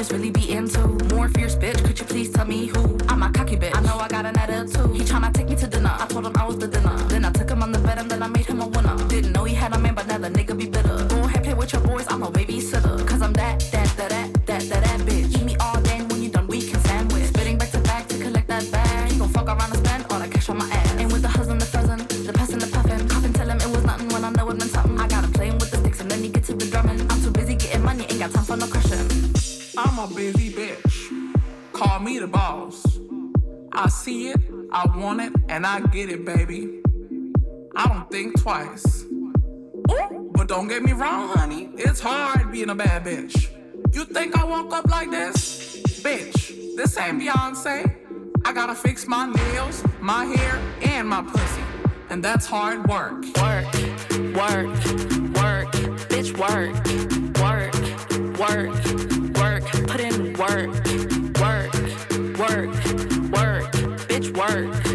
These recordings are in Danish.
bitches really be into. More fierce bitch, could you please tell me who? I'm I get it, baby. I don't think twice. But don't get me wrong, honey. It's hard being a bad bitch. You think I woke up like this? Bitch, this ain't Beyonce. I gotta fix my nails, my hair, and my pussy. And that's hard work. Work, work, work, bitch, work, work, work, work, put in work, work, work, work, bitch, work,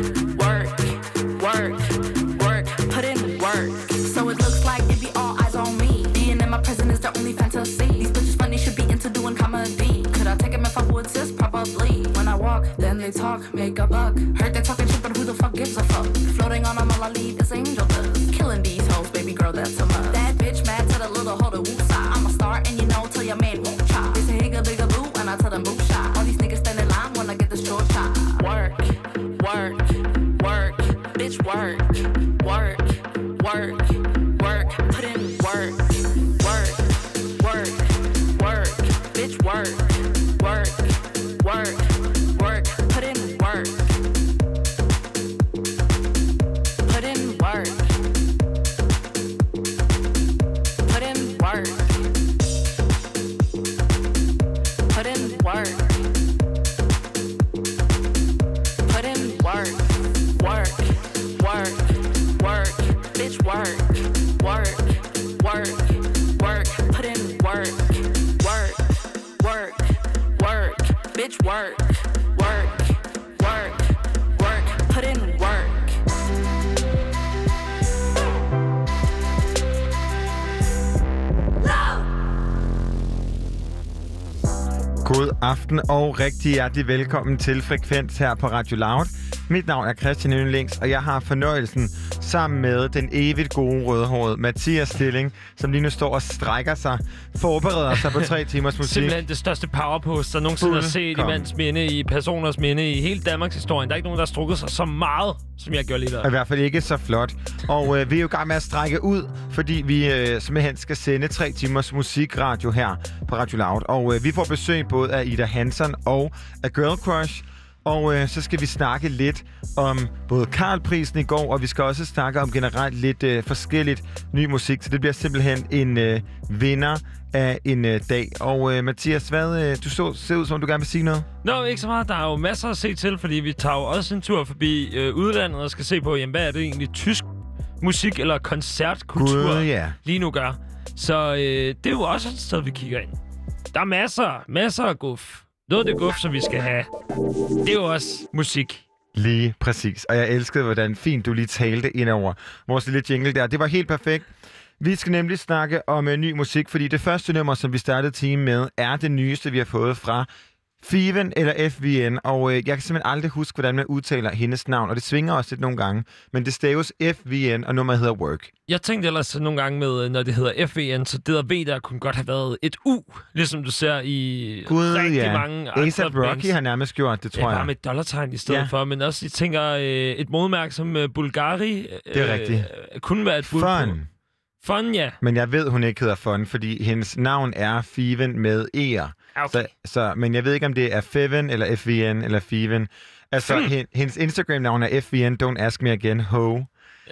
only fantasy. These bitches funny should be into doing comedy. Could I take him if I would, sis? Probably. When I walk, then they talk, make a buck. Heard they talking shit, but who the fuck gives a fuck? Floating on them, all leave is angel dust. Killing these hoes, baby girl, that's a must. That bitch mad to the little hoe to woo. I'm a star, and you know, till your man won't chop. They say higga bigga boo, and I tell them boop shot. All these niggas stand in line when I get the short shot. Work, work, work, bitch, work, work, work, bitch, work, work, work, work, put in work. God aften og rigtig hjertelig velkommen til Frekvens her på Radio Loud. Mit navn er Christian Yndlings, og jeg har fornøjelsen sammen med den evigt gode rødhårede Mathias Stilling, som lige nu står og strækker sig, forbereder sig på tre timers musik. Simpelthen det største powerpost, der nogensinde har set i mands minde, i personers minde, i hele Danmarks historie. Der er ikke nogen, der har strukket sig så meget, som jeg gjorde lige der. I hvert fald ikke så flot. Og øh, vi er jo i gang med at strække ud, fordi vi øh, simpelthen skal sende tre timers musikradio her på Radio Loud. Og øh, vi får besøg både af Ida Hansen og af Girl Crush. Og øh, så skal vi snakke lidt om både Karl-prisen i går, og vi skal også snakke om generelt lidt øh, forskelligt ny musik. Så det bliver simpelthen en øh, vinder af en øh, dag. Og øh, Mathias, hvad, øh, du så, ser ud som om, du gerne vil sige noget. Nå, ikke så meget. Der er jo masser at se til, fordi vi tager jo også en tur forbi øh, udlandet og skal se på, jamen, hvad er det egentlig tysk musik eller koncertkultur Gud, ja. lige nu gør. Så øh, det er jo også et sted, vi kigger ind. Der er masser, masser af guf. Noget af det guf, som vi skal have, det er jo også musik. Lige præcis. Og jeg elskede, hvordan fint du lige talte ind over vores lille jingle der. Det var helt perfekt. Vi skal nemlig snakke om uh, ny musik, fordi det første nummer, som vi startede team med, er det nyeste, vi har fået fra Fiven eller FVN, og uh, jeg kan simpelthen aldrig huske, hvordan man udtaler hendes navn, og det svinger også lidt nogle gange, men det staves FVN, og nummeret hedder Work. Jeg tænkte ellers nogle gange med, når det hedder FVN, så det der V der kunne godt have været et U, ligesom du ser i Gud, rigtig ja. mange andre A$AP bands. Rocky har nærmest gjort det, tror ja, jeg. bare med et dollartegn i stedet Ja. for, men også, jeg tænker, øh, et modmærke som øh, Bulgari Det er rigtigt. øh, kunne være et bud på. Fun. Fun, ja. Men jeg ved, hun ikke hedder Fun, fordi hendes navn er Fiven med E'er. Okay. Så, så, men jeg ved ikke, om det er Feven, eller FVN, eller Fiven. Altså, Hmm. hen, hendes Instagram-navn er FVN, don't ask me again, ho.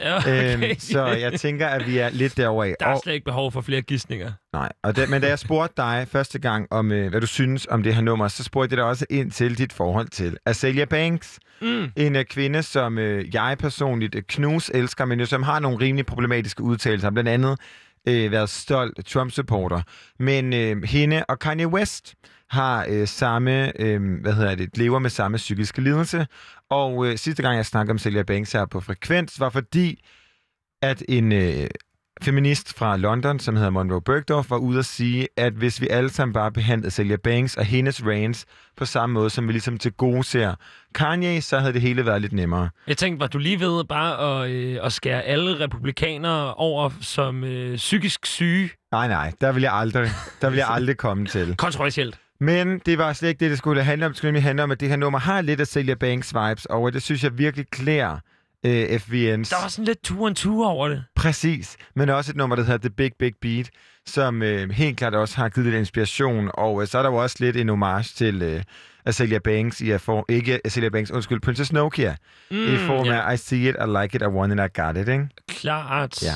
ja okay. Øhm, så jeg tænker, at vi er lidt derovre af. Der er Og, slet ikke behov for flere gissninger. nej, og da, men da jeg spurgte dig første gang, om øh, hvad du synes om det her nummer, så spurgte jeg dig også ind til dit forhold til Azalea Banks. Mm. En øh, kvinde, som øh, jeg personligt øh, knus elsker, men jo, som har nogle rimelig problematiske udtalelser. Blandt andet øh, været stolt Trump-supporter. Men øh, hende og Kanye West har øh, samme, øh, hvad hedder det, lever med samme psykiske lidelse. Og øh, sidste gang, jeg snakkede om Celia Banks her på Frekvens, var fordi, at en øh, feminist fra London, som hedder Monroe Bergdorf, var ude at sige, at hvis vi alle sammen bare behandlede Celia Banks og hendes reigns på samme måde, som vi ligesom til gode ser Kanye, så havde det hele været lidt nemmere. Jeg tænkte, var du lige ved bare at, øh, at skære alle republikanere over som øh, psykisk syge? Nej, nej, der vil jeg aldrig, der vil jeg aldrig komme til. Kontroversielt. Men det var slet ikke det, det skulle handle om. Det skulle nemlig handle om, at det her nummer har lidt af Celia Banks vibes over. Det synes jeg virkelig klæder øh, FVN's. Der var sådan lidt two and two over det. Præcis, men også et nummer, der hedder The Big Big Beat, som øh, helt klart også har givet lidt inspiration, og øh, så er der jo også lidt en homage til øh, Azalea Banks, i for, ikke Azalea Banks, undskyld, Princess Nokia, mm, i form ja. af I see it, I like it, I want it, I got it, ikke? Klart. Ja.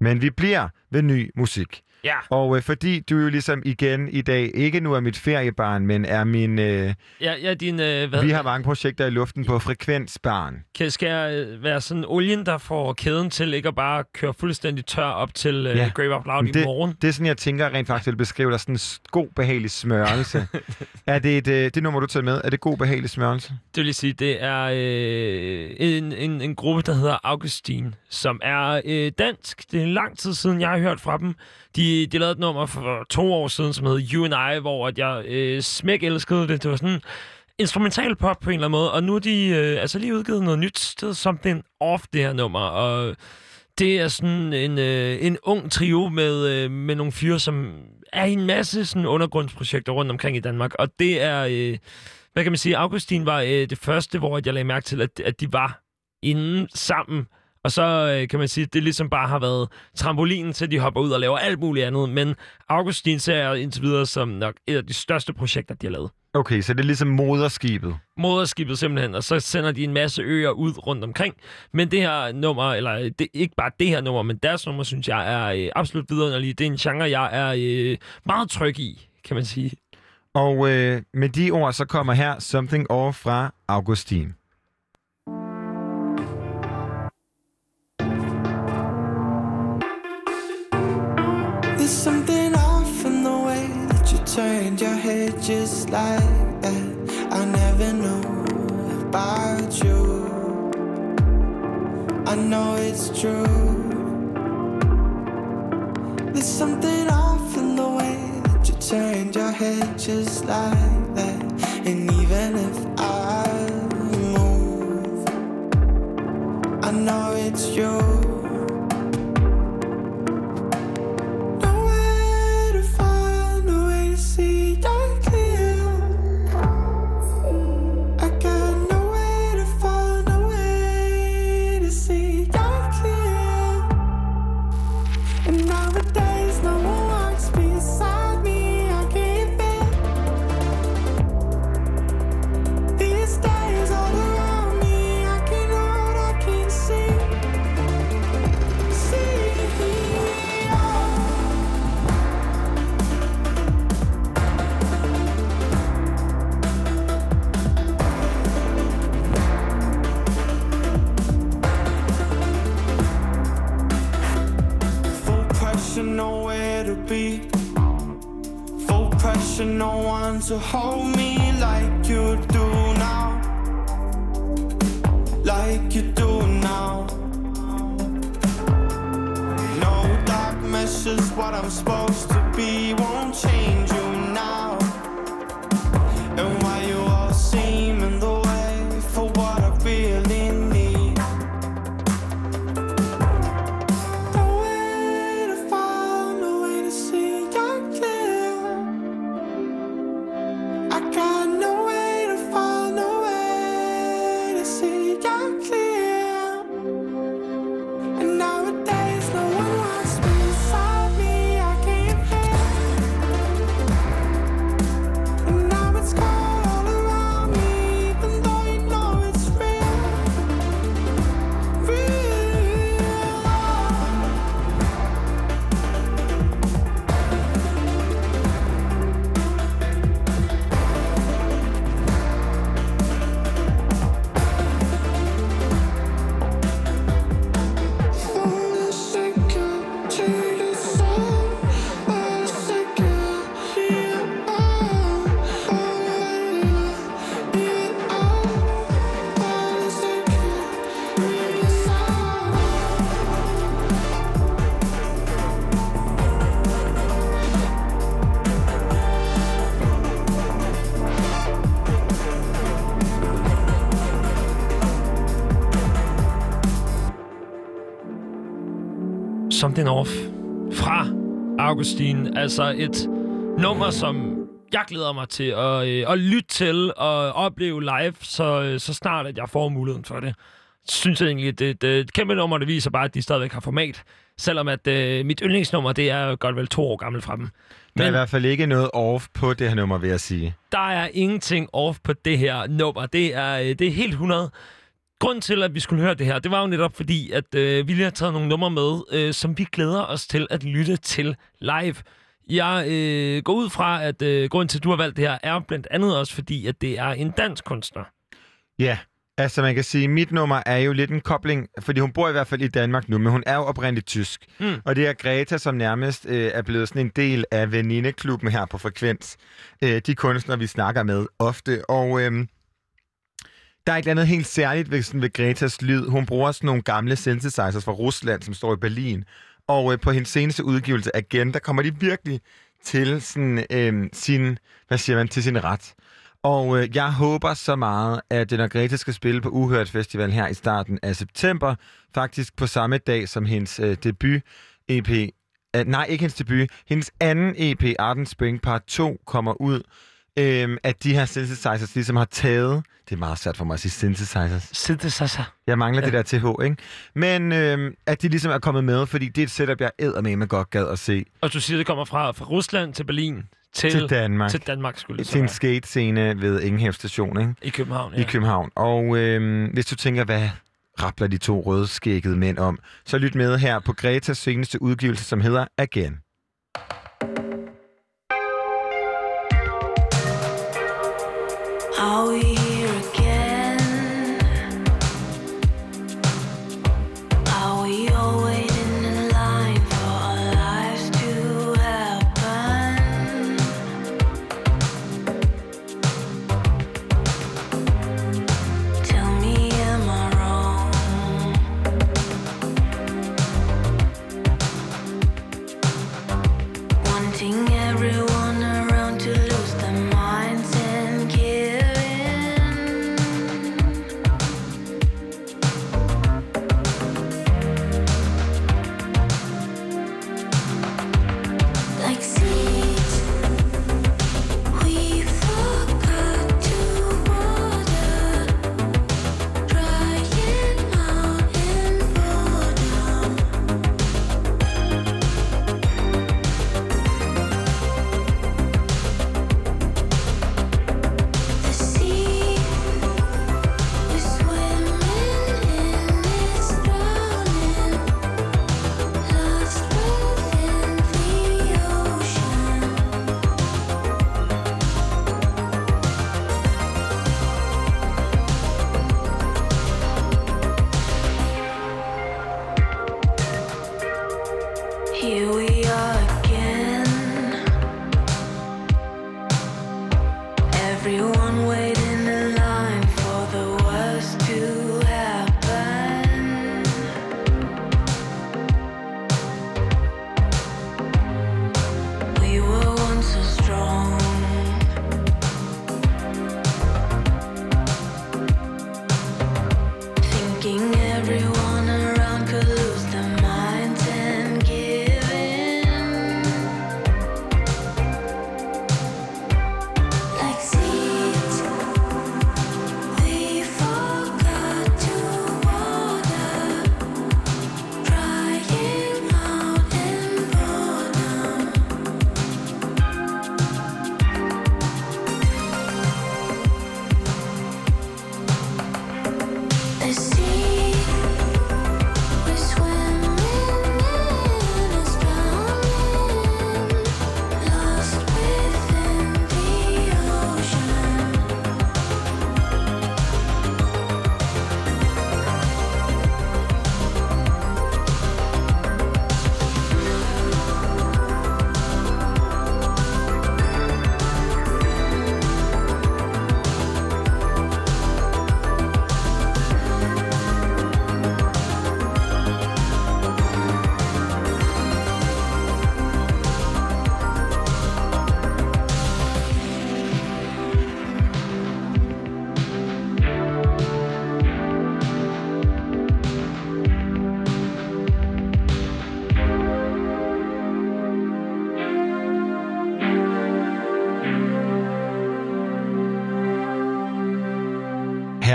Men vi bliver ved ny musik. Ja. Og øh, fordi du jo ligesom igen i dag ikke nu er mit feriebarn, men er min... Øh, Ja, ja, din, øh, hvad, vi har mange projekter i luften på frekvensbarn. kan, skal jeg øh, være sådan olien, der får kæden til ikke at bare køre fuldstændig tør op til øh, Ja. ja. Grave Up Loud Men i det, morgen? Det er sådan, jeg tænker rent faktisk vil beskrive dig sådan en god, behagelig smørelse. er det et, øh, det nummer, du tager med? Er det god, behagelig smørelse? Det vil sige, det er øh, en, en, en gruppe, der hedder Augustin, som er øh, dansk. Det er lang tid siden, jeg har hørt fra dem. De, de lavede et nummer for to år siden, som hed You and I, hvor at jeg øh, smæk elskede det. Det var sådan instrumental pop på en eller anden måde. Og nu er de øh, altså lige udgivet noget nyt. Det hedder Something Off, det her nummer. Og det er sådan en, øh, en ung trio med, øh, med nogle fyre, som er i en masse sådan undergrundsprojekter rundt omkring i Danmark. Og det er... Øh, hvad kan man sige, Augustin var øh, det første, hvor jeg lagde mærke til, at, at de var inde sammen. Og så øh, kan man sige, at det ligesom bare har været trampolinen til, de hopper ud og laver alt muligt andet. Men Augustin ser jeg indtil videre som nok et af de største projekter, de har lavet. Okay, så det er ligesom moderskibet. Moderskibet simpelthen, og så sender de en masse øer ud rundt omkring. Men det her nummer, eller det, ikke bare det her nummer, men deres nummer, synes jeg er øh, absolut vidunderligt. Det er en genre, jeg er øh, meget tryg i, kan man sige. Og øh, med de ord, så kommer her Something Off fra Augustin. There's something off in the way that you turned your head just like that. I never knew about you. I know it's true. There's something off in the way that you turned your head just like that. And even if I move, I know it's you. Pressure, no one to hold me like you do now. Like you do now. No dark measures, what I'm supposed to Something Off fra Augustin. Altså et nummer, som jeg glæder mig til at, øh, at lytte til og opleve live, så, øh, så snart at jeg får muligheden for det. Synes jeg egentlig, det, det er et kæmpe nummer, der viser bare, at de stadigvæk har format. Selvom at øh, mit yndlingsnummer, det er godt vel to år gammelt fra dem. Der er i Men hvert fald ikke noget off på det her nummer, vil jeg sige. der er ingenting off på det her nummer. Det er, øh, det er helt 100. Grunden til, at vi skulle høre det her, det var jo netop fordi, at øh, vi lige har taget nogle numre med, øh, som vi glæder os til at lytte til live. Jeg øh, går ud fra, at øh, grunden til, at du har valgt det her, er blandt andet også fordi, at det er en dansk kunstner. Ja, altså man kan sige, at mit nummer er jo lidt en kobling, fordi hun bor i hvert fald i Danmark nu, men hun er jo oprindeligt tysk. Mm. Og det er Greta, som nærmest øh, er blevet sådan en del af venindeklubben her på Frekvens. Øh, de kunstnere, vi snakker med ofte. Og øh, der er et eller andet helt særligt ved, sådan, ved Gretas lyd. Hun bruger sådan nogle gamle synthesizers fra Rusland, som står i Berlin. Og øh, på hendes seneste udgivelse, Again, der kommer de virkelig til sådan, øh, sin, hvad siger man, til sin ret. Og øh, jeg håber så meget, at øh, når Greta skal spille på Uhørt Festival her i starten af september, faktisk på samme dag som hendes øh, debut EP, øh, nej, ikke hendes debut, hendes anden EP, Arden Spring Part 2, kommer ud, øh, at de her synthesizers ligesom har taget, det er meget svært for mig at sige synthesizers, Synthesizer. jeg mangler Ja. det der TH, ikke? Men øh, at de ligesom er kommet med, fordi det er et setup, jeg æder med, med godt gad at se Og du siger, det kommer fra, fra Rusland til Berlin til, til Danmark. til Danmark skulle det Til en skate-scene ved Ingenhav Station, ikke? I København, ja. i København. Og øh, hvis du tænker, hvad rappler de to rødskækkede mænd om, så lyt med her på Gretas seneste udgivelse, som hedder Again.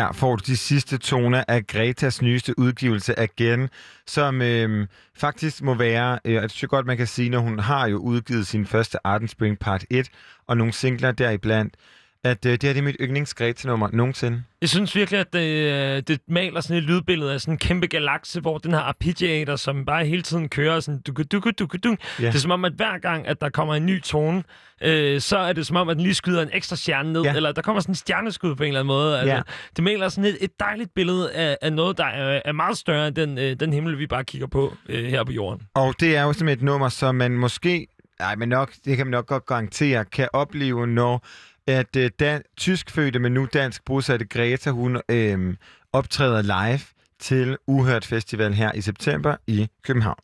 Her får du de sidste toner af Gretas nyeste udgivelse Again, som øh, faktisk må være, øh, jeg synes godt, man kan sige, når hun har jo udgivet sin første Arden Spring Part 1, og nogle singler deriblandt, at øh, det her det er mit yndlings Greta-nummer nogensinde. Jeg synes virkelig, at det, øh, det maler sådan et lydbillede af sådan en kæmpe galakse, hvor den her arpeggiator, som bare hele tiden kører sådan du du du du du Ja. Det er som om, at hver gang, at der kommer en ny tone, øh, så er det som om, at den lige skyder en ekstra stjerne ned, Ja. eller der kommer sådan en stjerneskud på en eller anden måde. Altså, Ja. Det maler sådan et, et dejligt billede af, af noget, der er, er meget større end den, øh, den himmel, vi bare kigger på øh, her på jorden. Og det er jo simpelthen et nummer, som man måske, nej, men nok, det kan man nok godt garantere, kan opleve, når at øh, dan- tyskfødte, men nu dansk bosatte Greta, hun øh, optræder live til Uhørt Festival her i september i København.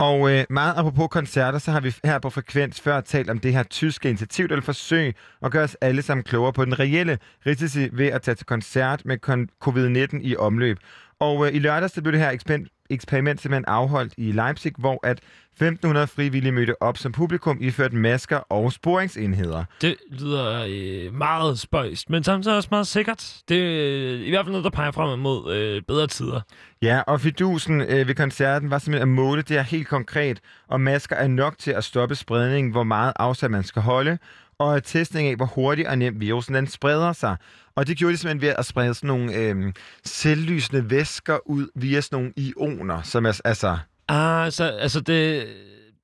Og øh, meget apropos koncerter, så har vi her på Frekvens før talt om det her tyske initiativ, der vil forsøge at gøre os alle sammen klogere på den reelle risici ved at tage til koncert med kon- covid-19 i omløb. Og øh, i lørdags blev det her eksper- eksperiment simpelthen afholdt i Leipzig, hvor at 1500 frivillige mødte op som publikum, iført masker og sporingsenheder. Det lyder øh, meget spøjst, men samtidig også meget sikkert. Det er øh, i hvert fald noget, der peger frem mod øh, bedre tider. Ja, og fidusen øh, ved koncerten var simpelthen at måle det her helt konkret, og masker er nok til at stoppe spredningen, hvor meget afstand man skal holde, og testning af, hvor hurtigt og nemt virusen den spreder sig. Og det gjorde de simpelthen ved at sprede sådan nogle øh, selvlysende væsker ud via sådan nogle ioner, som er, altså... Ah, så altså det...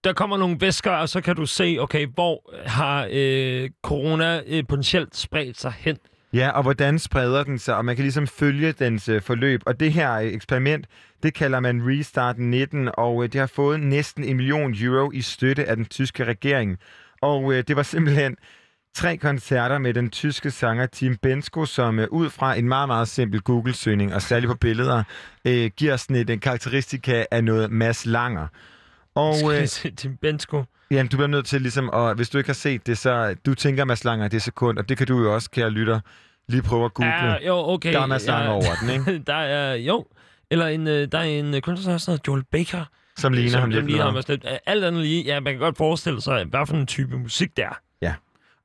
Der kommer nogle væsker, og så kan du se, okay, hvor har øh, corona øh, potentielt spredt sig hen. Ja, og hvordan spreder den sig, og man kan ligesom følge dens øh, forløb. Og det her øh, eksperiment, det kalder man Restart 19, og øh, det har fået næsten en million euro i støtte af den tyske regering. Og øh, det var simpelthen tre koncerter med den tyske sanger Tim Bensko, som øh, ud fra en meget, meget simpel Google-søgning, og særligt på billeder, øh, giver sådan et, en karakteristika af noget Mads Langer. Og øh, Tim Bensko. jamen, du bliver nødt til ligesom, og hvis du ikke har set det, så du tænker Mads Langer i det sekund, og det kan du jo også, kære lytter, lige prøve at google. Ja, jo, okay. Der er Mads Langer over den, ikke? der er, jo. Eller en, øh, der er en øh, kunstner, der hedder Joel Baker. Som ligner som ham lidt. ligner ham også lidt. Alt andet lige, ja, man kan godt forestille sig, hvad for en type musik det er.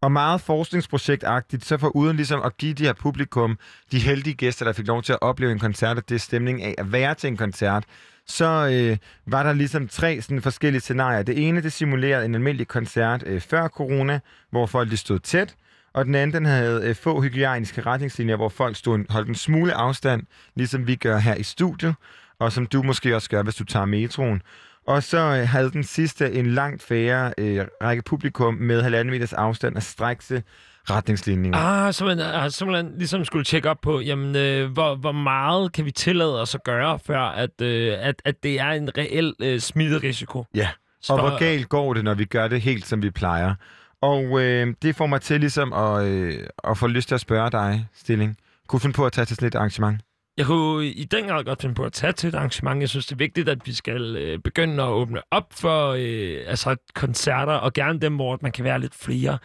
Og meget forskningsprojektagtigt, så for uden ligesom at give de her publikum, de heldige gæster, der fik lov til at opleve en koncert, og det er stemning af at være til en koncert, så øh, var der ligesom tre sådan, forskellige scenarier. Det ene, det simulerede en almindelig koncert øh, før corona, hvor folk de stod tæt, og den anden, den havde øh, få hygiejniske retningslinjer, hvor folk stod, holdt en smule afstand, ligesom vi gør her i studiet, og som du måske også gør, hvis du tager metroen. Og så øh, havde den sidste en langt færre øh, række publikum med halvanden meters afstand og strækse retningslinjer. Ah, så man har simpelthen ligesom skulle tjekke op på, jamen, øh, hvor, hvor meget kan vi tillade os at gøre, før at, øh, at, at det er en reel øh, smitterisiko. Ja, og hvor galt går det, når vi gør det helt, som vi plejer? Og øh, det får mig til ligesom at, øh, at få lyst til at spørge dig, Stilling. Kunne du finde på at tage til sådan et arrangement? Jeg kunne i den grad godt finde på at tage til et arrangement. Jeg synes, det er vigtigt, at vi skal øh, begynde at åbne op for øh, altså koncerter, og gerne dem, hvor man kan være lidt flere.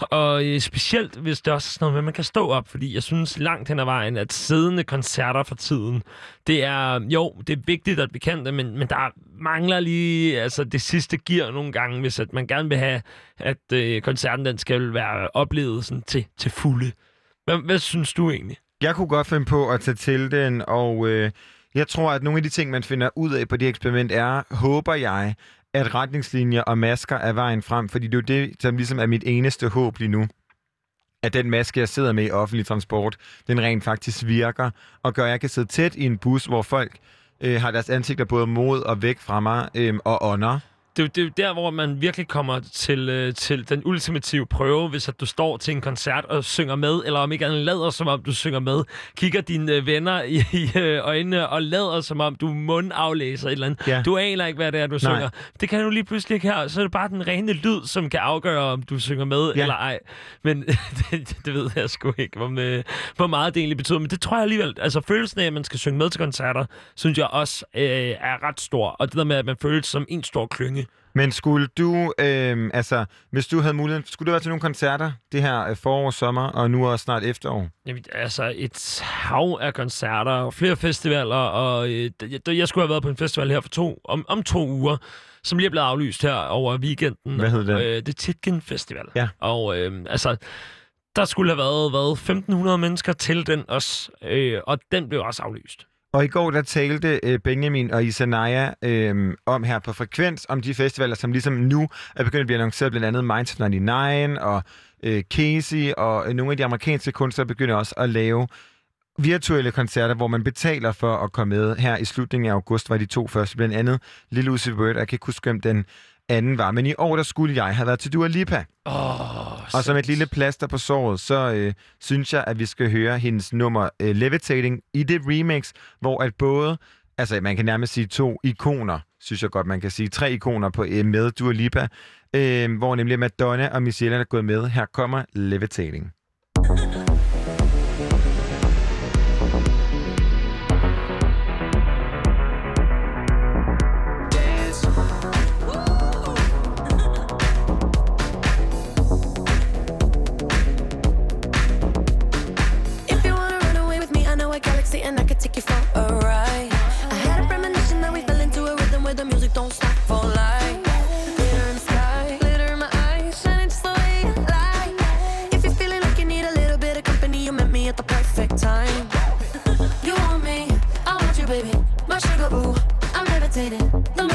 Og øh, specielt, hvis det også er sådan noget med, at man kan stå op, fordi jeg synes langt hen ad vejen, at siddende koncerter for tiden, det er, jo, det er vigtigt, at vi kan det, men, men der mangler lige altså, det sidste gear nogle gange, hvis at man gerne vil have, at øh, koncerten den skal være oplevet sådan, til, til fulde. Hvad, hvad synes du egentlig? Jeg kunne godt finde på at tage til den, og øh, jeg tror, at nogle af de ting, man finder ud af på det eksperiment, er, håber jeg, at retningslinjer og masker er vejen frem, fordi det er jo det, som ligesom er mit eneste håb lige nu. At den maske, jeg sidder med i offentlig transport, den rent faktisk virker, og gør, at jeg kan sidde tæt i en bus, hvor folk øh, har deres ansigter både mod og væk fra mig, øh, og ånder det er, det er der, hvor man virkelig kommer til, øh, til den ultimative prøve, hvis at du står til en koncert og synger med, eller om ikke andet lader, som om du synger med, kigger dine øh, venner i, i øh, øjnene og lader, som om du mundaflæser et eller andet. Ja. Du aner ikke, hvad det er, du Nej. synger. Det kan du lige pludselig ikke her. Så er det bare den rene lyd, som kan afgøre, om du synger med Ja. eller ej. Men det, det ved jeg sgu ikke, om, øh, hvor meget det egentlig betyder. Men det tror jeg alligevel. Altså følelsen af, at man skal synge med til koncerter, synes jeg også øh, er ret stor. Og det der med, at man føles som en stor klynge. Men skulle du, øh, altså, hvis du havde mulighed, skulle du være til nogle koncerter det her øh, forår, sommer, og nu også snart efterår? Jamen, altså et hav af koncerter og flere festivaler, og øh, jeg, skulle have været på en festival her for to, om, om to uger, som lige er blevet aflyst her over weekenden. Hvad hed den? Øh, det er Titgen Festival. Ja. Og øh, altså, der skulle have været, hvad, 1500 mennesker til den også, øh, og den blev også aflyst. Og i går der talte øh, Benjamin og Isanaya øh, om her på Frekvens, om de festivaler, som ligesom nu er begyndt at blive annonceret, blandt andet Minds 99 og øh, Casey, og øh, nogle af de amerikanske kunstnere begynder også at lave virtuelle koncerter, hvor man betaler for at komme med. Her i slutningen af august var de to første, blandt andet Lille Uzi Vert, jeg kan ikke huske, hvem den anden var. Men i år, der skulle jeg have været til Dua Lipa. Oh, Og som et lille plaster på såret, så øh, synes jeg, at vi skal høre hendes nummer øh, Levitating i det remix, hvor at både, altså man kan nærmest sige to ikoner, synes jeg godt, man kan sige, tre ikoner på øh, med Dua Lipa, øh, hvor nemlig Madonna og Michelle er gået med. Her kommer Levitating. sugar boo, I'm levitating. The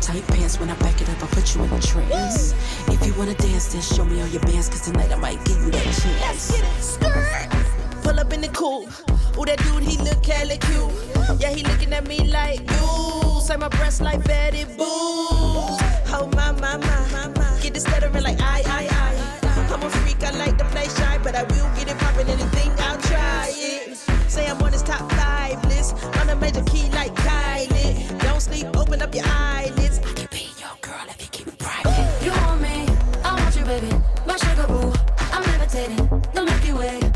tight pants. When I back it up, I put you in a trance. If you wanna dance, then show me all your bands, cause tonight I might give you that chance. Let's get it, Skirt. Pull up in the coupe. Ooh, that dude, he look hella cute. Yeah, he looking at me like, you. Say my breasts like Betty Boo. Oh, my, my, my, my. Get the stuttering like, I, I, I. I'm a freak, I like to play shy, but I will get it poppin' anything, I'll try it. Say I'm on his top five list. On a major key like Kylie. Don't sleep, open up your eyelids. I can be your girl if you keep it private. You want me, I want you, baby. My sugar boo, I'm levitating. The Milky Way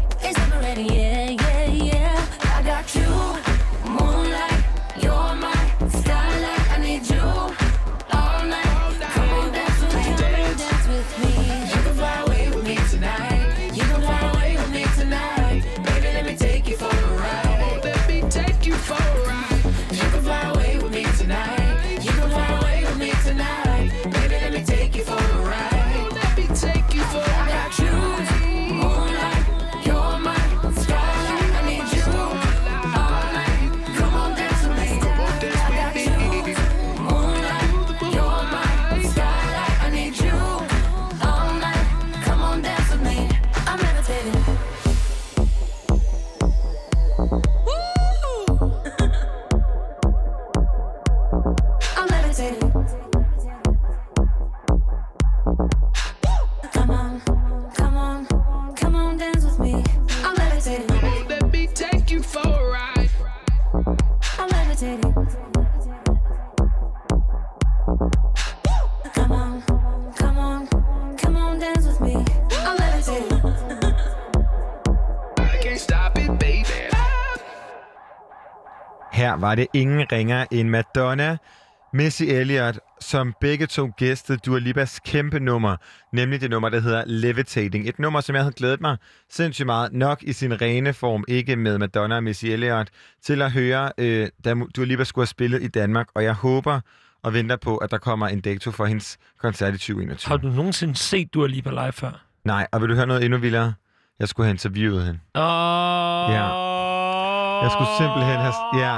Her var det ingen ringer end Madonna Missy Elliott, som begge to gæstede Dua Lipas kæmpe nummer, nemlig det nummer, der hedder Levitating. Et nummer, som jeg havde glædet mig sindssygt meget, nok i sin rene form, ikke med Madonna og Missy Elliott, til at høre, øh, da Dua Lipa skulle have spillet i Danmark. Og jeg håber og venter på, at der kommer en dato for hendes koncert i 2021. Har du nogensinde set Dua Lipa live før? Nej, og vil du høre noget endnu vildere? Jeg skulle have interviewet hende. Oh. Ja. Jeg skulle simpelthen have... Ja,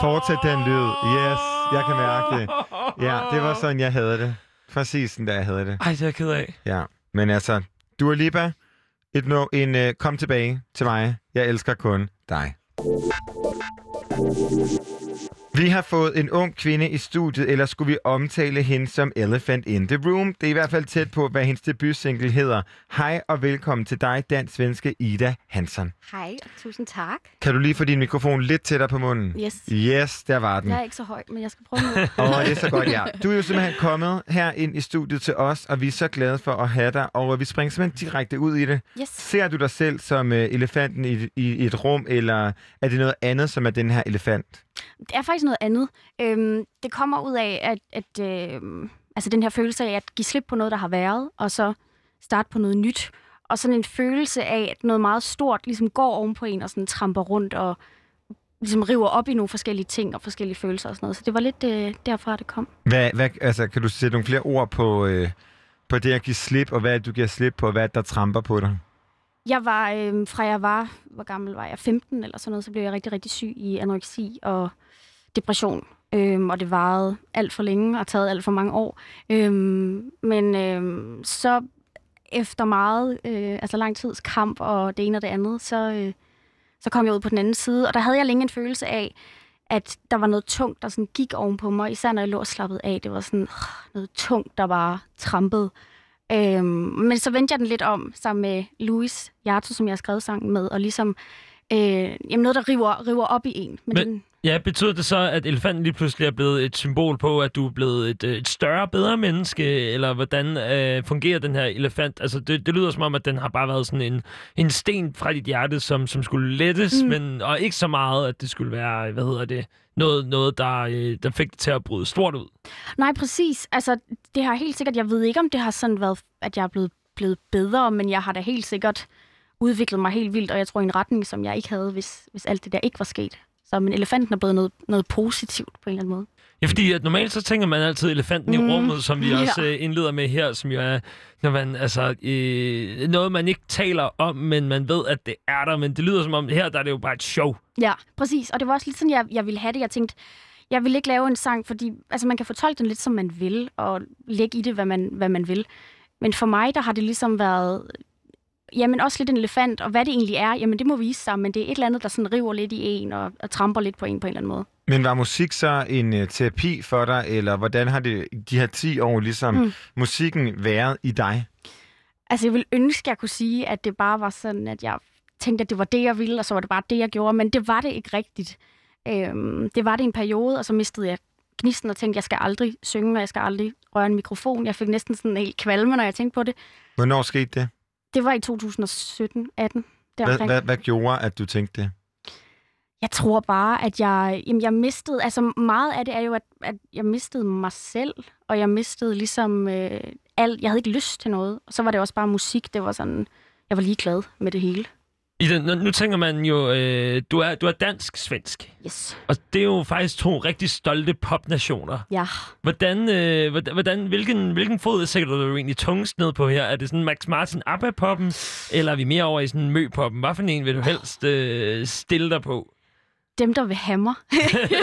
fortsæt den lyd. Yes, jeg kan mærke det. Ja, det var sådan, jeg havde det. Præcis sådan, der jeg havde det. Ej, det er jeg ked af. Ja, men altså, Dua Lipa, et no, en uh, kom tilbage til mig. Jeg elsker kun dig. Vi har fået en ung kvinde i studiet, eller skulle vi omtale hende som Elephant in the Room? Det er i hvert fald tæt på, hvad hendes debutsingle hedder. Hej og velkommen til dig, dansk svenske Ida Hansson. Hej, og tusind tak. Kan du lige få din mikrofon lidt tættere på munden? Yes. Yes, der var den. Jeg er ikke så høj, men jeg skal prøve nu. Åh, oh, det er så godt, ja. Du er jo simpelthen kommet her ind i studiet til os, og vi er så glade for at have dig, og vi springer simpelthen direkte ud i det. Yes. Ser du dig selv som uh, elefanten i, i, i et rum, eller er det noget andet, som er den her elefant? Det er faktisk noget andet. Øhm, det kommer ud af, at, at øhm, altså den her følelse af at give slip på noget, der har været, og så starte på noget nyt. Og sådan en følelse af, at noget meget stort ligesom går ovenpå en, og sådan tramper rundt, og ligesom river op i nogle forskellige ting og forskellige følelser og sådan noget. Så det var lidt øh, derfra, det kom. Hvad, hvad, altså, kan du sætte nogle flere ord på, øh, på det at give slip, og hvad du giver slip på, og hvad der tramper på dig? Jeg var, øh, fra jeg var, hvor gammel var jeg, 15 eller sådan noget, så blev jeg rigtig, rigtig syg i anoreksi og depression. Øhm, og det varede alt for længe og taget alt for mange år. Øhm, men øhm, så efter meget, øh, altså lang tids kamp og det ene og det andet, så, øh, så kom jeg ud på den anden side. Og der havde jeg længe en følelse af, at der var noget tungt, der sådan gik ovenpå mig, især når jeg lå og slappede af. Det var sådan øh, noget tungt, der bare trampede. Øhm, men så vendte jeg den lidt om sammen med Louis Hjarto, som jeg har skrevet sangen med, og ligesom øh, jamen noget, der river, river op i en. Men, Men- den, Ja, betyder det så, at elefanten lige pludselig er blevet et symbol på, at du er blevet et, øh, et større, bedre menneske? Eller hvordan øh, fungerer den her elefant? Altså, det, det lyder som om, at den har bare været sådan en, en sten fra dit hjerte, som, som skulle lettes, mm. men, og ikke så meget, at det skulle være, hvad hedder det, noget, noget der, øh, der fik det til at bryde stort ud. nej, præcis. Altså, det har helt sikkert, jeg ved ikke, om det har sådan været, at jeg er blevet, blevet bedre, men jeg har da helt sikkert udviklet mig helt vildt, og jeg tror i en retning, som jeg ikke havde, hvis, hvis alt det der ikke var sket. Men elefanten er blevet noget, noget positivt på en eller anden måde. Ja, fordi at normalt så tænker man altid elefanten mm. i rummet, som vi Ja. også øh, indleder med her, som jo er når man, altså, øh, noget, man ikke taler om, men man ved, at det er der. Men det lyder som om, her der er det jo bare et show. Ja, præcis. Og det var også lidt sådan, jeg, jeg ville have det. Jeg tænkte, jeg vil ikke lave en sang, fordi altså, man kan fortolke den lidt, som man vil, og lægge i det, hvad man, hvad man vil. Men for mig, der har det ligesom været, jamen også lidt en elefant, og hvad det egentlig er, jamen det må vise sig, men det er et eller andet, der sådan river lidt i en, og, og tramper lidt på en på en eller anden måde. Men var musik så en uh, terapi for dig, eller hvordan har det de her 10 år ligesom mm. musikken været i dig? Altså, jeg ville ønske, at jeg kunne sige, at det bare var sådan, at jeg tænkte, at det var det, jeg ville, og så var det bare det, jeg gjorde. Men det var det ikke rigtigt. Øhm, det var det en periode, og så mistede jeg gnisten og tænkte, at jeg skal aldrig synge, og jeg skal aldrig røre en mikrofon. Jeg fik næsten sådan en helt kvalme, når jeg tænkte på det. Hvornår skete det? Det var i 2017-18. Hvad, hvad, hvad gjorde, at du tænkte det? Jeg tror bare, at jeg, jamen jeg mistede, altså meget af det er jo, at, at jeg mistede mig selv, og jeg mistede ligesom øh, alt, jeg havde ikke lyst til noget. Og så var det også bare musik, det var sådan, jeg var ligeglad med det hele. I den, nu, tænker man jo, øh, du er, du er dansk-svensk. Yes. Og det er jo faktisk to rigtig stolte popnationer. Ja. Hvordan, øh, hvordan, hvilken, hvilken fod sætter du egentlig tungest ned på her? Er det sådan Max Martin ABBA-poppen, eller er vi mere over i sådan Mø-poppen? Hvad for en vil du helst øh, stille dig på? Dem, der vil have mig.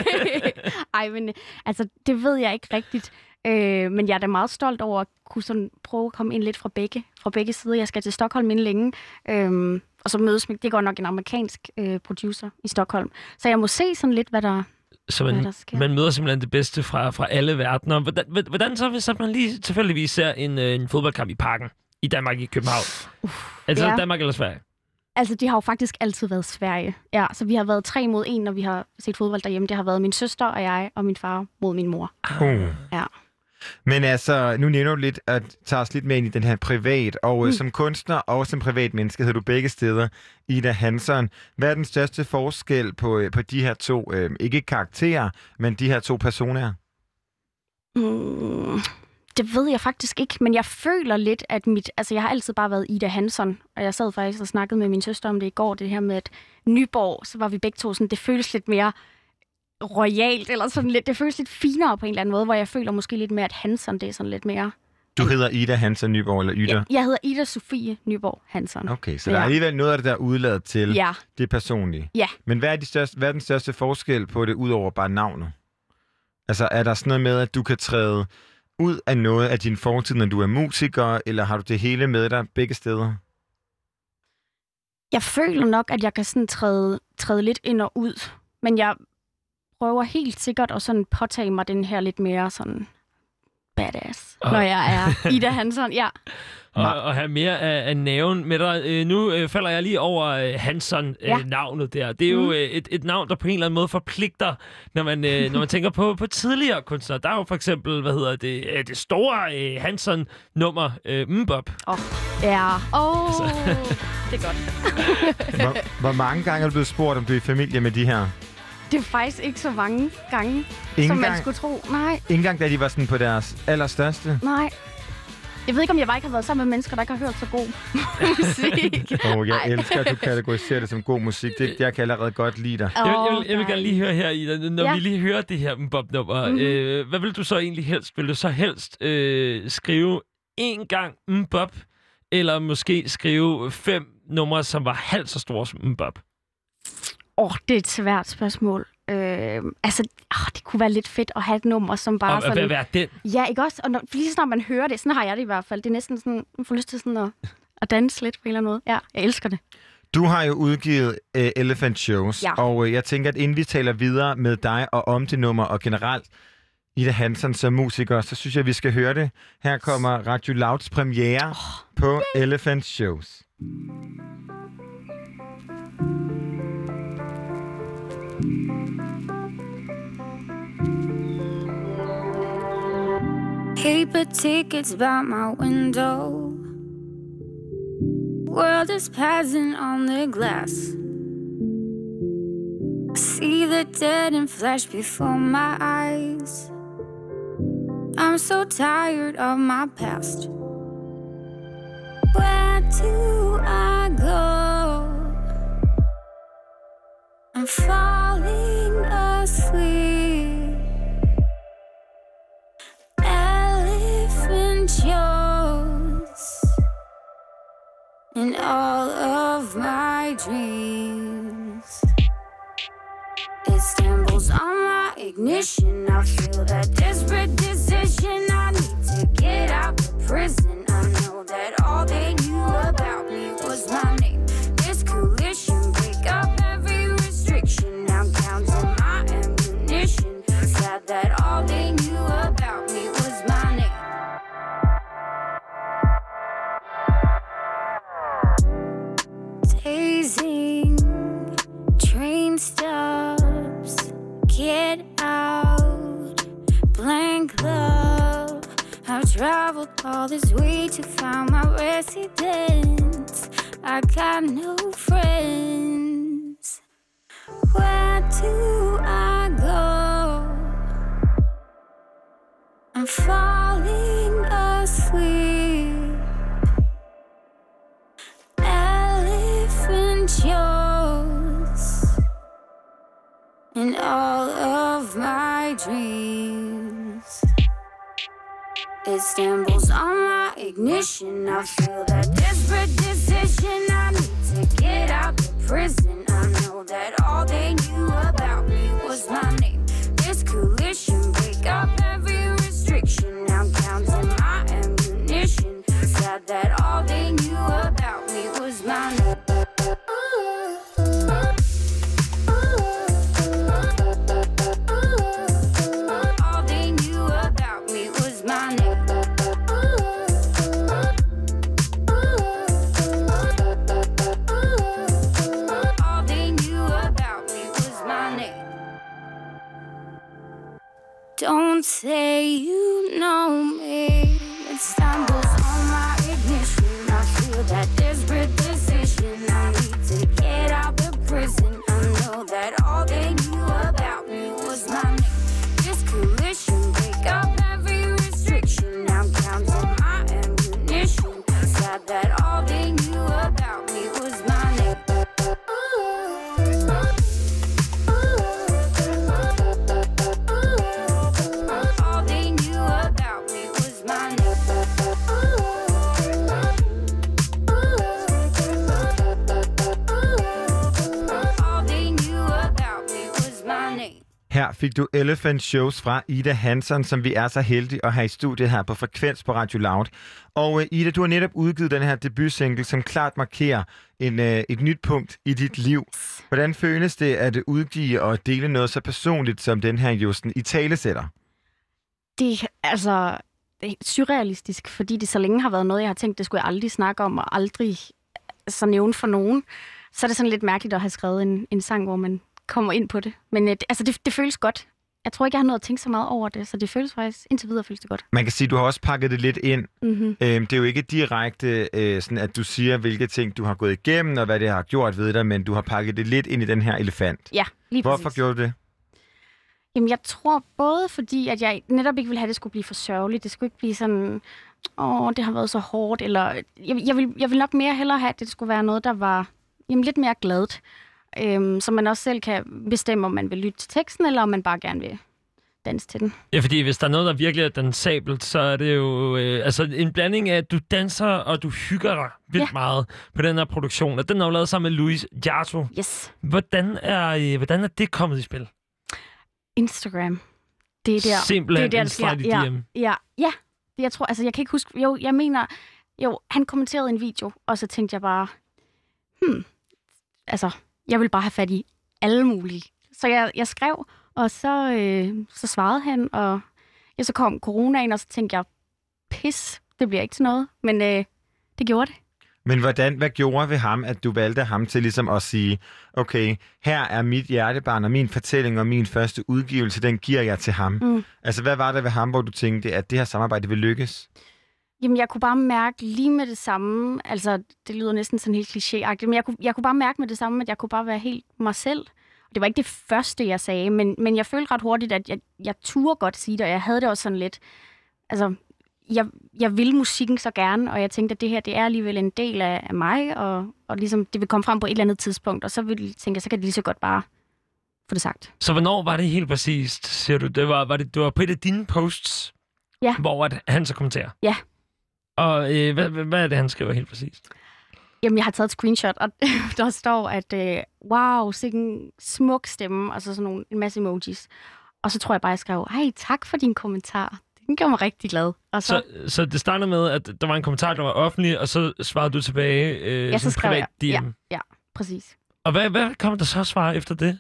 Ej, men altså, det ved jeg ikke rigtigt. Øh, men jeg er da meget stolt over at kunne sådan prøve at komme ind lidt fra begge, fra begge sider. Jeg skal til Stockholm inden længe, øh, og så mødes med, det er godt nok en amerikansk øh, producer i Stockholm. Så jeg må se sådan lidt, hvad der, Så hvad man, sker. man møder simpelthen det bedste fra, fra alle verdener. Hvordan, hvordan så, hvis man lige tilfældigvis ser en, øh, en fodboldkamp i parken i Danmark i København? altså ja. Danmark eller Sverige? Altså, de har jo faktisk altid været Sverige. Ja, så vi har været tre mod en, når vi har set fodbold derhjemme. Det har været min søster og jeg og min far mod min mor. Uh. Ja. Men altså, nu nævner du lidt at tage os lidt med ind i den her privat, og mm. Mm. som kunstner og som privat menneske hedder du begge steder, Ida Hansson. Hvad er den største forskel på, øh, på de her to, øh, ikke karakterer, men de her to personer? Mm, det ved jeg faktisk ikke, men jeg føler lidt, at mit... Altså, jeg har altid bare været Ida Hansson, og jeg sad faktisk og snakkede med min søster om det i går, det her med, at Nyborg, så var vi begge to sådan, det føles lidt mere royalt, eller sådan lidt, det føles lidt finere på en eller anden måde, hvor jeg føler måske lidt mere, at Hansson, det er sådan lidt mere... Du hedder Ida Hansen Nyborg, eller Ida? Jeg, jeg hedder Ida Sofie Nyborg Hansson. Okay, så der er Ja. alligevel noget af det, der er udladet til Ja, det personlige. ja. Men hvad er, de største, hvad er den største forskel på det, udover bare navnet? Altså, er der sådan noget med, at du kan træde ud af noget af din fortid, når du er musiker, eller har du det hele med dig begge steder? Jeg føler nok, at jeg kan sådan træde, træde lidt ind og ud, men jeg prøver helt sikkert at sådan påtage mig den her lidt mere sådan badass, Og- når jeg er Ida Hansson. Ja, Og, og have mere af, af naven med dig. Øh, nu øh, falder jeg lige over øh, Hanson-navnet der. Det er jo Mm. øh, et, et navn, der på en eller anden måde forpligter, når man, øh, når man tænker på, på tidligere kunstnere. Der er jo for eksempel, hvad hedder det, øh, det store øh, Hanson-nummer, øh, Mbop. ja. Åh, Altså. det er godt. Hvor, hvor mange gange er du blevet spurgt, om du er i familie med de her? Det er faktisk ikke så mange gange, Ingen som man gang, skulle tro. Nej, ikke engang, da de var sådan på deres allerstørste? nej. Jeg ved ikke, om jeg bare ikke har været sammen med mennesker, der ikke har hørt så god musik. Oh, jeg Ej. elsker, at du kategoriserer det som god musik. Det, jeg kan allerede godt lide dig. Jeg, vil, jeg, vil, jeg vil gerne lige høre her, Ida, når Ja. vi lige hører det her Mbop-nummer. Mhm. Øh, hvad vil du så egentlig helst? Vil du så helst øh, skrive en gang Mbop, eller måske skrive fem numre, som var halvt så store som Mbop? Åh, det er et svært spørgsmål. Øh, altså, oh, det kunne være lidt fedt at have et nummer, som bare Og sådan... hvad være den? Ja, ikke også? Og når, lige så snart man hører det, sådan har jeg det i hvert fald. Det er næsten sådan, man får lyst til sådan at, at danse lidt på en eller anden måde. Ja, jeg elsker det. Du har jo udgivet uh, Elephant Shows, Ja. og uh, jeg tænker, at inden vi taler videre med dig og om det nummer, og generelt Ida Hansen som musiker, så synes jeg, vi skal høre det. Her kommer Radio Louds premiere oh, på Elephant Shows. Paper tickets by my window. World is passing on the glass. See the dead and flash before my eyes. I'm so tired of my past. Where do I go? I'm falling asleep. In all of my dreams. It stumbles on my ignition. I feel that desperate decision. I need to get out of prison. I know that all they knew about me was my I've traveled all this way to find my residence. I got no friends. Where do I go? I'm falling asleep. Elephant shows in all of my dreams. It stumbles on my ignition. I feel that desperate decision. I need to get out of prison. I know that all they knew about me was my name. This coalition break up every restriction. I'm counting my ammunition. Sad that Don't say you know me. Fik du Elephant Shows fra Ida Hansen, som vi er så heldige at have i studiet her på Frekvens på Radio Loud. Og uh, Ida, du har netop udgivet den her debutsingle, som klart markerer en, uh, et nyt punkt i dit liv. Hvordan føles det at udgive og dele noget så personligt, som den her Justen i talesætter? Det, altså, det er surrealistisk, fordi det så længe har været noget, jeg har tænkt, det skulle jeg aldrig snakke om, og aldrig så nævne for nogen. Så er det sådan lidt mærkeligt at have skrevet en, en sang, hvor man kommer ind på det. Men øh, det, altså, det, det føles godt. Jeg tror ikke, jeg har noget at tænke så meget over det, så det føles faktisk, indtil videre føles det godt. Man kan sige, at du har også pakket det lidt ind. Mm-hmm. Øhm, det er jo ikke direkte, øh, sådan at du siger, hvilke ting du har gået igennem, og hvad det har gjort ved dig, men du har pakket det lidt ind i den her elefant. Ja, lige Hvorfor præcis. gjorde du det? Jamen, jeg tror både fordi, at jeg netop ikke ville have, at det skulle blive for sørgeligt. Det skulle ikke blive sådan, åh, det har været så hårdt. Eller, jeg, jeg, vil, jeg vil nok mere hellere have, at det skulle være noget, der var jamen, lidt mere gladt. Øhm, så man også selv kan bestemme, om man vil lytte til teksten, eller om man bare gerne vil danse til den. Ja, fordi hvis der er noget, der virkelig er dansabelt, så er det jo øh, altså en blanding af, at du danser, og du hygger dig vildt Ja. meget på den her produktion. Og den er jo lavet sammen med Louis Jarto. Yes. Hvordan er, øh, hvordan er det kommet i spil? Instagram. Det er der. Simpelthen det er der, i ja, DM. Ja, ja. Det, jeg tror, altså, jeg kan ikke huske... Jo, jeg mener... Jo, han kommenterede en video, og så tænkte jeg bare... Hmm, altså, jeg vil bare have fat i alle mulige. Så jeg, jeg skrev, og så, øh, så svarede han, og ja, så kom coronaen, og så tænkte jeg, pis, det bliver ikke til noget. Men øh, det gjorde det. Men hvordan, hvad gjorde ved ham, at du valgte ham til ligesom at sige, okay, her er mit hjertebarn og min fortælling og min første udgivelse, den giver jeg til ham. Mm. Altså, hvad var det ved ham, hvor du tænkte, at det her samarbejde vil lykkes? Jamen, jeg kunne bare mærke lige med det samme, altså, det lyder næsten sådan helt klichéagtigt, men jeg kunne, jeg kunne bare mærke med det samme, at jeg kunne bare være helt mig selv. Og det var ikke det første, jeg sagde, men, men jeg følte ret hurtigt, at jeg, jeg turde godt sige det, og jeg havde det også sådan lidt, altså, jeg, jeg vil musikken så gerne, og jeg tænkte, at det her, det er alligevel en del af, af mig, og, og ligesom, det vil komme frem på et eller andet tidspunkt, og så vil, tænkte jeg, så kan det lige så godt bare få det sagt. Så hvornår var det helt præcist, siger du? Det var, var det, det var på et af dine posts, Ja. hvor at han så kommenterer? Ja. Og øh, hvad, hvad, er det, han skriver helt præcist? Jamen, jeg har taget et screenshot, og der står, at øh, wow, sikken smuk stemme, og så sådan nogle, en masse emojis. Og så tror jeg bare, jeg skrev, ej, tak for din kommentar. Den gjorde mig rigtig glad. Og så, Så, så det startede med, at der var en kommentar, der var offentlig, og så svarede du tilbage øh, ja, så skrev privat jeg. DM. Ja, ja, præcis. Og hvad, hvad kom der så svar efter det?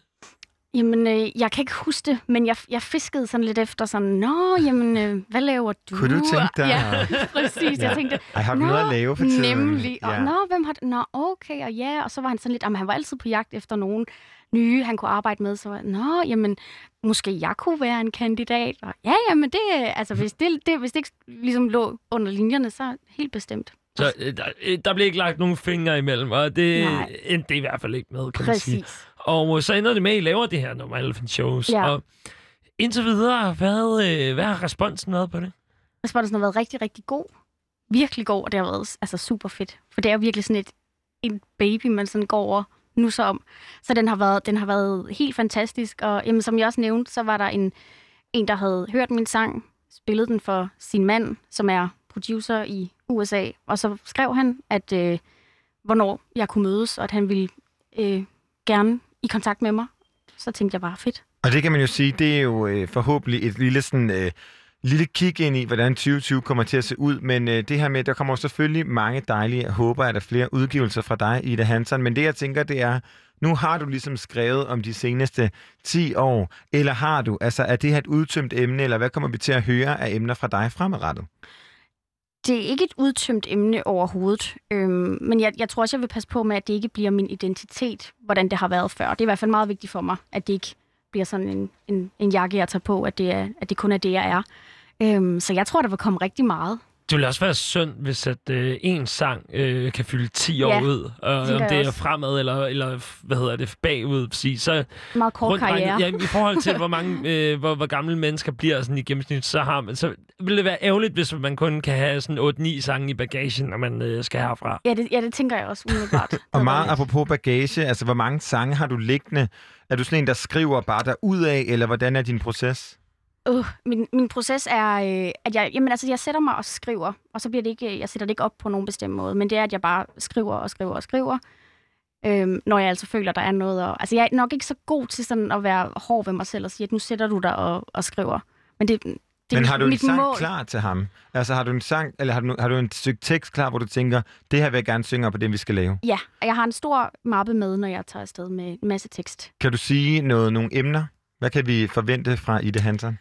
Jamen, øh, jeg kan ikke huske det, men jeg, jeg fiskede sådan lidt efter sådan, nå, jamen, øh, hvad laver du? Kunne du tænke dig- Ja, præcis. Ja. Jeg tænkte, Ej, har noget at lave for tiden? Nemlig. Og, Ja. Nå, hvem har det? Nå, okay, og ja. Og så var han sådan lidt, jamen, han var altid på jagt efter nogen nye, han kunne arbejde med. Så var jeg, nå, jamen, måske jeg kunne være en kandidat. Og, ja, jamen, det, altså, hvis det, det, hvis det ikke ligesom lå under linjerne, så helt bestemt. Så øh, der, øh, der blev ikke lagt nogen fingre imellem, og det Nej. endte det i hvert fald ikke med, kan man sige. Præcis. Og øh, så ender det med, at I laver det her nummer, Elephant Shows. Ja. Og indtil videre, hvad, øh, hvad har responsen været på det? Responsen har været rigtig, rigtig god. Virkelig god, og det har været altså, super fedt. For det er jo virkelig sådan et, en baby, man sådan går over nu så om. Så den har været, den har været helt fantastisk. Og jamen, som jeg også nævnte, så var der en, en, der havde hørt min sang, spillet den for sin mand, som er producer i USA. Og så skrev han, at øh, hvornår jeg kunne mødes, og at han ville øh, gerne i kontakt med mig. Så tænkte jeg bare, fedt. Og det kan man jo sige, det er jo øh, forhåbentlig et lille sådan... Øh, lille kig ind i, hvordan 2020 kommer til at se ud, men øh, det her med, der kommer jo selvfølgelig mange dejlige, jeg håber, at der er flere udgivelser fra dig, Ida Hansen, men det jeg tænker, det er, nu har du ligesom skrevet om de seneste 10 år, eller har du, altså er det her et udtømt emne, eller hvad kommer vi til at høre af emner fra dig fremadrettet? Det er ikke et udtømt emne overhovedet, øhm, men jeg, jeg tror også, jeg vil passe på med, at det ikke bliver min identitet, hvordan det har været før. Det er i hvert fald meget vigtigt for mig, at det ikke bliver sådan en, en, en jakke, jeg tager på, at det, er, at det kun er det, jeg er. Øhm, så jeg tror, der vil komme rigtig meget det ville også være synd, hvis at øh, en sang øh, kan fylde 10 år Ja, ud. Og om tænker det er også. fremad eller, eller hvad hedder det, bagud. Præcis. Så Meget kort rundt karriere. Ja, i forhold til, hvor, mange, øh, hvor, hvor gamle mennesker bliver sådan i gennemsnit, så, har man, så vil det være ærgerligt, hvis man kun kan have sådan 8-9 sange i bagagen, når man øh, skal herfra. Ja det, ja, det tænker jeg også umiddelbart. Og meget apropos bagage, altså hvor mange sange har du liggende? Er du sådan en, der skriver bare der ud af, eller hvordan er din proces? Uh, min, min proces er, øh, at jeg, jamen, altså, jeg sætter mig og skriver, og så bliver det ikke, jeg sætter det ikke op på nogen bestemt måde, men det er, at jeg bare skriver og skriver og skriver, øhm, når jeg altså føler, der er noget. Og, altså, jeg er nok ikke så god til sådan at være hård ved mig selv og sige, at nu sætter du dig og, og skriver. Men det, det Men har du en sang mål. klar til ham? Altså har du en sang, eller har du, har du en stykke tekst klar, hvor du tænker, det her vil jeg gerne synge op på det, vi skal lave? Ja, og jeg har en stor mappe med, når jeg tager afsted med en masse tekst. Kan du sige noget, nogle emner? Hvad kan vi forvente fra Ida Hansen?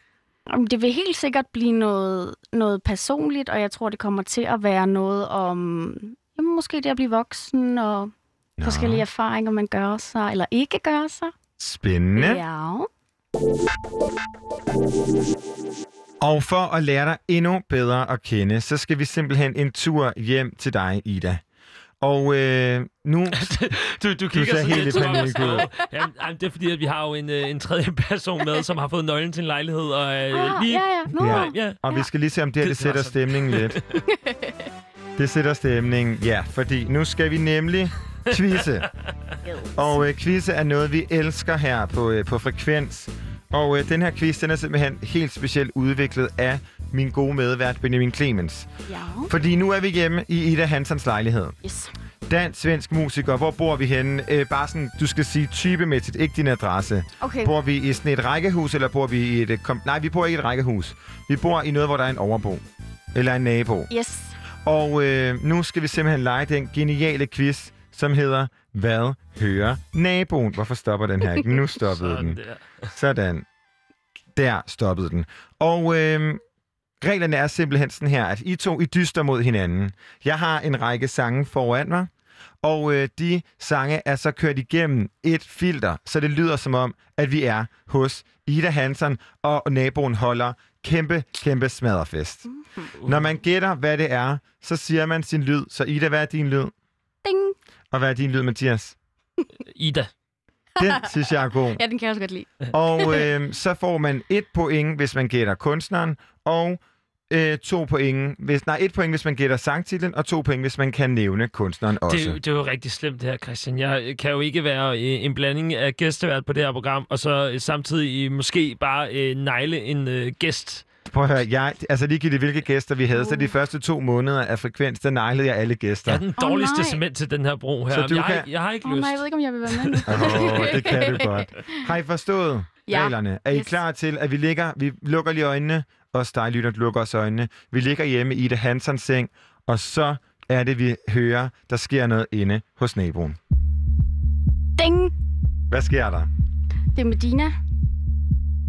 Det vil helt sikkert blive noget, noget personligt, og jeg tror, det kommer til at være noget om jamen, måske det at blive voksen, og Nå. forskellige erfaringer, man gør sig, eller ikke gør sig. Spændende. Ja. Og for at lære dig endnu bedre at kende, så skal vi simpelthen en tur hjem til dig, Ida. Og øh, nu... Du, du kigger ser sådan helt lidt ud. Jamen, det er fordi, at vi har jo en, øh, en tredje person med, som har fået nøglen til en lejlighed. Og, øh, Ah, lige... ja, ja. Nå. Ja. ja. Og vi skal lige se, om det her det sætter stemningen lidt. Det sætter stemningen, ja. Fordi nu skal vi nemlig quizze. Og øh, quizze er noget, vi elsker her på, øh, på Frekvens. Og øh, den her quiz, den er simpelthen helt specielt udviklet af min gode medvært Benjamin Clemens. Ja. Fordi nu er vi hjemme i Ida Hansens lejlighed. Yes. Dansk, svensk musiker. Hvor bor vi henne? Øh, bare sådan, du skal sige typemæssigt, ikke din adresse. Okay. Bor vi i sådan et rækkehus, eller bor vi i et... øh, Kom- Nej, vi bor ikke i et rækkehus. Vi bor i noget, hvor der er en overbo. Eller en nabo. Yes. Og øh, nu skal vi simpelthen lege den geniale quiz, som hedder Hvad hører naboen? Hvorfor stopper den her ikke? Nu stoppede Sådan den. der. Sådan. Der stoppede den. Og øh, reglerne er simpelthen sådan her, at I to I dyster mod hinanden. Jeg har en række sange foran mig, og øh, de sange er så kørt igennem et filter, så det lyder som om, at vi er hos Ida Hansen, og naboen holder kæmpe, kæmpe smadderfest. Når man gætter, hvad det er, så siger man sin lyd. Så Ida, hvad er din lyd? Ding. Og hvad er din lyd, Mathias? Ida. Den synes jeg er god. Ja, den kan jeg også godt lide. Og øh, så får man et point, hvis man gætter kunstneren, og øh, to point, hvis, nej, et point, hvis man gætter sangtitlen, og to point, hvis man kan nævne kunstneren også. Det, er jo- det er jo rigtig slemt det her, Christian. Jeg kan jo ikke være øh, en blanding af gæstevært på det her program, og så øh, samtidig øh, måske bare øh, negle en øh, gæst. Prøv at høre, jeg, altså ligegyldigt hvilke gæster vi havde, så de første to måneder af frekvens, der neglede jeg alle gæster. Jeg er den dårligste nej. cement til den her bro her. Så du jeg, har kan- ikke, jeg har ikke oh, lyst. nej, jeg ved ikke, om jeg vil være med. Åh, det kan du godt. Har I forstået Ja. reglerne? Er I Yes. klar til, at vi ligger, vi lukker lige øjnene, og dig lytter, lukker os øjnene. Vi ligger hjemme i det Hansons seng, og så er det, vi hører, der sker noget inde hos naboen. Ding. Hvad sker der? Det er Medina.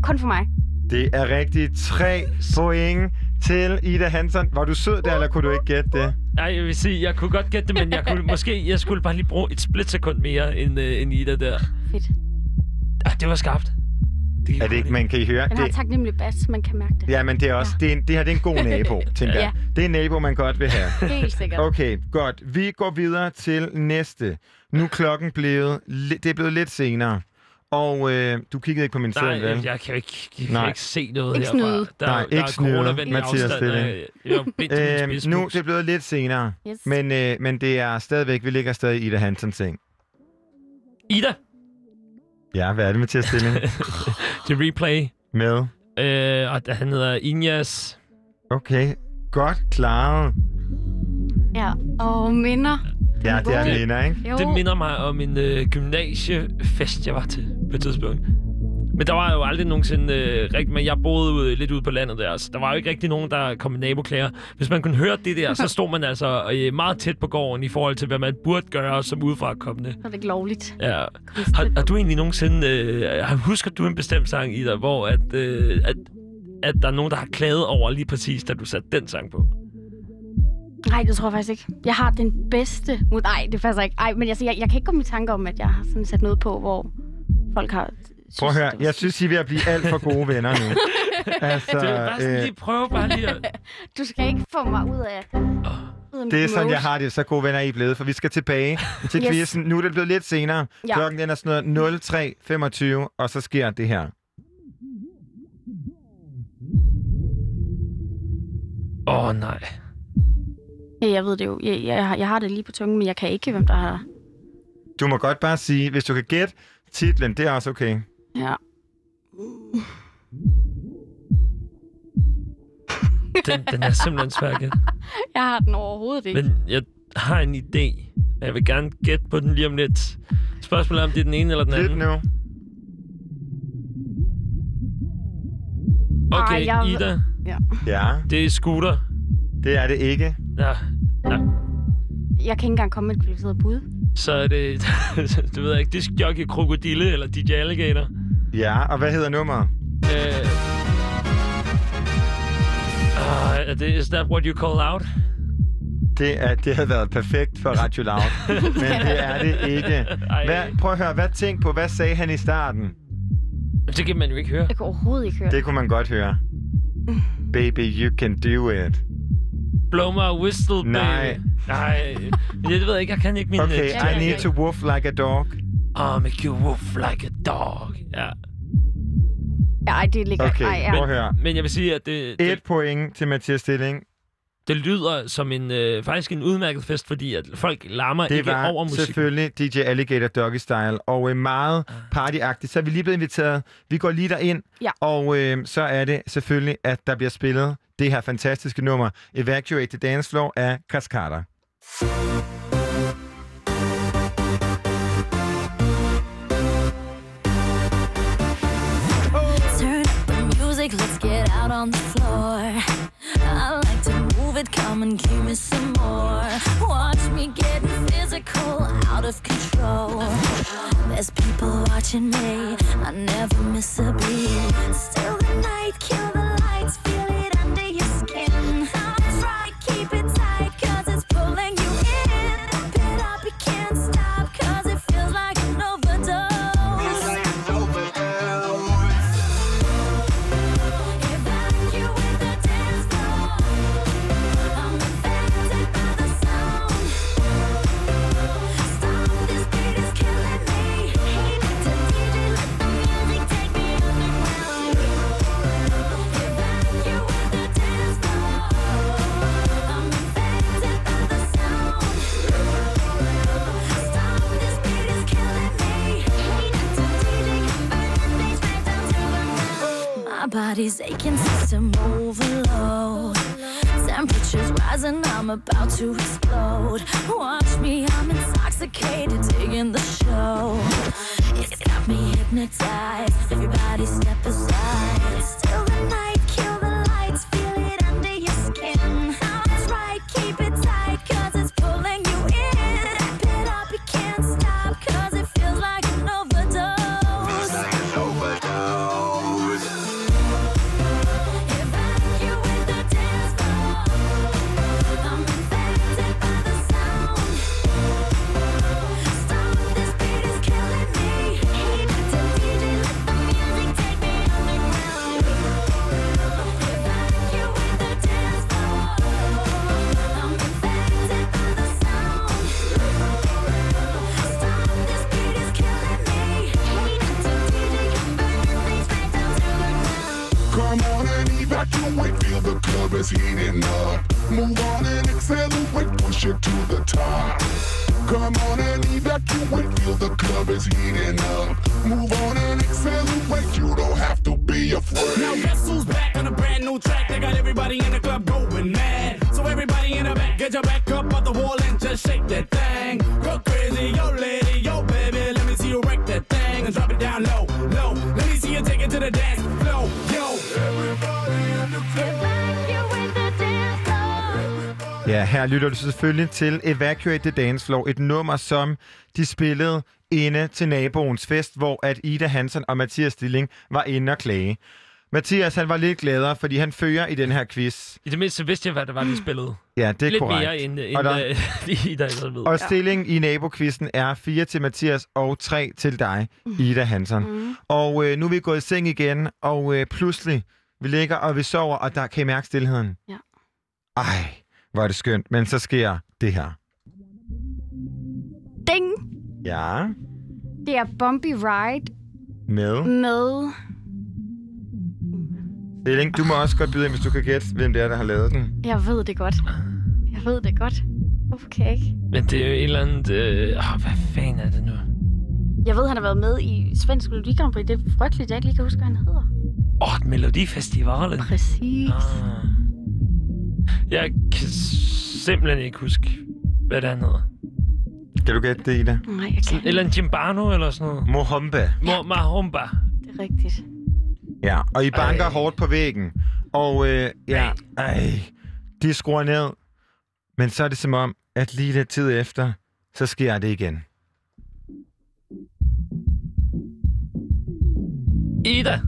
Kun for mig. Det er rigtigt. Tre point til Ida Hansen. Var du sød der, eller kunne du ikke gætte det? Nej, jeg vil sige, jeg kunne godt gætte det, men jeg kunne, måske jeg skulle bare lige bruge et splitsekund mere end, øh, end Ida der. Fedt. Ah, det var skarpt. Er det ikke, man kan I høre? Den har Det, taknemmelig bas, man kan mærke det. ja, men det er også, det, er en, det her det er en god nabo, tænker jeg. Det er en nabo, man godt vil have. Helt sikkert. Okay, godt. Vi går videre til næste. Nu er klokken blevet, det er blevet lidt senere. Og øh, du kiggede ikke på min Nej, søn, vel? jeg kan ikke, jeg kan Nej. ikke se noget Ikke herfra. snyde. Der, Nej, der ikke er snyde, Mathias afstand. Stilling. Spidsmus. nu det er blevet lidt senere, Yes. men, øh, men det er stadigvæk, vi ligger stadig i Ida Hansens seng. Ida, Ja, hvad er det at stille til replay. med? Øh, og han hedder Injas. Okay, godt klaret. Ja, og minder. Ja, det er Det- minder, ikke? Jo. Det minder mig om en øh, gymnasiefest, jeg var til på et tidspunkt. Men der var jo aldrig nogensinde øh, rigtig... Men jeg boede ude, lidt ude på landet der, så der var jo ikke rigtig nogen, der kom med naboklager. Hvis man kunne høre det der, så stod man altså øh, meget tæt på gården i forhold til, hvad man burde gøre som udefra kommende. Så er det ikke lovligt. Ja. Har, har du egentlig nogensinde... Øh, husker du en bestemt sang i dig, hvor at, øh, at, at der er nogen, der har klaget over lige præcis, da du satte den sang på? Nej, det tror jeg faktisk ikke. Jeg har den bedste... mod- Nej, det passer ikke. Ej, men altså, jeg, jeg kan ikke komme i tanke om, at jeg har sådan sat noget på, hvor folk har Prøv at høre, jeg synes, I er ved at blive alt for gode venner nu. altså, Det er bare sådan øh, lige prøve bare lige at... Du skal ikke få mig ud af... Ud af det er sådan, mode. jeg har det. Så gode venner er I blevet, for vi skal tilbage til Yes. quizzen. Nu er det blevet lidt senere. Ja. Klokken den er sådan noget 03.25, og så sker det her. Åh, oh, nej. Ja, jeg ved det jo. Jeg, jeg, har- jeg har det lige på tungen, men jeg kan ikke, hvem der har... Du må godt bare sige, hvis du kan gætte titlen, det er også okay. Ja. Den, den er simpelthen svær at gætte. Jeg har den overhovedet ikke. Men jeg har en idé. Jeg vil gerne gætte på den lige om lidt. Spørgsmålet er, om det er den ene eller den Lidt anden. nu. Okay, Ej, jeg- Ida. Ja. Ja, Det er scooter. Det er det ikke. Ja. ja. Jeg kan ikke engang komme med et kvalificeret bud. Så er det, du ved ikke, diskjockey krokodille eller DJ Alligator. Ja, og hvad hedder nummeret? Øh, uh, er det, is that what you call out? Det, er, det havde været perfekt for Radio Loud, men det er det ikke. Hvad, prøv at høre, hvad tænk på, hvad sagde han i starten? Det kan man jo ikke høre. Jeg kan overhovedet ikke høre Det kunne man godt høre. Baby, you can do it. Blow my whistle, baby. Nej. Nej. Men jeg ved ikke, jeg kan ikke min... Okay, øh, I need to woof like a dog. Oh, make you woof like a dog. Ja. Ej, det ligger... Okay, Ej, ja. høre. Men jeg vil sige, at det, det, Et point til Mathias Stilling. det lyder som en øh, faktisk en udmærket fest, fordi at folk larmer Det ikke var over musik. selvfølgelig DJ Alligator Doggy Style, og øh, meget partyagtigt. Så er vi lige blevet inviteret. Vi går lige derind, Ja. og øh, så er det selvfølgelig, at der bliver spillet det her fantastiske nummer, Evacuate the Dance Floor af Cascada. Let's get out on the floor. I like to move it, come and give me some more. Watch me physical, out of control. There's people watching me, I never miss a beat. Still the night, kill the body's aching, system overload. Temperatures rising, I'm about to explode. Watch me, I'm intoxicated, digging the show. It's got me hypnotized. Everybody step aside. Still the night, club is heating up. Move on and accelerate, push it to the top. Come on and evacuate, feel the club is heating up. Move on and accelerate, you don't have to be afraid. Now who's back on a brand new track? They got everybody in the club going mad. So everybody in the back, get your back up on the wall and just shake that thing. Go crazy, yo lady, Ja, her lytter du selvfølgelig til Evacuate the Dance Floor, et nummer, som de spillede inde til naboens fest, hvor at Ida Hansen og Mathias Stilling var inde og klage. Mathias, han var lidt gladere, fordi han fører i den her quiz. I det mindste vidste jeg, hvad det var, vi spillede. Ja, det er Lidt korrekt. mere end, end Og der- øh, Ida jeg ved. Og stillingen i nabokvisten er 4 til Mathias og 3 til dig, Ida Hansen. Mm. Og øh, nu er vi gået i seng igen, og øh, pludselig, vi ligger og vi sover, og der kan I mærke stillheden. Ja. Ej, hvor er det skønt. Men så sker det her. Ding! Ja, Det er Bumpy Ride med med... stilling. Du må også godt byde ind, hvis du kan gætte, hvem det er, der har lavet den. Jeg ved det godt. Jeg ved det godt. Okay. Men det er jo et eller andet... Øh, åh, hvad fanden er det nu? Jeg ved, han har været med i Svensk Melodi Grand Prix. Det er frygteligt, jeg ikke lige kan huske, hvad han hedder. Åh, oh, Melodifestivalen. Præcis. Ah. Jeg kan simpelthen ikke huske, hvad det er, han hedder. Kan du gætte det, Ida? Nej, jeg kan Eller en Jimbano eller sådan noget. Mohomba. Mo- Mahomba. Det er rigtigt. Ja, og I banker Ej. hårdt på væggen. Og øh, ja, ej, de skruer ned. Men så er det som om, at lige lidt tid efter, så sker det igen. Ida.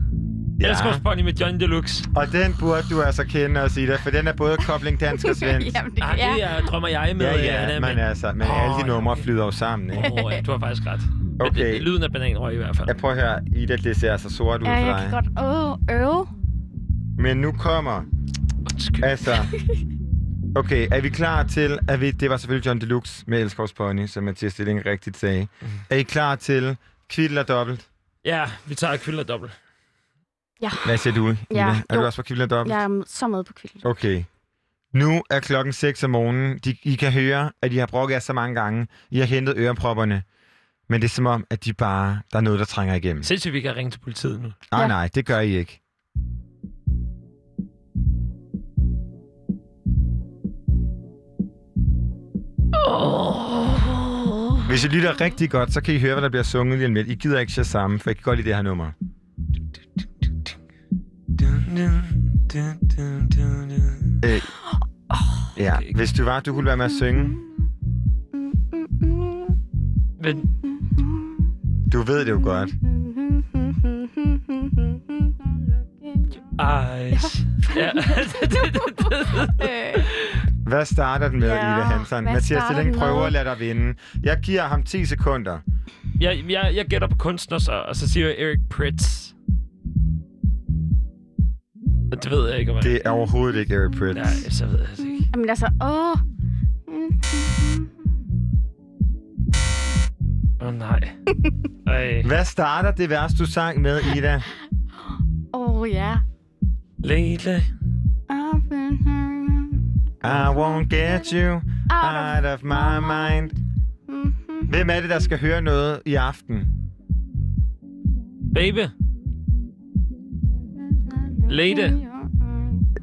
Ja. Elskovspony med John Deluxe. Og den burde du altså kende os, Ida, for den er både kobling dansk og svensk. Jamen, det, Ah, det er, drømmer jeg med. ja, ja, Anna, men altså, men Åh, alle de ja, numre okay. flyder jo sammen, ikke? Åh, ja, du har faktisk ret. Men Okay. det, lyden af bananrøg i hvert fald. Jeg prøver at høre, Ida, det ser så sort ud Ja, for jeg dig. kan godt åh, øve. Men nu kommer, Undskyld. altså... Okay, er vi klar til, at vi, det var selvfølgelig John Deluxe med Elskovs Pony, som Mathias Stilling rigtigt sagde. Mhm. Er I klar til og dobbelt? Ja, vi tager og dobbelt. Ja, Hvad siger du, Ida? Ja, er du jo. også på og dobbelt? jeg er så med på kvilden. Okay. Nu er klokken 6 om morgenen. De, I kan høre, at I har brokket jer så mange gange. I har hentet ørepropperne. Men det er som om, at de bare, der er noget, der trænger igennem. Sindssygt, vi kan ringe til politiet nu. Nej, Ja. nej, det gør I ikke. Hvis I lytter rigtig godt, så kan I høre, hvad der bliver sunget lige om lidt. I gider ikke Shazam, for jeg kan godt lide det her nummer. Øh, ja, hvis du var, du kunne være med at synge. Men Du ved det jo godt. Eyes. Ja. Hvad starter den med, Ja, Ida Hansen? Mathias Stilling prøver at lade dig vinde. Jeg giver ham 10 sekunder. jeg, jeg, jeg gætter på kunstner, så, og så siger jeg Eric Pritz. Det ved jeg ikke, om jeg... Det er overhovedet ikke Eric Pritz. Nej, så ved jeg det ikke. Jamen altså, åh. Åh, oh, nej. Ej. Hvad starter det vers, du sang med, Ida? Åh, oh, ja. Lately. I've been. I won't get you Out of my mind. Mhm. Hvem er det, der skal høre noget i aften? Baby. Lady.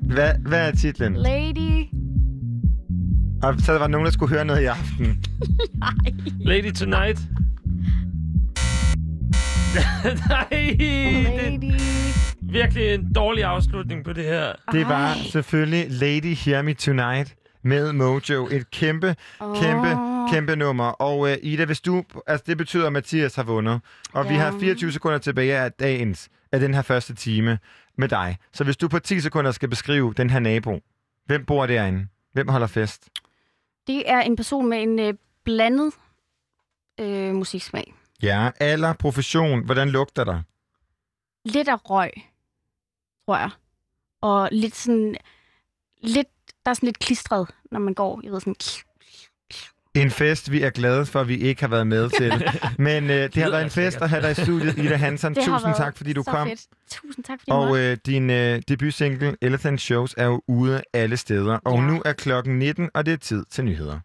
Hvad, hvad er titlen? Lady. Og så var der nogen, der skulle høre noget i aften. Lady Tonight. Nej, det er Lady. virkelig en dårlig afslutning på det her. Det var selvfølgelig Lady Hear Me Tonight med Mojo. Et kæmpe, kæmpe, Åh. kæmpe nummer. Og uh, Ida, hvis du... Altså, det betyder, at Mathias har vundet. Og vi Ja. har 24 sekunder tilbage af dagens, af den her første time med dig. Så hvis du på 10 sekunder skal beskrive den her nabo, hvem bor derinde? Hvem holder fest? Det er en person med en øh, blandet øh, musiksmag. Ja, alder, profession, hvordan lugter der? Lidt af røg, tror jeg. Og lidt sådan... Lidt, der er sådan lidt klistret, når man går. Jeg ved sådan... En fest, vi er glade for, at vi ikke har været med til. Men øh, det har været en altså fest lækkert. at have dig i studiet, Ida Hansen. Tusind tak, fordi du kom. Fedt. Tusind tak, fordi Og øh, din øh, debutsingle, Elephant Shows, er jo ude alle steder. Og Ja. nu er klokken 19, og det er tid til nyheder.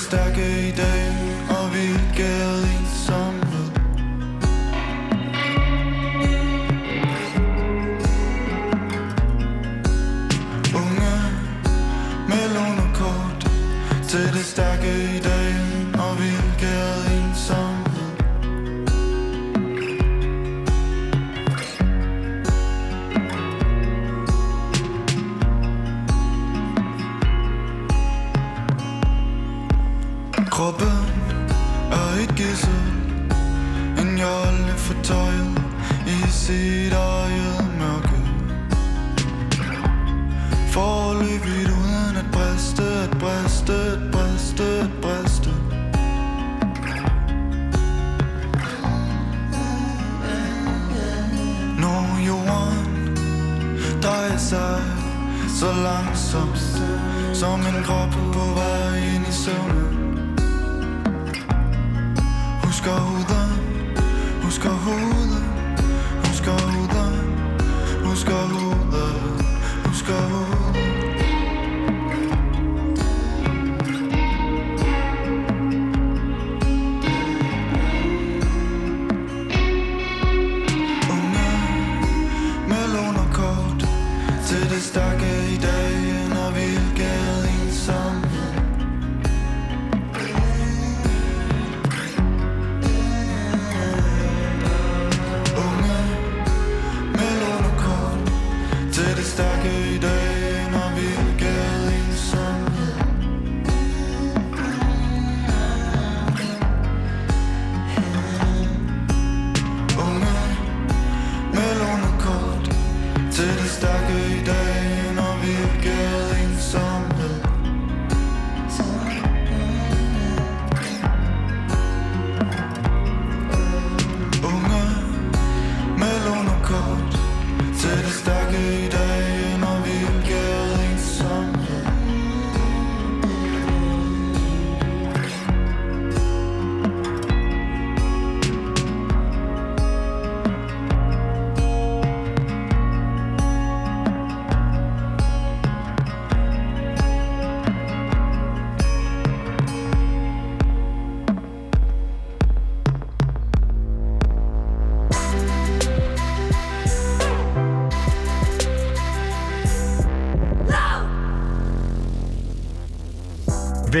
Stærke i dag Og vi gælder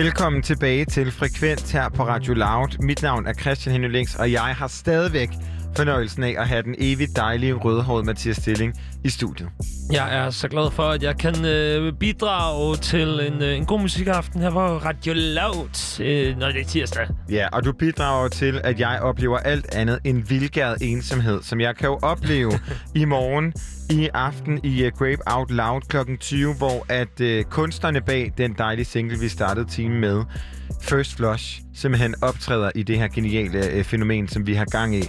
Velkommen tilbage til Frekvent her på Radio Loud. Mit navn er Christian Henning Links, og jeg har stadigvæk fornøjelsen af at have den evigt dejlige rødhårede Mathias Stilling i studiet. Jeg er så glad for, at jeg kan øh, bidrage til en, øh, en god musikaften her på Radio Loud, øh, når det er tirsdag. Ja, og du bidrager til, at jeg oplever alt andet end vildgæret ensomhed, som jeg kan jo opleve i morgen i aften i øh, uh, Grape Out Loud kl. 20, hvor at uh, kunstnerne bag den dejlige single, vi startede timen med, First Flush, simpelthen optræder i det her geniale uh, fænomen, som vi har gang i.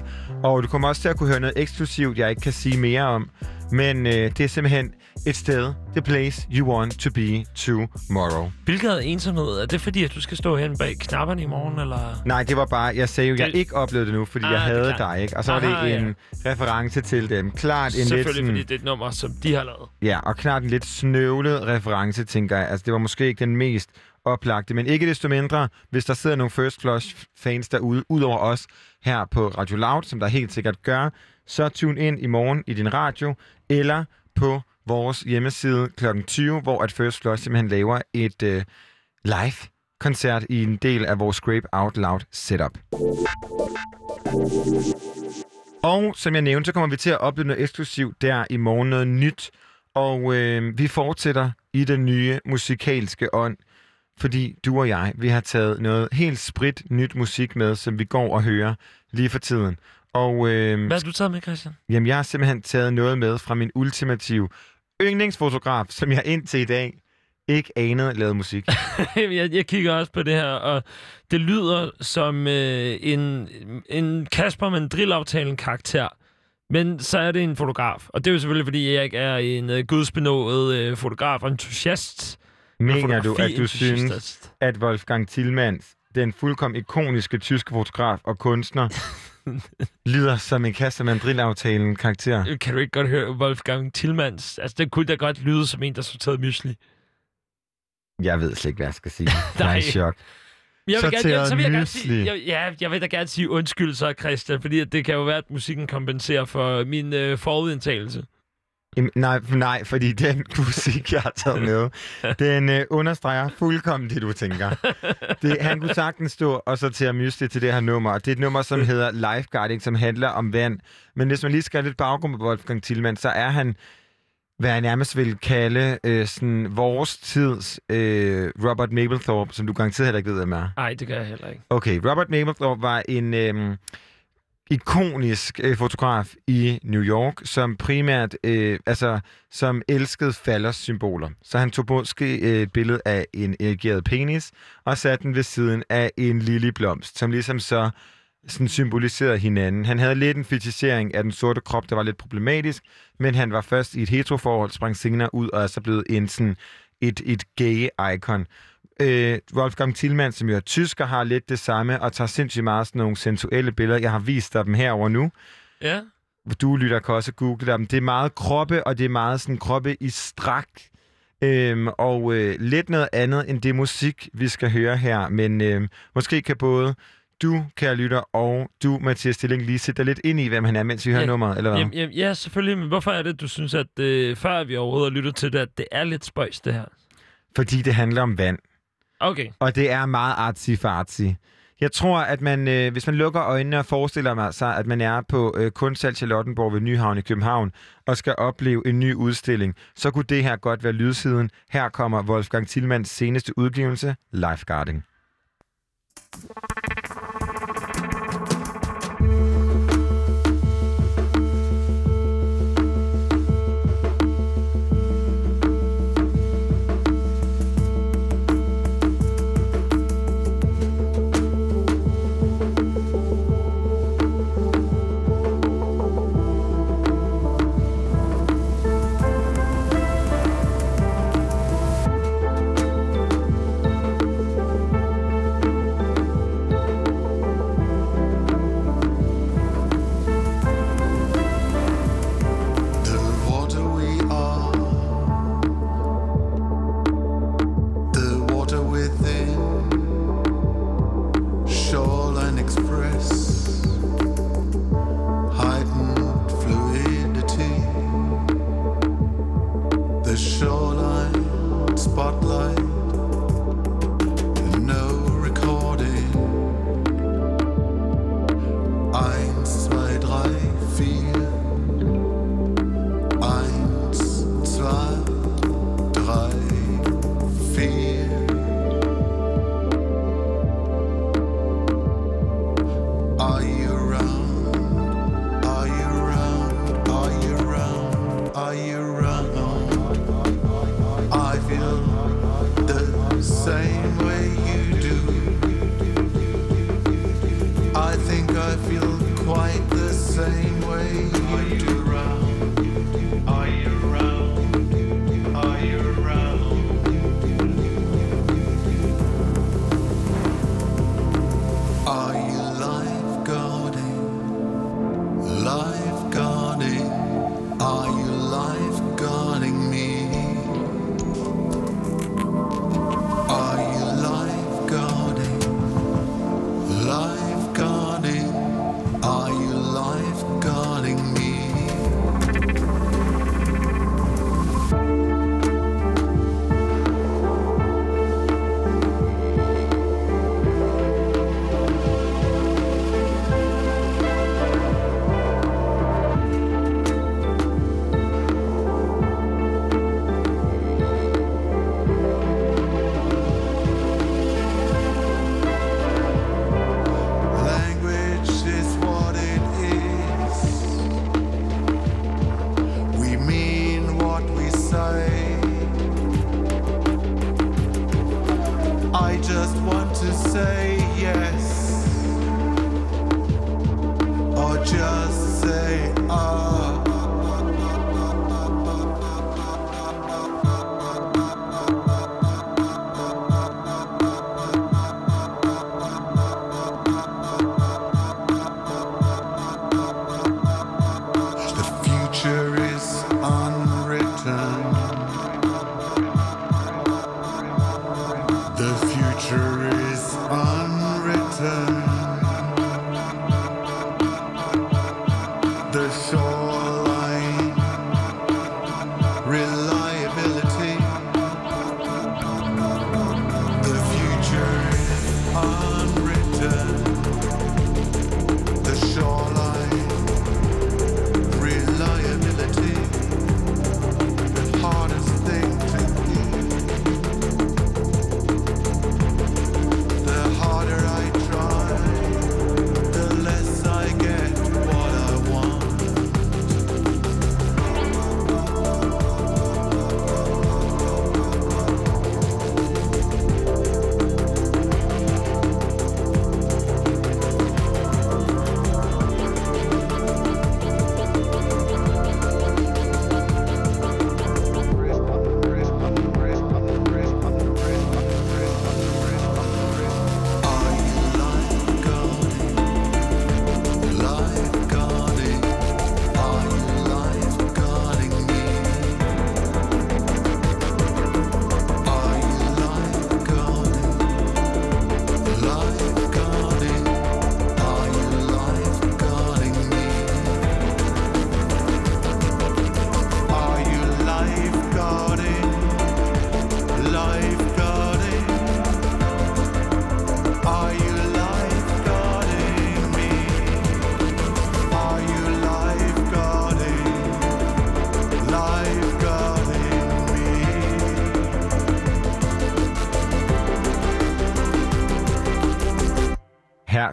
Og du kommer også til at kunne høre noget eksklusivt, jeg ikke kan sige mere om, men uh, det er simpelthen et sted, the place you want to be tomorrow. Hvilket ensomhed? Er det fordi, at du skal stå hen bag knapperne i morgen, eller? Nej, det var bare, jeg sagde jo, jeg Det- ikke oplevede det nu, fordi Ah, jeg havde dig, ikke? Og så var Aha, det en reference til dem. Klart en lidt Selvfølgelig, sådan, fordi det er et nummer, som de har lavet. Ja, og klart en lidt snøvlet reference, tænker jeg. Altså, det var måske ikke den mest oplagte, men ikke desto mindre, hvis der sidder nogle First Flush fans derude, ud over os her på Radio Loud, som der helt sikkert gør, så tune ind i morgen i din radio, eller på vores hjemmeside kl. 20, hvor at First Flush simpelthen laver et øh, live-koncert i en del af vores Scrape Out Loud setup. Og som jeg nævnte, så kommer vi til at opleve noget eksklusivt der i morgen, noget nyt. Og øh, vi fortsætter i den nye musikalske ånd, fordi du og jeg, vi har taget noget helt sprit nyt musik med, som vi går og hører lige for tiden. Og øh, Hvad har du taget med, Christian? jamen, jeg har simpelthen taget noget med fra min ultimative yndlingsfotograf, som jeg indtil i dag ikke anede lavede musik. jeg, jeg kigger også på det her, og det lyder som øh, en, en Kasper Mandrill-aftalen karakter. Men så er det en fotograf. Og det er jo selvfølgelig, fordi jeg ikke er en øh, gudsbenået øh, fotograf og entusiast. Mener du, at du synes, at Wolfgang Tillmans, den fuldkommen ikoniske tyske fotograf og kunstner, lyder som en Kasper Mandrill-aftalen karakter? Kan du ikke godt høre Wolfgang Tillmans? Altså, det kunne da godt lyde som en, der sorterede mysli. Jeg ved slet ikke, hvad jeg skal sige. Jeg er Nej. i chok. Jeg vil gerne, jeg, så vil jeg gerne sige, jeg, ja, jeg vil da gerne sige undskyld så, Christian, fordi at det kan jo være, at musikken kompenserer for min øh, forudindtagelse. Jamen, Nej, nej, fordi den musik, jeg har taget med, den øh, understreger fuldkommen det, du tænker. Det, han kunne sagtens stå og så til at myste til det her nummer. Det er et nummer, som hedder Lifeguarding, som handler om vand. Men hvis man lige skal have lidt baggrund på Wolfgang Tillman, så er han, hvad jeg nærmest vil kalde øh, sådan vores tids øh, Robert Mapplethorpe, som du garanteret heller ikke ved, hvem er. Nej, det gør jeg heller ikke. Okay, Robert Mapplethorpe var en øhm, ikonisk øh, fotograf i New York, som primært, øh, altså, som elskede faldersymboler. Så han tog måske øh, et billede af en erigeret penis, og satte den ved siden af en lille blomst, som ligesom så sådan symboliserede hinanden. Han havde lidt en fetisering af den sorte krop, der var lidt problematisk, men han var først i et heteroforhold, sprang senere ud og er så blevet en sådan et, et gay-icon. Øh, Wolfgang Tillmann, som jo er tysker, har lidt det samme, og tager sindssygt meget sådan nogle sensuelle billeder. Jeg har vist dig dem herover nu. Ja. Du lytter kan også google dem. Det er meget kroppe, og det er meget sådan kroppe i strak. Øhm, og øh, lidt noget andet end det musik, vi skal høre her. Men øh, måske kan både du, kære lytter, og du, Mathias Stilling, lige sætte dig lidt ind i, hvem han er, mens vi hører Ja. nummeret, eller hvad? Jamen, jamen, ja, selvfølgelig. Men hvorfor er det, du synes, at øh, før vi overhovedet har lyttet til det, at det er lidt spøjs, det her? Fordi det handler om vand. Okay. Og det er meget artsy-fartsy. Jeg tror, at man, øh, hvis man lukker øjnene og forestiller mig sig, at man er på øh, Kunsthal Charlottenborg ved Nyhavn i København og skal opleve en ny udstilling, så kunne det her godt være lydsiden. Her kommer Wolfgang Tillmans seneste udgivelse, Lifeguarding. Lifeguarding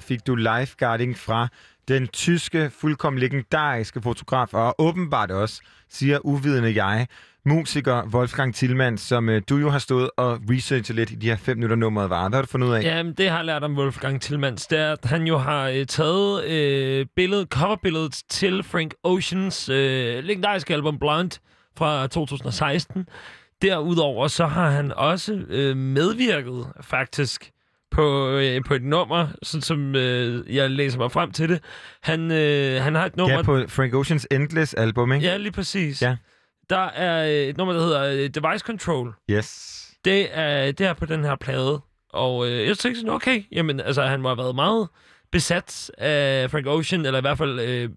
fik du lifeguarding fra den tyske, fuldkommen legendariske fotograf, og åbenbart også, siger uvidende jeg, musiker Wolfgang Tillmann, som øh, du jo har stået og researchet lidt i de her fem minutter nummeret var. Hvad har du fundet ud af? Jamen, det har jeg lært om Wolfgang Tillmanns, Det er, at han jo har øh, taget øh, billedet, coverbilledet til Frank Oceans øh, legendariske album Blonde fra 2016. Derudover så har han også øh, medvirket faktisk på, øh, på et nummer, sådan som øh, jeg læser mig frem til det. Han, øh, han har et nummer... Ja, på Frank Oceans Endless album, ikke? Ja, lige præcis. Ja. Der er et nummer, der hedder øh, Device Control. Yes. Det er, det er på den her plade. Og øh, jeg tænkte sådan, okay, jamen, altså, han må have været meget besat af Frank Ocean, eller i hvert fald, øh,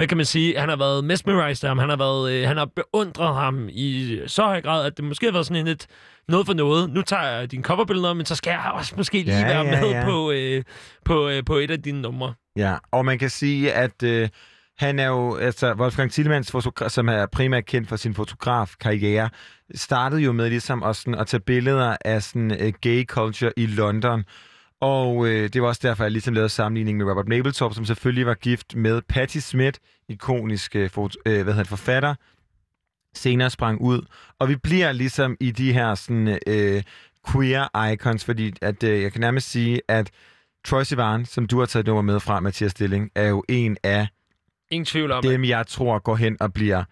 hvad kan man sige, han har været mesmerized af ham, han har, været, øh, han har beundret ham i så høj grad, at det måske har været sådan en lidt noget for noget. Nu tager jeg dine coverbilleder, men så skal jeg også måske lige Ja, være ja, med ja. På, øh, på, øh, på et af dine numre. Ja, og man kan sige, at øh, han er jo, altså Wolfgang Tillmans, som er primært kendt for sin fotografkarriere, startede jo med ligesom at, sådan, at tage billeder af sådan, uh, gay culture i London. Og øh, det var også derfor, jeg ligesom lavede sammenligning med Robert Mapplethorpe, som selvfølgelig var gift med Patti Smith, ikonisk øh, øh, hvad hedder det, forfatter, senere sprang ud. Og vi bliver ligesom i de her sådan, øh, queer icons, fordi at, øh, jeg kan nærmest sige, at Troy Sivan, som du har taget et nummer med fra, Mathias Stilling, er jo en af Ingen tvivl om, dem, jeg tror går hen og bliver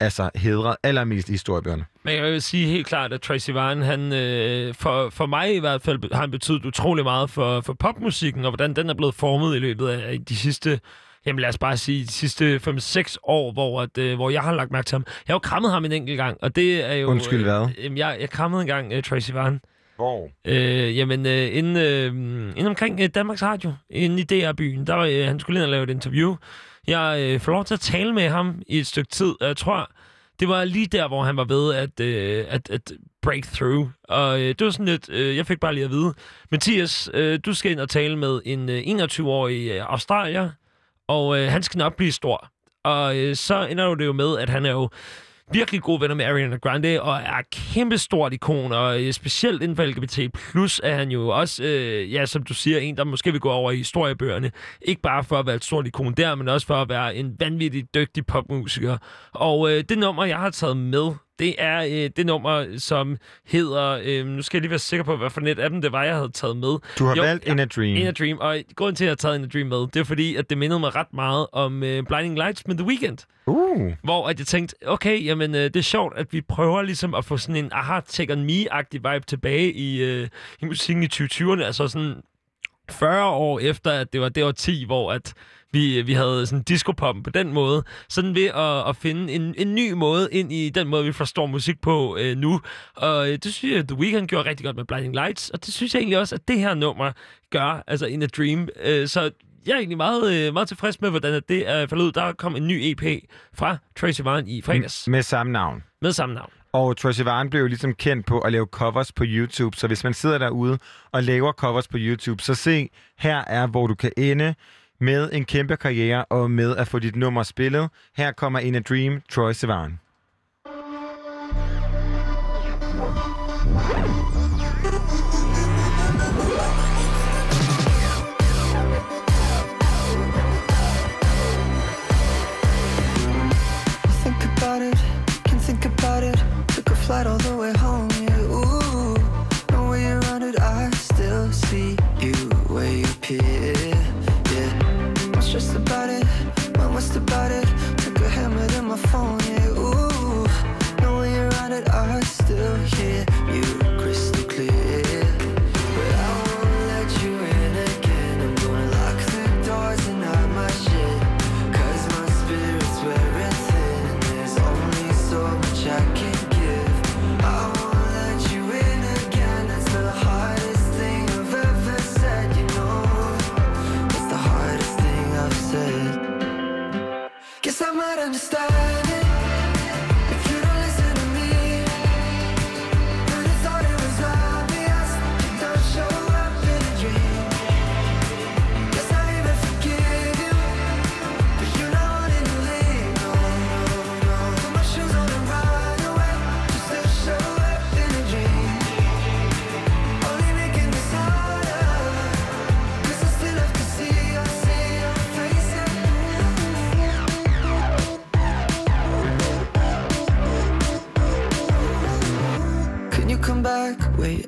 altså hedret allermest i historiebøgerne. Men jeg vil sige helt klart, at Tracy Vine, han, øh, for, for mig i hvert fald, har han betydet utrolig meget for, for popmusikken, og hvordan den er blevet formet i løbet af de sidste, jamen lad os bare sige, de sidste 5-6 år, hvor, at, øh, hvor jeg har lagt mærke til ham. Jeg har jo krammet ham en enkelt gang, og det er jo... Undskyld, hvad? Øh, jamen, jeg, jeg krammede engang øh, Tracy Vine. Hvor? Øh, jamen, øh, inde, øh, inde omkring øh, Danmarks Radio, inde i DR-byen, der var øh, han skulle ind og lave et interview. Jeg øh, får lov til at tale med ham i et stykke tid, og jeg tror, det var lige der, hvor han var ved at, øh, at, at break through. Og øh, det var sådan lidt, øh, jeg fik bare lige at vide, Mathias, øh, du skal ind og tale med en øh, 21-årig øh, australier, og øh, han skal nok blive stor. Og øh, så ender det jo med, at han er jo virkelig gode venner med Ariana Grande, og er et kæmpe stort ikon, og øh, specielt inden for LGBT+, plus er han jo også, øh, ja, som du siger, en, der måske vil gå over i historiebøgerne. Ikke bare for at være et stort ikon der, men også for at være en vanvittig dygtig popmusiker. Og øh, det nummer, jeg har taget med, det er øh, det nummer, som hedder... Øh, nu skal jeg lige være sikker på, hvad for net af dem det var, jeg havde taget med. Du har valgt In a Dream. In a Dream. Og grunden til, at jeg har taget In a Dream med, det er fordi, at det mindede mig ret meget om øh, Blinding Lights med The Weeknd. Uh. Hvor at jeg tænkte, okay, jamen øh, det er sjovt, at vi prøver ligesom at få sådan en aha, take on me-agtig vibe tilbage i, øh, i musikken i 2020'erne. Altså sådan 40 år efter, at det var det år 10, hvor at vi, øh, vi havde sådan disco-pop på den måde. Sådan ved at, at finde en, en ny måde ind i den måde, vi forstår musik på øh, nu. Og øh, det synes jeg, The Weeknd gjorde rigtig godt med Blinding Lights. Og det synes jeg egentlig også, at det her nummer gør, altså In a Dream. Øh, så jeg er egentlig meget, øh, meget tilfreds med, hvordan det er faldet ud. Der kom en ny EP fra Tracy Vine i fredags. Med samme navn. Med samme navn. Og Troy Sivan blev jo ligesom kendt på at lave covers på YouTube, så hvis man sidder derude og laver covers på YouTube, så se, her er, hvor du kan ende med en kæmpe karriere og med at få dit nummer spillet. Her kommer In a Dream, Troy Sivan. think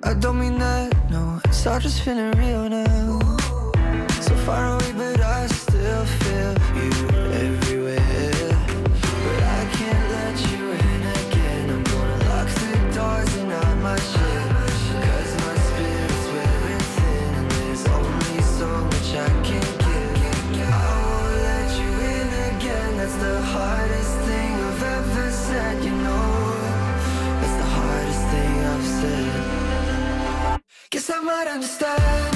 I don't mean that, no. It's all just feeling real now. So far away, but might understand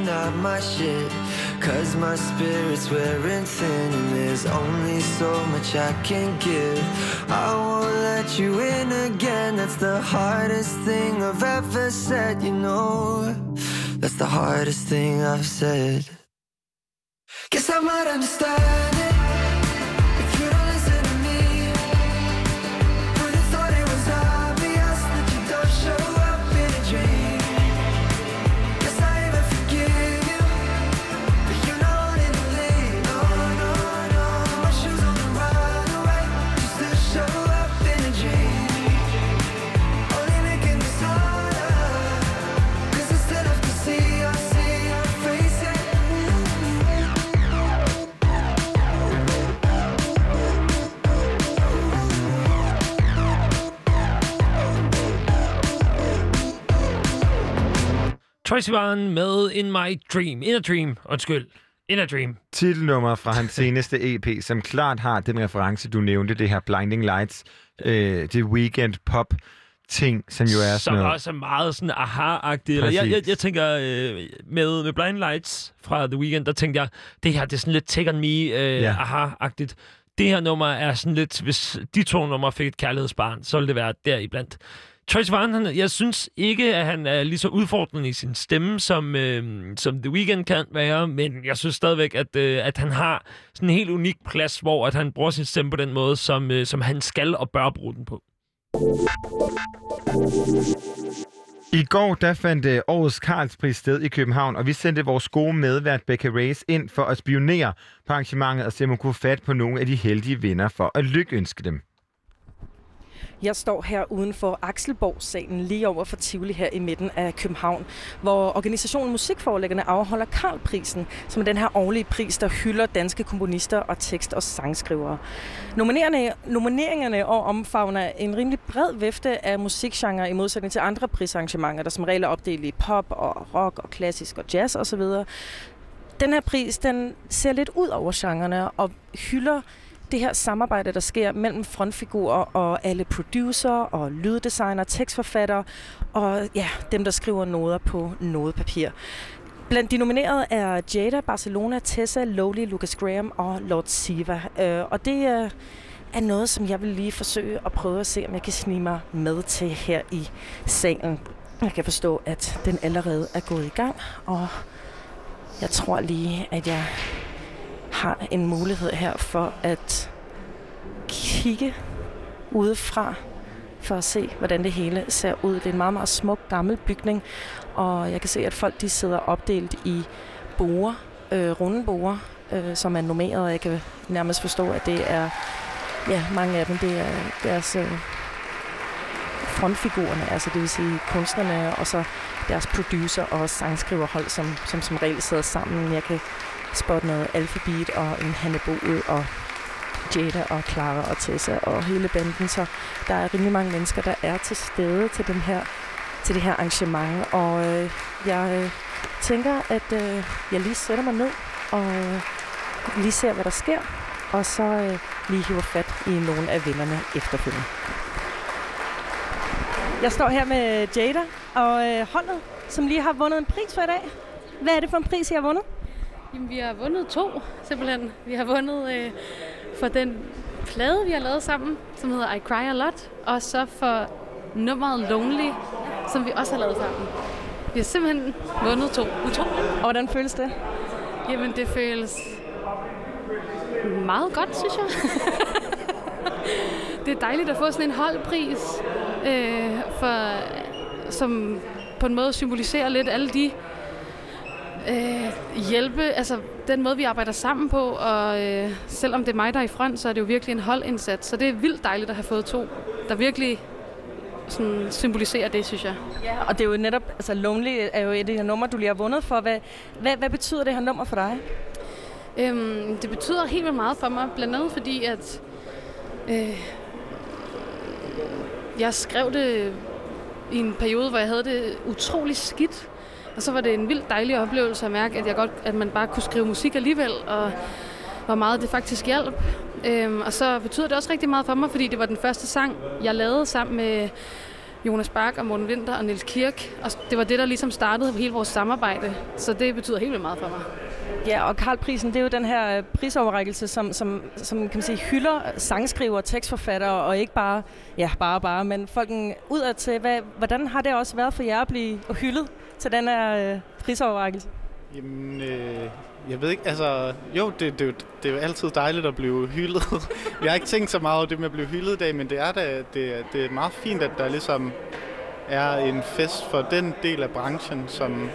and hide my shit. Cause my spirit's wearing thin, and there's only so much I can give. I won't let you in again. That's the hardest thing I've ever said, you know. That's the hardest thing I've said. Guess I might understand Troye Sivan med In My Dream. In a Dream. Undskyld. In a Dream. Titelnummer fra hans seneste EP, som klart har den reference, du nævnte, det her Blinding Lights, øh, det weekend pop ting, som jo er sådan noget. også er meget sådan aha-agtigt. Eller Jeg, jeg, jeg tænker, øh, med, med Blind Lights fra The Weeknd, der tænkte jeg, det her det er sådan lidt Take On Me øh, Ja. aha-agtigt. Det her nummer er sådan lidt, hvis de to numre fik et kærlighedsbarn, så ville det være der Tracy Troye han, jeg synes ikke, at han er lige så udfordrende i sin stemme, som, øh, som The Weeknd kan være, men jeg synes stadigvæk, at, øh, at han har sådan en helt unik plads, hvor at han bruger sin stemme på den måde, som, øh, som han skal og bør bruge den på. I går der fandt øh, årets Karlspris sted i København, og vi sendte vores gode medvært Becca Race ind for at spionere på arrangementet og se, om hun kunne fat på nogle af de heldige vinder for at lykønske dem. Jeg står her uden for Akselborg-salen lige over for Tivoli her i midten af København, hvor organisationen Musikforlæggerne afholder Karlprisen, som er den her årlige pris, der hylder danske komponister og tekst- og sangskrivere. Nomineringerne, nomineringerne og omfavner en rimelig bred vifte af musikgenre i modsætning til andre prisarrangementer, der som regel er opdelt i pop og rock og klassisk og jazz osv. Den her pris, den ser lidt ud over genrerne og hylder det her samarbejde, der sker mellem frontfigurer og alle producer og lyddesigner, tekstforfattere og ja, dem, der skriver noder på nodepapir. Blandt de nominerede er Jada, Barcelona, Tessa, Lowly, Lucas Graham og Lord Siva. Øh, og det øh, er noget, som jeg vil lige forsøge at prøve at se, om jeg kan snige mig med til her i salen. Jeg kan forstå, at den allerede er gået i gang, og jeg tror lige, at jeg har en mulighed her for at kigge udefra for at se, hvordan det hele ser ud. Det er en meget, meget smuk gammel bygning, og jeg kan se, at folk de sidder opdelt i borer, øh, runde borer, øh, som er normeret, og jeg kan nærmest forstå, at det er, ja, mange af dem, det er deres øh, frontfigurerne, altså det vil sige kunstnerne, og så deres producer og sangskriverhold, som, som som regel sidder sammen. Jeg kan spotte noget alfabet og en Hanne og Jada og Clara og Tessa og hele banden, så der er rimelig mange mennesker, der er til stede til, den her, til det her arrangement, og øh, jeg øh, tænker, at øh, jeg lige sætter mig ned og øh, lige ser, hvad der sker, og så øh, lige hiver fat i nogle af vennerne efterfølgende. Jeg står her med Jada, og øh, holdet som lige har vundet en pris for i dag. Hvad er det for en pris, I har vundet? Jamen, vi har vundet to, simpelthen. Vi har vundet øh, for den plade, vi har lavet sammen, som hedder I Cry A Lot, og så for nummeret Lonely, som vi også har lavet sammen. Vi har simpelthen vundet to. Utroligt. Og hvordan føles det? Jamen, det føles meget godt, synes jeg. det er dejligt at få sådan en holdpris, øh, for, som på en måde symboliserer lidt alle de øh, hjælpe, altså den måde, vi arbejder sammen på, og øh, selvom det er mig, der er i front, så er det jo virkelig en holdindsats. Så det er vildt dejligt at have fået to, der virkelig sådan, symboliserer det, synes jeg. Ja, og det er jo netop, altså Lonely er jo et af de her numre, du lige har vundet for. Hvad, hvad, hvad betyder det her nummer for dig? Øhm, det betyder helt vildt meget for mig, blandt andet fordi, at øh, jeg skrev det i en periode, hvor jeg havde det utrolig skidt. Og så var det en vild dejlig oplevelse at mærke, at, jeg godt, at man bare kunne skrive musik alligevel, og hvor meget det faktisk hjalp. Øhm, og så betyder det også rigtig meget for mig, fordi det var den første sang, jeg lavede sammen med Jonas Bak og Morten Winter og Niels Kirk. Og det var det, der ligesom startede hele vores samarbejde. Så det betyder helt vildt meget for mig. Ja, og Karl-prisen, det er jo den her øh, prisoverrækkelse, som, som, som kan man sige, hylder sangskriver og tekstforfattere, og ikke bare, ja, bare bare, men folken mm, udad til. Hvad, hvordan har det også været for jer at blive hyldet til den her øh, prisoverrækkelse? Jamen, øh, jeg ved ikke, altså, jo, det, det, det er jo altid dejligt at blive hyldet. jeg har ikke tænkt så meget over det med at blive hyldet i dag, men det er, da, det, det er meget fint, at der ligesom er en fest for den del af branchen, som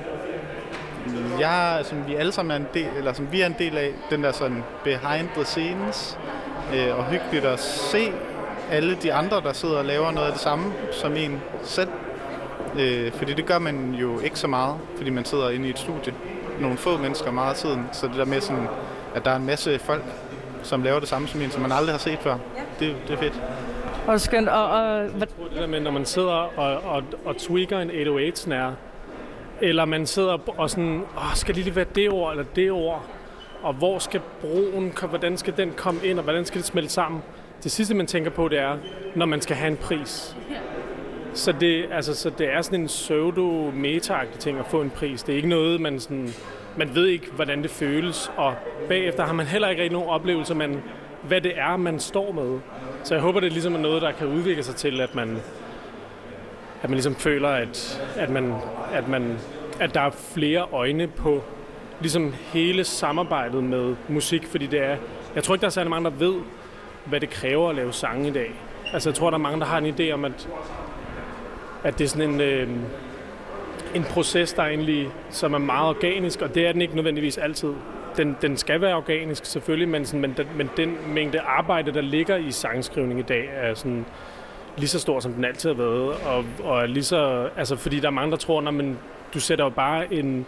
jeg, som vi alle sammen er en del, eller som vi er en del af, den der sådan behind the scenes, øh, og hyggeligt at se alle de andre, der sidder og laver noget af det samme som en selv. Øh, fordi det gør man jo ikke så meget, fordi man sidder inde i et studie. Nogle få mennesker meget af tiden. Så det der med sådan, at der er en masse folk, som laver det samme som en, som man aldrig har set før. Det, det er fedt. Og det er skønt. Og, og, hvad... Det der med, når man sidder og, og, og tweaker en 808-snare, eller man sidder og sådan, Åh, skal det lige være det ord eller det ord? Og hvor skal broen, hvordan skal den komme ind, og hvordan skal det smelte sammen? Det sidste, man tænker på, det er, når man skal have en pris. Så det, altså, så det er sådan en pseudo meta ting at få en pris. Det er ikke noget, man sådan... Man ved ikke, hvordan det føles, og bagefter har man heller ikke rigtig nogen oplevelse, man, hvad det er, man står med. Så jeg håber, det er ligesom noget, der kan udvikle sig til, at man, at man ligesom føler, at, at, man, at, man, at der er flere øjne på ligesom hele samarbejdet med musik, fordi det er, jeg tror ikke, der er særlig mange, der ved, hvad det kræver at lave sange i dag. Altså, jeg tror, der er mange, der har en idé om, at, at det er sådan en, øh, en proces, der egentlig, som er meget organisk, og det er den ikke nødvendigvis altid. Den, den skal være organisk, selvfølgelig, men, sådan, men, den, men den mængde arbejde, der ligger i sangskrivning i dag, er sådan lige så stor, som den altid har været. Og, og er lige så, altså, fordi der er mange, der tror, at du sætter jo bare en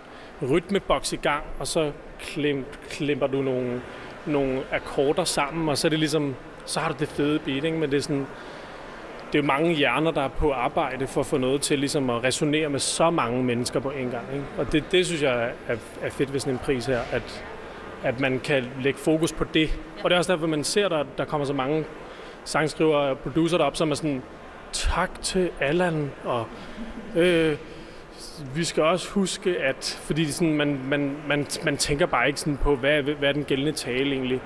rytmeboks i gang, og så klem, klemper du nogle, nogle akkorder sammen, og så er det ligesom, så har du det fede beat, ikke? men det er sådan, det er jo mange hjerner, der er på arbejde for at få noget til ligesom at resonere med så mange mennesker på en gang. Ikke? Og det, det synes jeg er, er fedt ved sådan en pris her, at, at man kan lægge fokus på det. Og det er også derfor, man ser, der, der kommer så mange sangskriver og producer derop, som er sådan, tak til Allan, og øh, vi skal også huske, at fordi sådan, man, man, man, man tænker bare ikke sådan på, hvad, hvad er den gældende tale egentlig,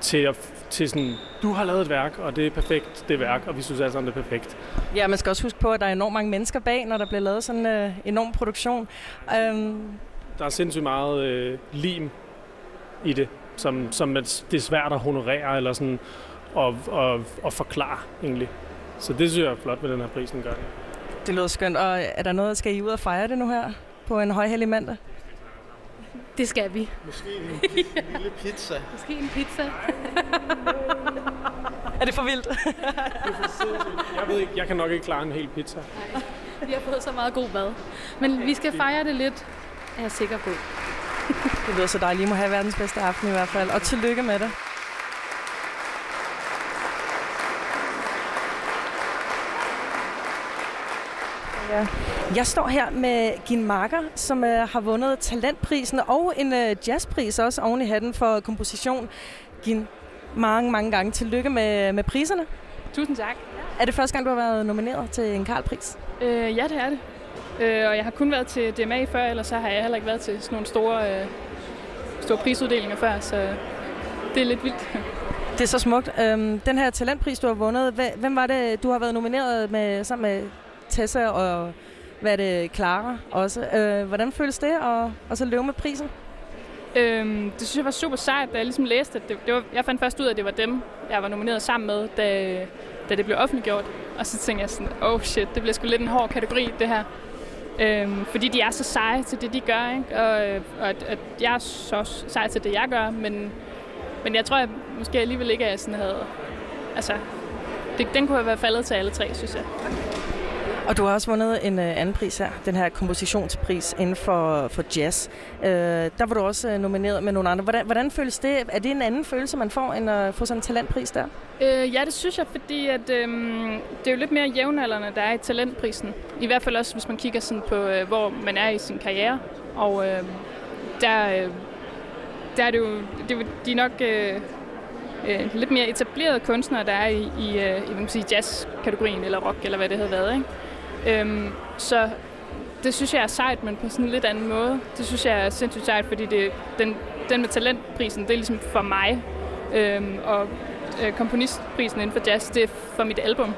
til, at, til sådan, du har lavet et værk, og det er perfekt, det værk, og vi synes alle sammen, det er perfekt. Ja, man skal også huske på, at der er enormt mange mennesker bag, når der bliver lavet sådan en uh, enorm produktion. Um... Der er sindssygt meget øh, lim i det, som, som det er svært at honorere, eller sådan, og, og, og forklare egentlig. Så det synes jeg er flot ved den her prisen gør. Det lyder skønt. Og er der noget, skal I ud og fejre det nu her på en højhellig mandag? Det skal vi. Måske en lille pizza. Måske en pizza. er det for vildt? jeg ved ikke, jeg kan nok ikke klare en hel pizza. Nej, vi har fået så meget god mad. Men vi skal fejre det lidt, er jeg sikker på. det lyder så dejligt. I må have verdens bedste aften i hvert fald. Og tillykke med det. Ja. Jeg står her med Gin Marker, som uh, har vundet talentprisen og en uh, jazzpris også oven i hatten for komposition. Gin, mange, mange gange tillykke med, med priserne. Tusind tak. Er det første gang, du har været nomineret til en Karl-pris? Øh, ja, det er det. Øh, og jeg har kun været til DMA før, ellers så har jeg heller ikke været til sådan nogle store, øh, store prisuddelinger før, så det er lidt vildt. Det er så smukt. Øhm, den her talentpris, du har vundet, hvem var det, du har været nomineret med sammen med Tessa og hvad er det, Clara også. Øh, hvordan føles det at, at så løbe med prisen? Øhm, det synes jeg var super sejt, da jeg ligesom læste, at det, det var, jeg fandt først ud af, at det var dem, jeg var nomineret sammen med, da, da det blev offentliggjort. Og så tænkte jeg sådan, oh shit, det bliver sgu lidt en hård kategori, det her. Øhm, fordi de er så seje til det, de gør, ikke? Og, øh, og at, at jeg er så sej til det, jeg gør, men, men jeg tror, jeg måske alligevel ikke, at jeg sådan havde... Altså, det, den kunne have været faldet til alle tre, synes jeg. Og du har også vundet en øh, anden pris her, den her kompositionspris inden for, for jazz. Øh, der var du også øh, nomineret med nogle andre. Hvordan, hvordan føles det? Er det en anden følelse, man får, end at få sådan en talentpris der? Øh, ja, det synes jeg, fordi at, øh, det er jo lidt mere jævnaldrende, der er i talentprisen. I hvert fald også, hvis man kigger sådan på, øh, hvor man er i sin karriere. Og øh, der, øh, der er det jo, det de er nok øh, øh, lidt mere etablerede kunstnere, der er i, i, øh, i hvad man sige, jazz-kategorien, eller rock, eller hvad det havde været. Ikke? Øhm, så det synes jeg er sejt, men på sådan en lidt anden måde. Det synes jeg er sindssygt sejt, fordi det, den, den med talentprisen, det er ligesom for mig. Øhm, og øh, komponistprisen inden for jazz, det er for mit album.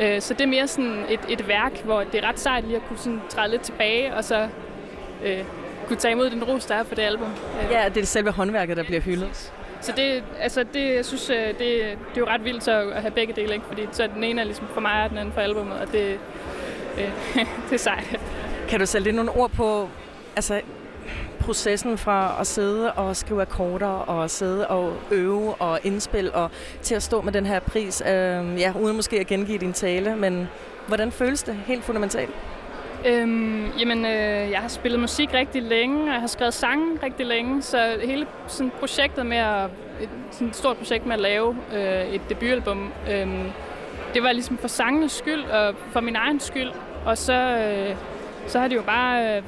Øh, så det er mere sådan et, et værk, hvor det er ret sejt lige at kunne sådan træde lidt tilbage, og så øh, kunne tage imod den ros, der er for det album. Øh. Ja, det er selve håndværket, der bliver hyldet. Så det, altså det, jeg synes, øh, det, det er jo ret vildt så at have begge dele, ikke? fordi så den ene er ligesom for mig, og den anden for albumet, og det, det er sejt. Kan du sætte lidt nogle ord på altså, processen fra at sidde og skrive akkorder og sidde og øve og indspil og til at stå med den her pris, øh, ja, uden måske at gengive din tale, men hvordan føles det helt fundamentalt? Øhm, jamen, øh, jeg har spillet musik rigtig længe, og jeg har skrevet sange rigtig længe, så hele sådan, projektet med at, et sådan et stort projekt med at lave øh, et debutalbum, øh, det var ligesom for sangenes skyld og for min egen skyld, og så, øh, så har det jo bare øh,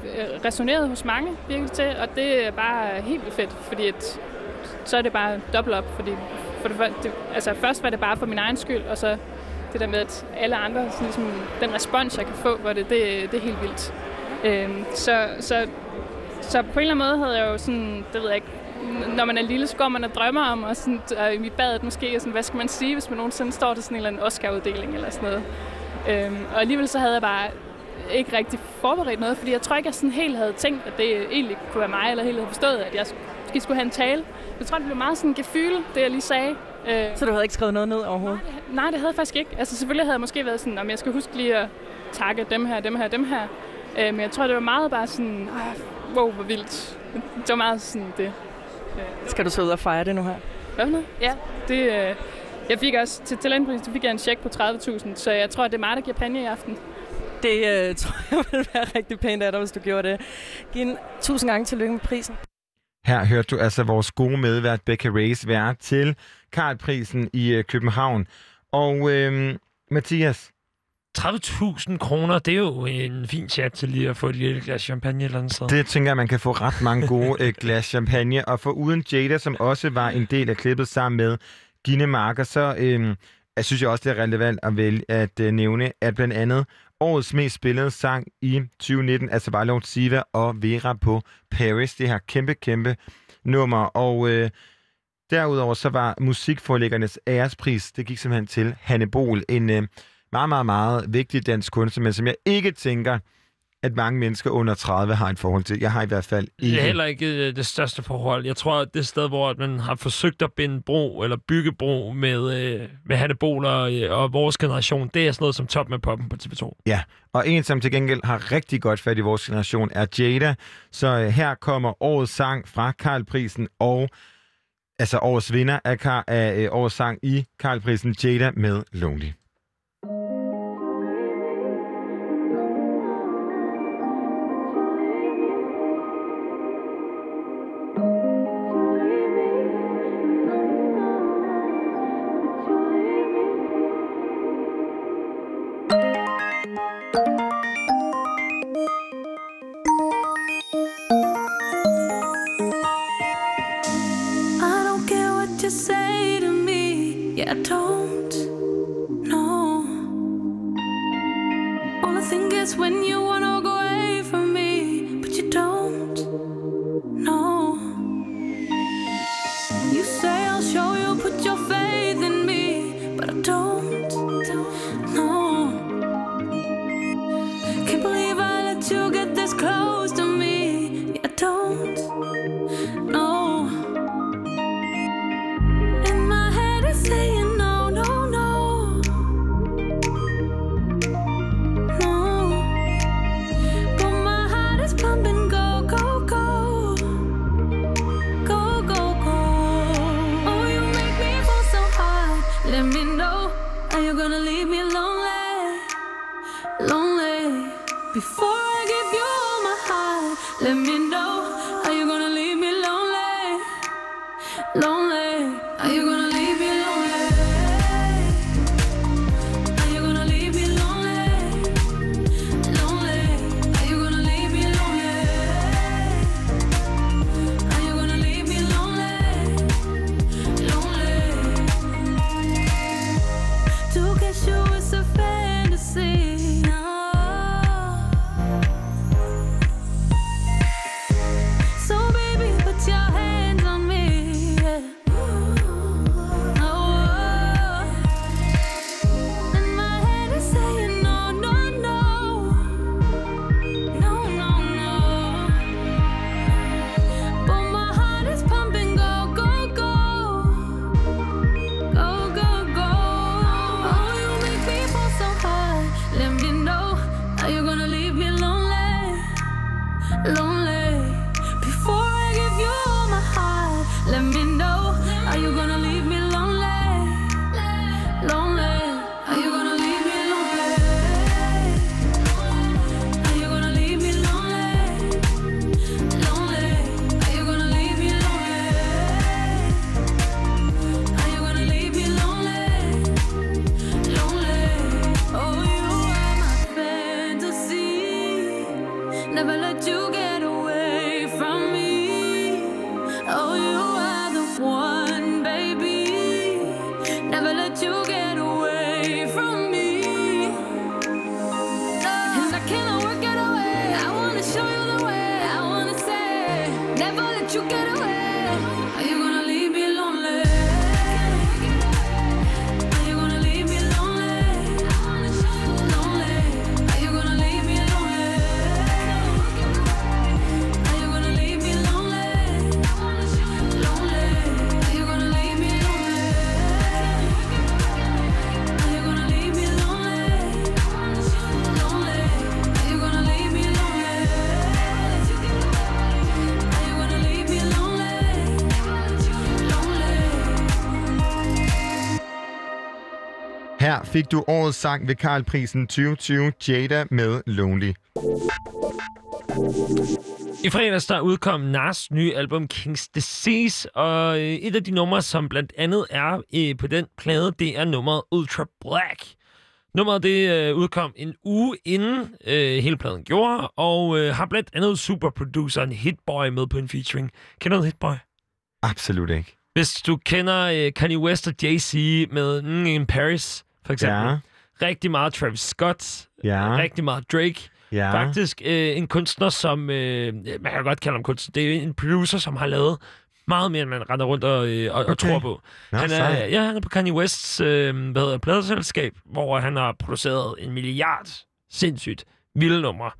resoneret hos mange virkelig til, og det er bare helt vildt fedt, fordi at, så er det bare dobbelt op, fordi for det, det, altså først var det bare for min egen skyld, og så det der med, at alle andre, sådan ligesom, den respons, jeg kan få hvor det, det, det er helt vildt. Øhm, så, så, så på en eller anden måde havde jeg jo sådan, det ved jeg ikke, når man er lille, så går man og drømmer om, og, sådan, og i badet måske, og sådan, hvad skal man sige, hvis man nogensinde står til sådan en eller anden Oscar-uddeling eller sådan noget. Øhm, og alligevel så havde jeg bare ikke rigtig forberedt noget, fordi jeg tror ikke, jeg sådan helt havde tænkt, at det egentlig kunne være mig, eller helt havde forstået, at jeg måske skulle have en tale. Jeg tror, det blev meget sådan en gefyl, det jeg lige sagde. Øh, så du havde ikke skrevet noget ned overhovedet? Nej, nej, det havde jeg faktisk ikke. Altså selvfølgelig havde jeg måske været sådan, om jeg skal huske lige at takke dem her, dem her, dem her. Øh, men jeg tror, det var meget bare sådan, wow, hvor vildt. Det var meget sådan det. Skal du så ud og fejre det nu her? Hvad nu? Ja, det, øh, jeg fik også til talentprisen, så fik jeg en check på 30.000, så jeg tror, det er mig, der giver panje i aften. Det øh, tror jeg vil være rigtig pænt af dig, hvis du gjorde det. Giv tusind gange tillykke med prisen. Her hørte du altså vores gode medvært Becca Race være til Karlprisen i øh, København. Og øh, Mathias? 30.000 kroner, det er jo en fin chat til lige at få et lille glas champagne eller andet sted. Det tænker jeg, man kan få ret mange gode øh, glas champagne. Og for uden Jada, som også var en del af klippet sammen med Gine Marker, så øh, jeg synes jeg også, det er relevant at, vælge, at øh, nævne, at blandt andet årets mest spillede sang i 2019, altså Vejlov Siva og Vera på Paris. Det her kæmpe, kæmpe nummer. Og øh, derudover så var musikforlæggernes ærespris, det gik simpelthen til Hanne Bol, en øh, meget, meget, meget vigtig dansk kunstner, men som jeg ikke tænker, at mange mennesker under 30 har et forhold til. Jeg har i hvert fald ikke. Det er heller ikke øh, det største forhold. Jeg tror, at det sted, hvor man har forsøgt at binde bro, eller bygge bro med, øh, med Hanne Bol og, øh, og vores generation, det er sådan noget som Top med Poppen på TV2. Ja, og en, som til gengæld har rigtig godt fat i vores generation, er Jada. Så øh, her kommer årets sang fra Karlprisen, og altså årets vinder af, Kar- af øh, årets sang i Karlprisen, Jada med Lonely. Fik du årets sang ved Karl-prisen 2020, Jada med Lonely. I fredags der udkom Nas nye album King's Disease, og øh, et af de numre, som blandt andet er øh, på den plade, det er nummeret Ultra Black. Nummeret det øh, udkom en uge inden øh, hele pladen gjorde, og øh, har blandt andet superproduceren Hitboy med på en featuring. Kender du Hitboy? Absolut ikke. Hvis du kender øh, Kanye West og Jay-Z med mm, in Paris, for eksempel. Ja. Rigtig meget Travis Scott. Ja. Rigtig meget Drake. Ja. Faktisk øh, en kunstner, som... Øh, man kan godt kalde ham kunstner. Det er en producer, som har lavet meget mere, end man render rundt og, øh, og, okay. og tror på. Han, er, sej. ja, han er på Kanye Wests øh, hvad hedder, pladeselskab, hvor han har produceret en milliard sindssygt vilde numre.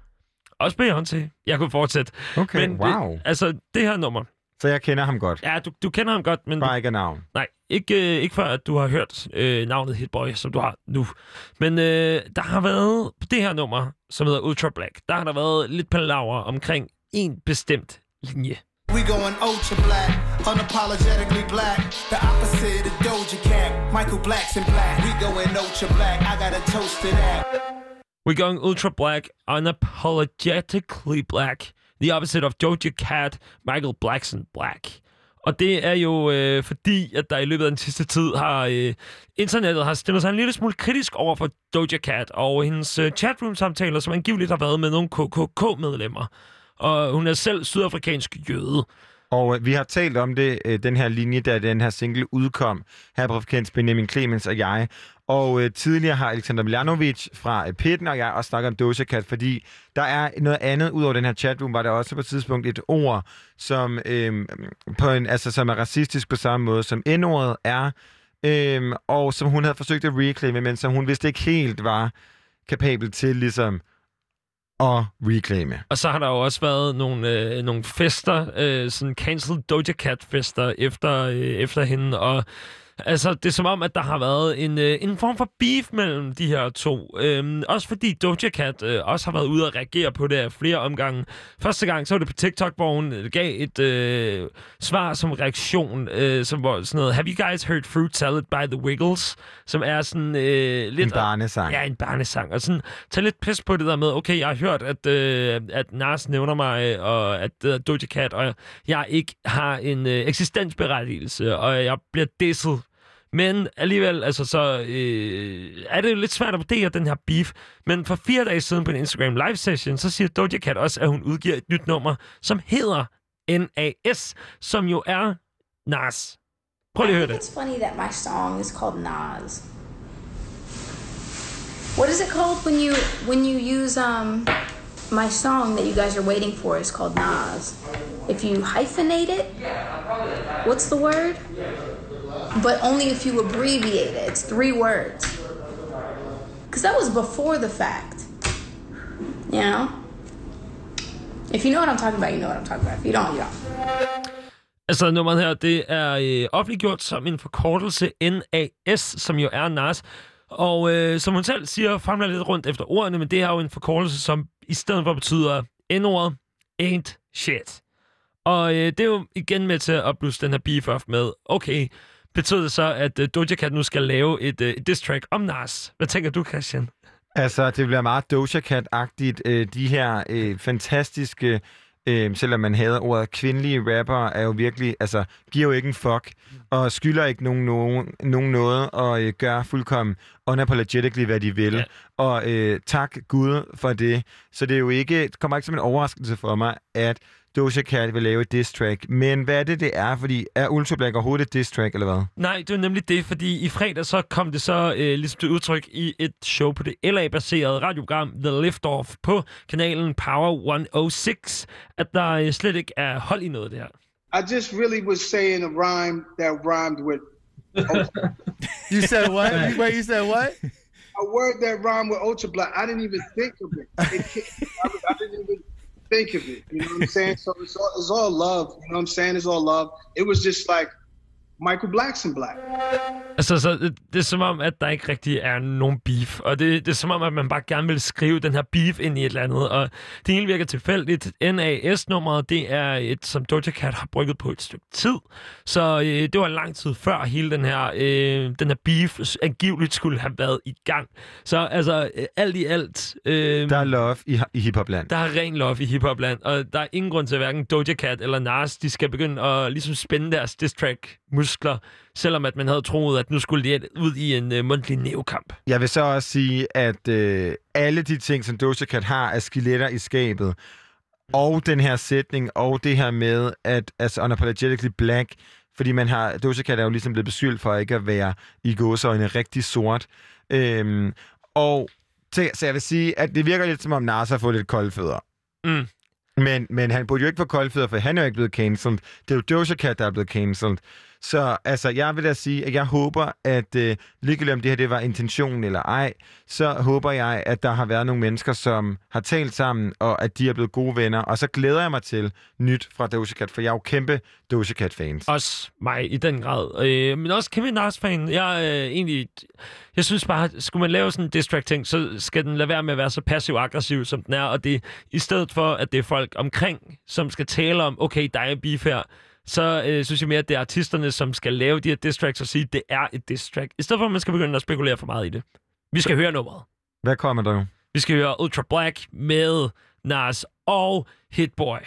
Også Beyoncé. Jeg kunne fortsætte. Okay, Men wow. Det, altså, det her nummer. Så jeg kender ham godt. Ja, du, du kender ham godt, men... Bare ikke af navn. Nej, ikke, øh, ikke før, at du har hørt øh, navnet Hitboy, som du har nu. Men øh, der har været på det her nummer, som hedder Ultra Black, der har der været lidt palaver omkring en bestemt linje. We going ultra black, unapologetically black. The opposite of Doja Cat. Michael Black's in black. We going ultra black. I got a toast to that. We're going ultra black, unapologetically black. The opposite of Georgia Cat, Michael Blackson Black. Og det er jo øh, fordi, at der i løbet af den sidste tid har øh, internettet har stillet sig en lille smule kritisk over for Doja Cat og hendes øh, chatroom-samtaler, som angiveligt har været med nogle KKK-medlemmer. Og hun er selv sydafrikansk jøde. Og øh, vi har talt om det, øh, den her linje, da den her single udkom, her på Frekvens Benjamin Clemens og jeg. Og øh, tidligere har Alexander Miljanovic fra øh, Pitten og jeg også snakket om Doja Cat, fordi der er noget andet, udover den her chatroom, var der også på et tidspunkt et ord, som, øh, på en, altså, som er racistisk på samme måde, som N-ordet er, øh, og som hun havde forsøgt at reclaime, men som hun vist ikke helt var kapabel til ligesom og reclaime. Og så har der jo også været nogle, øh, nogle fester, øh, sådan cancelled Doja Cat-fester efter, øh, efter hende, og Altså, det er som om, at der har været en, øh, en form for beef mellem de her to. Øhm, også fordi Doja Cat øh, også har været ude og reagere på det af flere omgange. Første gang, så var det på TikTok, hvor hun øh, gav et øh, svar som reaktion, øh, som var sådan noget, Have you guys heard Fruit Salad by the Wiggles? Som er sådan øh, lidt... En barnesang. Ja, en barnesang. Og sådan, tag lidt pis på det der med, okay, jeg har hørt, at, øh, at Nas nævner mig, og at øh, Doja Cat, og jeg ikke har en øh, eksistensberettigelse, og jeg bliver disset men alligevel, altså, så øh, er det jo lidt svært at vurdere den her beef. Men for fire dage siden på en Instagram live session, så siger Doja Cat også, at hun udgiver et nyt nummer, som hedder NAS, som jo er Nas. Prøv lige at høre det. It's funny that my song is called Nas. What is it called when you when you use um my song that you guys are waiting for is called Nas. If you hyphenate it, what's the word? But only if you abbreviate it. It's three words. Because that was before the fact. You know? If you know what I'm talking about, you know what I'm talking about. If you don't, you don't. Altså, nummeret her, det er øh, offentliggjort som en forkortelse NAS, som jo er NAS. Og øh, som hun selv siger, famler lidt rundt efter ordene, men det er jo en forkortelse, som i stedet for betyder N-ordet ain't shit. Og øh, det er jo igen med til at blusse den her beef off med, okay, betyder det så, at øh, Doja Cat nu skal lave et, øh, diss track om Nas? Hvad tænker du, Christian? Altså, det bliver meget Doja Cat-agtigt. Øh, de her øh, fantastiske, øh, selvom man hader ordet, kvindelige rapper er jo virkelig, altså, giver jo ikke en fuck, og skylder ikke nogen, nogen, nogen noget, og øh, gør fuldkommen unapologetically, hvad de vil. Ja. Og øh, tak Gud for det. Så det er jo ikke, det kommer ikke som en overraskelse for mig, at Doja Cat vil lave et diss track. Men hvad er det, det er? Fordi er Ultra Black overhovedet et diss track, eller hvad? Nej, det er nemlig det, fordi i fredag så kom det så øh, ligesom til udtryk i et show på det LA-baserede radioprogram The Liftoff på kanalen Power 106, at der øh, slet ikke er hold i noget der. I just really was saying a rhyme that rhymed with. You said what? Wait, you said what? A word that rhymed with Ultra Black. I didn't even think of it. it I, I didn't even think of it. You know what I'm saying? So it's all, it's all love. You know what I'm saying? It's all love. It was just like Michael Blackson Black. Altså, så det, det er som om, at der ikke rigtig er nogen beef. Og det, det er som om, at man bare gerne vil skrive den her beef ind i et eller andet. Og det hele virker tilfældigt. NAS-nummeret, det er et, som Doja Cat har brugt på et stykke tid. Så øh, det var lang tid før hele den her, øh, den her beef angiveligt skulle have været i gang. Så altså, øh, alt i alt... Øh, Der er love i, i hiphopland. der er ren love i hiphopland, og der er ingen grund til, at hverken Doja Cat eller Nas, de skal begynde at ligesom spænde deres diss track muskler, selvom at man havde troet, at nu skulle de ud i en uh, mundtlig neokamp. Jeg vil så også sige, at øh, alle de ting, som Doja Cat har af skeletter i skabet, og den her sætning, og det her med, at altså, unapologetically black, fordi man har, Doja Cat er jo ligesom blevet beskyldt for ikke at være i gåseøjne rigtig sort. Øhm, og så, så jeg vil sige, at det virker lidt som om Nas har fået lidt kolde fødder. Mm. Men, men han burde jo ikke få kolde fødder, for han er jo ikke blevet cancelled. Det er jo Doja Cat, der er blevet cancelled. Så altså, jeg vil da sige, at jeg håber, at øh, ligegyldigt om det her det var intentionen eller ej, så håber jeg, at der har været nogle mennesker, som har talt sammen, og at de er blevet gode venner. Og så glæder jeg mig til nyt fra Doja Cat, for jeg er jo kæmpe Doja Cat-fans. Også mig i den grad. Øh, men også kæmpe Nars-fan. Jeg øh, egentlig... Jeg synes bare, skulle man lave sådan en distract-ting, så skal den lade være med at være så passiv-aggressiv, som den er. Og det i stedet for, at det er folk omkring, som skal tale om, okay, der er beef her, så øh, synes jeg mere, at det er artisterne, som skal lave de her diss tracks og sige, at det er et diss track. I stedet for, at man skal begynde at spekulere for meget i det. Vi skal høre nummeret. Hvad kommer der jo? Vi skal høre Ultra Black med Nas og Hitboy.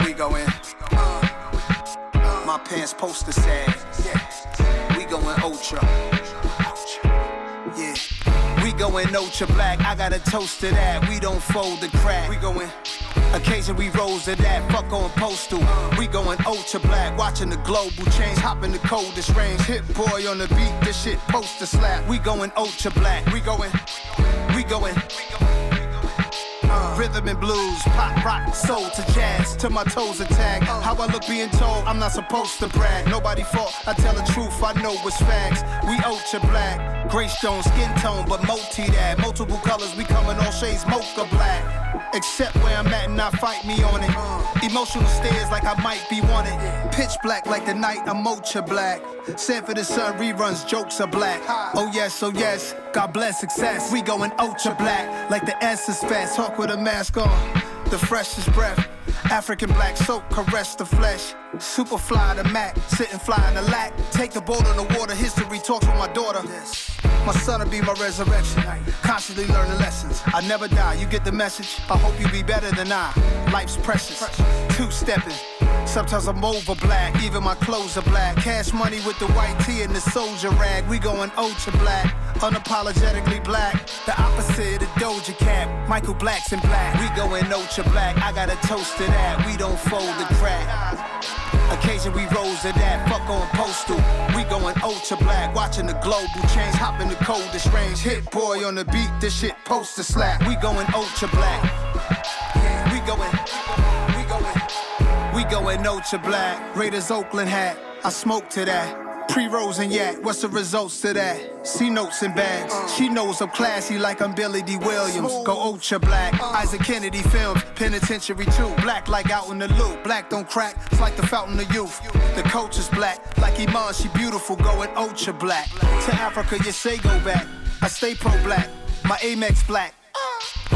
We go in. Uh, my pants poster sad. Yeah, going ultra. Yeah, we going ultra black. I got a toast to that. We don't fold the crack. We going. Occasion we rose to that, fuck on postal. We going ultra black, watching the global change, hop in the coldest range. Hit boy on the beat, this shit poster slap. We going ultra black, we going, we going. Uh, Rhythm and blues, pop, rock, soul to jazz. Till my toes attack. How I look being told I'm not supposed to brag. Nobody fault, I tell the truth, I know it's facts. We ultra black, gray stone, skin tone, but multi that. Multiple colors, we come in all shades, mocha black. Except where I'm at and I fight me on it. Emotional stares like I might be wanted. Pitch black like the night, I'm ultra black. Sent for the sun reruns, jokes are black. Oh yes, oh yes, God bless success. We going ultra black like the S is fast. Talk with a mask on, the freshest breath. African black soap caress the flesh. Super fly the Mac, sitting fly in the lack. Take the boat on the water, history talks with my daughter. My son will be my resurrection. Constantly learning lessons. I never die, you get the message. I hope you be better than I. Life's precious. Two stepping. Sometimes I'm over black, even my clothes are black. Cash money with the white tee and the soldier rag. We going ultra black, unapologetically black. The opposite of Doja Cat. Michael Black's in black. We going ultra black. I got a toast to that. We don't fold the crack. Occasion we rose to that, fuck on postal. We going ultra black, watching the global change, hop in the coldest range. Hit boy on the beat, this shit poster slap. We going ultra black. We going, we going, we going ultra black. Raiders Oakland hat, I smoke to that. Pre-rolls and yak, what's the results to that? C notes and bags. She knows I'm classy like I'm Billy D. Williams. Go ultra black. Isaac Kennedy films, penitentiary too. Black like out in the loop. Black don't crack, it's like the fountain of youth. The coach is black, like Iman, she beautiful, going ultra black. To Africa, you say go back. I stay pro black, my Amex black.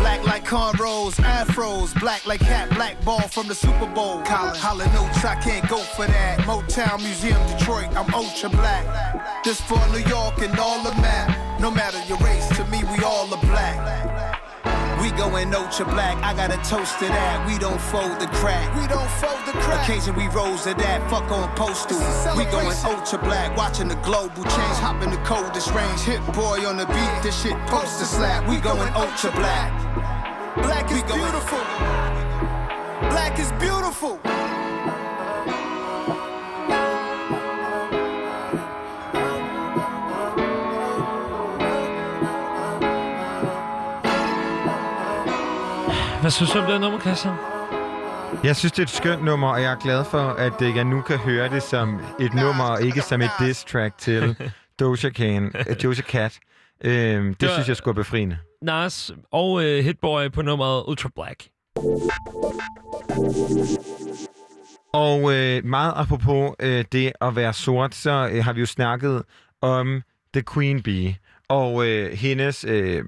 Black like cornrows, afros, black like hat, black ball from the Super Bowl. Colin, holla notes, I can't go for that. Motown Museum, Detroit, I'm ultra black. This for New York and all the map. No matter your race, to me we all are black. We going ultra black, I got a toast to that. We don't fold the crack. We don't fold the crack. Occasion we rose to that, fuck on postal. We going ultra black, watching the global change, hop in the coldest range. Hit boy on the beat, this shit poster slap. We going ultra black. Black is beautiful. Black is beautiful. Hvad synes du om det nummer, Christian? Jeg synes, det er et skønt nummer, og jeg er glad for, at øh, jeg nu kan høre det som et nummer, og ikke som et diss track til Doja, Can, uh, Doja Cat. Øhm, det Det synes jeg skulle befriende. Nas og øh, Hitboy på nummeret Ultra Black. Og øh, meget apropos øh, det at være sort, så øh, har vi jo snakket om The Queen Bee og øh, hendes øh,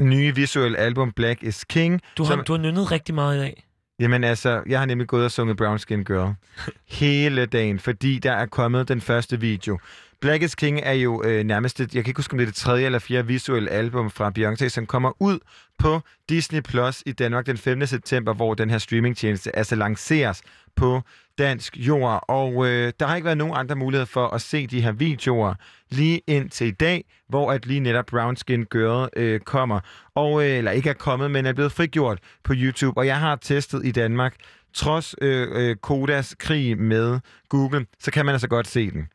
nye visuelle album Black is King. Du har, som, du har nynnet rigtig meget i dag. Jamen altså, jeg har nemlig gået og sunget Brown Skin Girl hele dagen, fordi der er kommet den første video. Black is King er jo øh, nærmest, et, jeg kan ikke huske, om det er det tredje eller fjerde visuelle album fra Beyoncé, som kommer ud på Disney Plus i Danmark den 5. september, hvor den her streamingtjeneste altså lanceres på dansk jord. Og øh, der har ikke været nogen andre muligheder for at se de her videoer lige indtil i dag, hvor at lige netop Brown Skin Girl øh, kommer. Og, øh, eller ikke er kommet, men er blevet frigjort på YouTube. Og jeg har testet i Danmark, trods øh, øh, Kodas krig med Google, så kan man altså godt se den.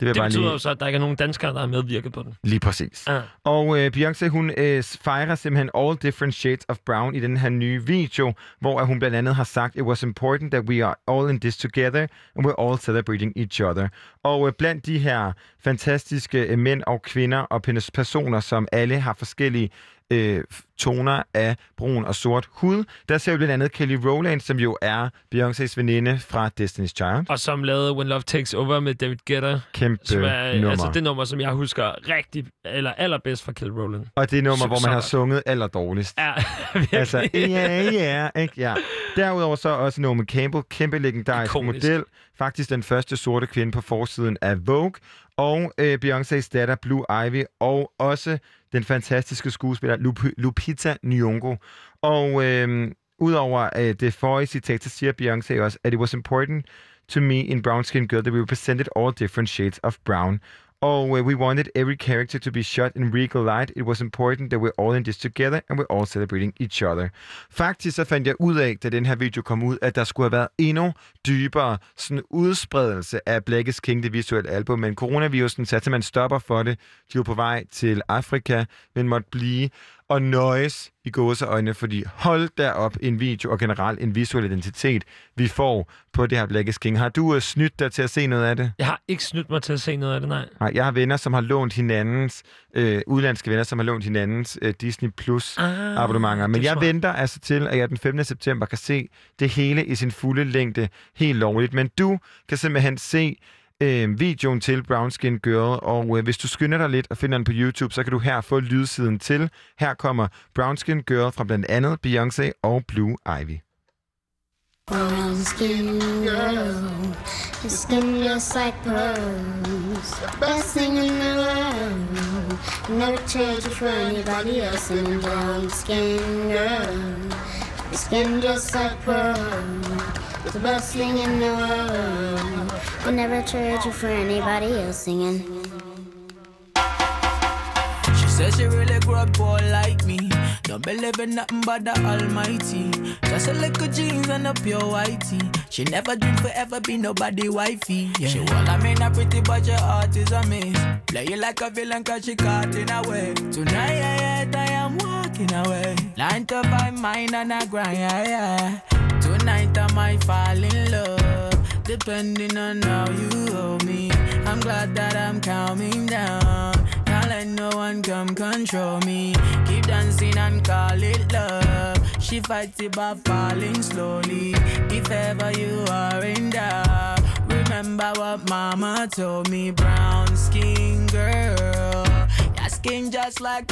Det Det betyder lige... jo så, at der ikke er nogen danskere, der har medvirket på den. Lige præcis. Ah. Og øh, Beyoncé, hun øh, fejrer simpelthen All Different Shades of Brown i den her nye video, hvor hun blandt andet har sagt, It was important that we are all in this together, and we're all celebrating each other. Og øh, blandt de her fantastiske øh, mænd og kvinder og pers- personer, som alle har forskellige øh, toner af brun og sort hud, der ser vi blandt andet Kelly Rowland, som jo er Beyoncés veninde fra Destiny's Child. Og som lavede When Love Takes Over med David Guetta. Kæmpe som er, nummer. Altså det nummer, som jeg husker rigtig, eller allerbedst fra Kelly Rowland. Og det er nummer, hvor man har sunget allerdårligst. Ja, virkelig. Altså, ja, ja, ikke? Ja. Derudover så også Naomi Campbell, kæmpe legendarisk Ikonisk. model. Faktisk den første sorte kvinde på forsiden af Vogue. Og øh, Beyoncés datter Blue Ivy. Og også den fantastiske skuespiller Lup- Lupita Nyong'o. Og øh, udover øh, det forrige citat, så siger Beyoncé også, at it was important to me in Brown Skin Girl that we represented all different shades of brown. Og uh, we wanted every character to be shot in regal light. It was important that we're all in this together, and we're all celebrating each other. Faktisk så fandt jeg ud af, da den her video kom ud, at der skulle have været endnu dybere sådan udspredelse af Blackest King, det visuelle album. Men coronavirusen satte man stopper for det. De var på vej til Afrika, men måtte blive og nøjes i gåseøjne, fordi hold derop en video og generelt en visuel identitet, vi får på det her Black King. Har du uh, snydt dig til at se noget af det? Jeg har ikke snydt mig til at se noget af det, nej. Nej, jeg har venner, som har lånt hinandens, øh, udlandske venner, som har lånt hinandens øh, Disney Plus Ah, abonnementer. Men jeg smart. venter altså til, at jeg den 15. september kan se det hele i sin fulde længde helt lovligt. Men du kan simpelthen se øh, videoen til Brown Skin Girl, og øh, hvis du skynder dig lidt og finder den på YouTube, så kan du her få lydsiden til. Her kommer Brown Skin Girl fra blandt andet Beyoncé og Blue Ivy. Brown skin girl, your skin just like pearls. Best thing in the world. Never trade you for anybody else. And brown skin girl, skin just like pearls. The best thing in the world. Would never trade you for anybody else. Singing. She says she really grew up poor like me. Don't believe in nothing but the Almighty. Just a little jeans and a pure whitey. She never dreamed forever be nobody wifey. Yeah. She well, I mean, a pretty but your heart is a miss. Play you like a villain cause she caught in a way. Tonight, yeah, yeah, I am walking away. Nine to five, mine and I grind, yeah, yeah. Tonight I might fall in love, depending on how you hold me. I'm glad that I'm calming down. Can't let no one come control me. Keep dancing and call it love. She fights it by falling slowly. If ever you are in doubt, remember what mama told me. Brown skin girl, your skin just like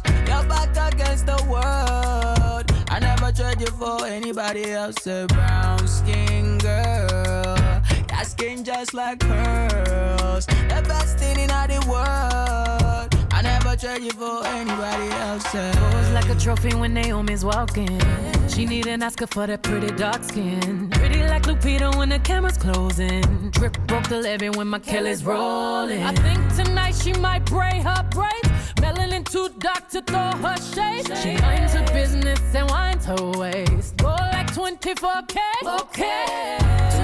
pearls. Your back against the world. I never trade you for anybody else. A brown skin girl. Your skin just like hers. The best thing in the world. I never trade you for anybody else. Pose like a trophy when Naomi's walking. She need an Oscar for that pretty dark skin. Pretty like Lupita when the camera's closing. Drip broke the levee when my Kelly's rolling. I think tonight she might braid her braids. Melanin too dark to throw her shade. She minds her business and winds her waist. Go like 24K. Okay.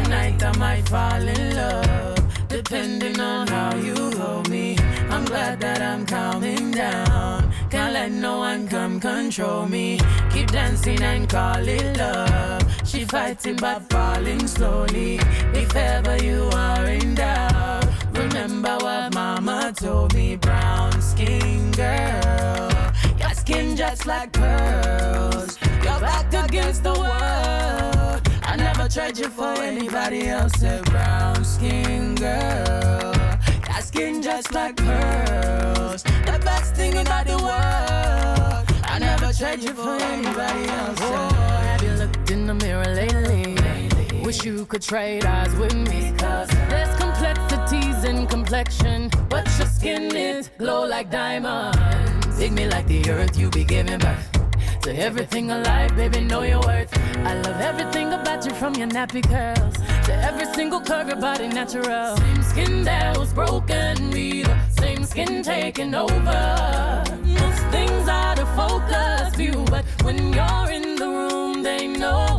Tonight I might fall in love, depending on how you hold me. I'm glad that I'm calming down. Can't let no one come control me. Keep dancing and call it love. She fighting but falling slowly. If ever you are in doubt, remember what mama told me. Brown skin girl, your skin just like pearls. Your back against the world. I never trade you for anybody else. A brown skin girl. Your skin just like pearls. The best thing in all the world. I never trade you for anybody else. Oh, have you looked in the mirror lately? Wish you could trade eyes with me. Cause there's complexities in complexion, but your skin is glow like diamonds. Dig me like the earth you be giving birth. To everything alive, baby, know your worth. I love everything about you from your nappy curls to every single curve, your body natural. Same skin that was broken, be the same skin taking over. Most things out of focus view, but when you're in the room, they notice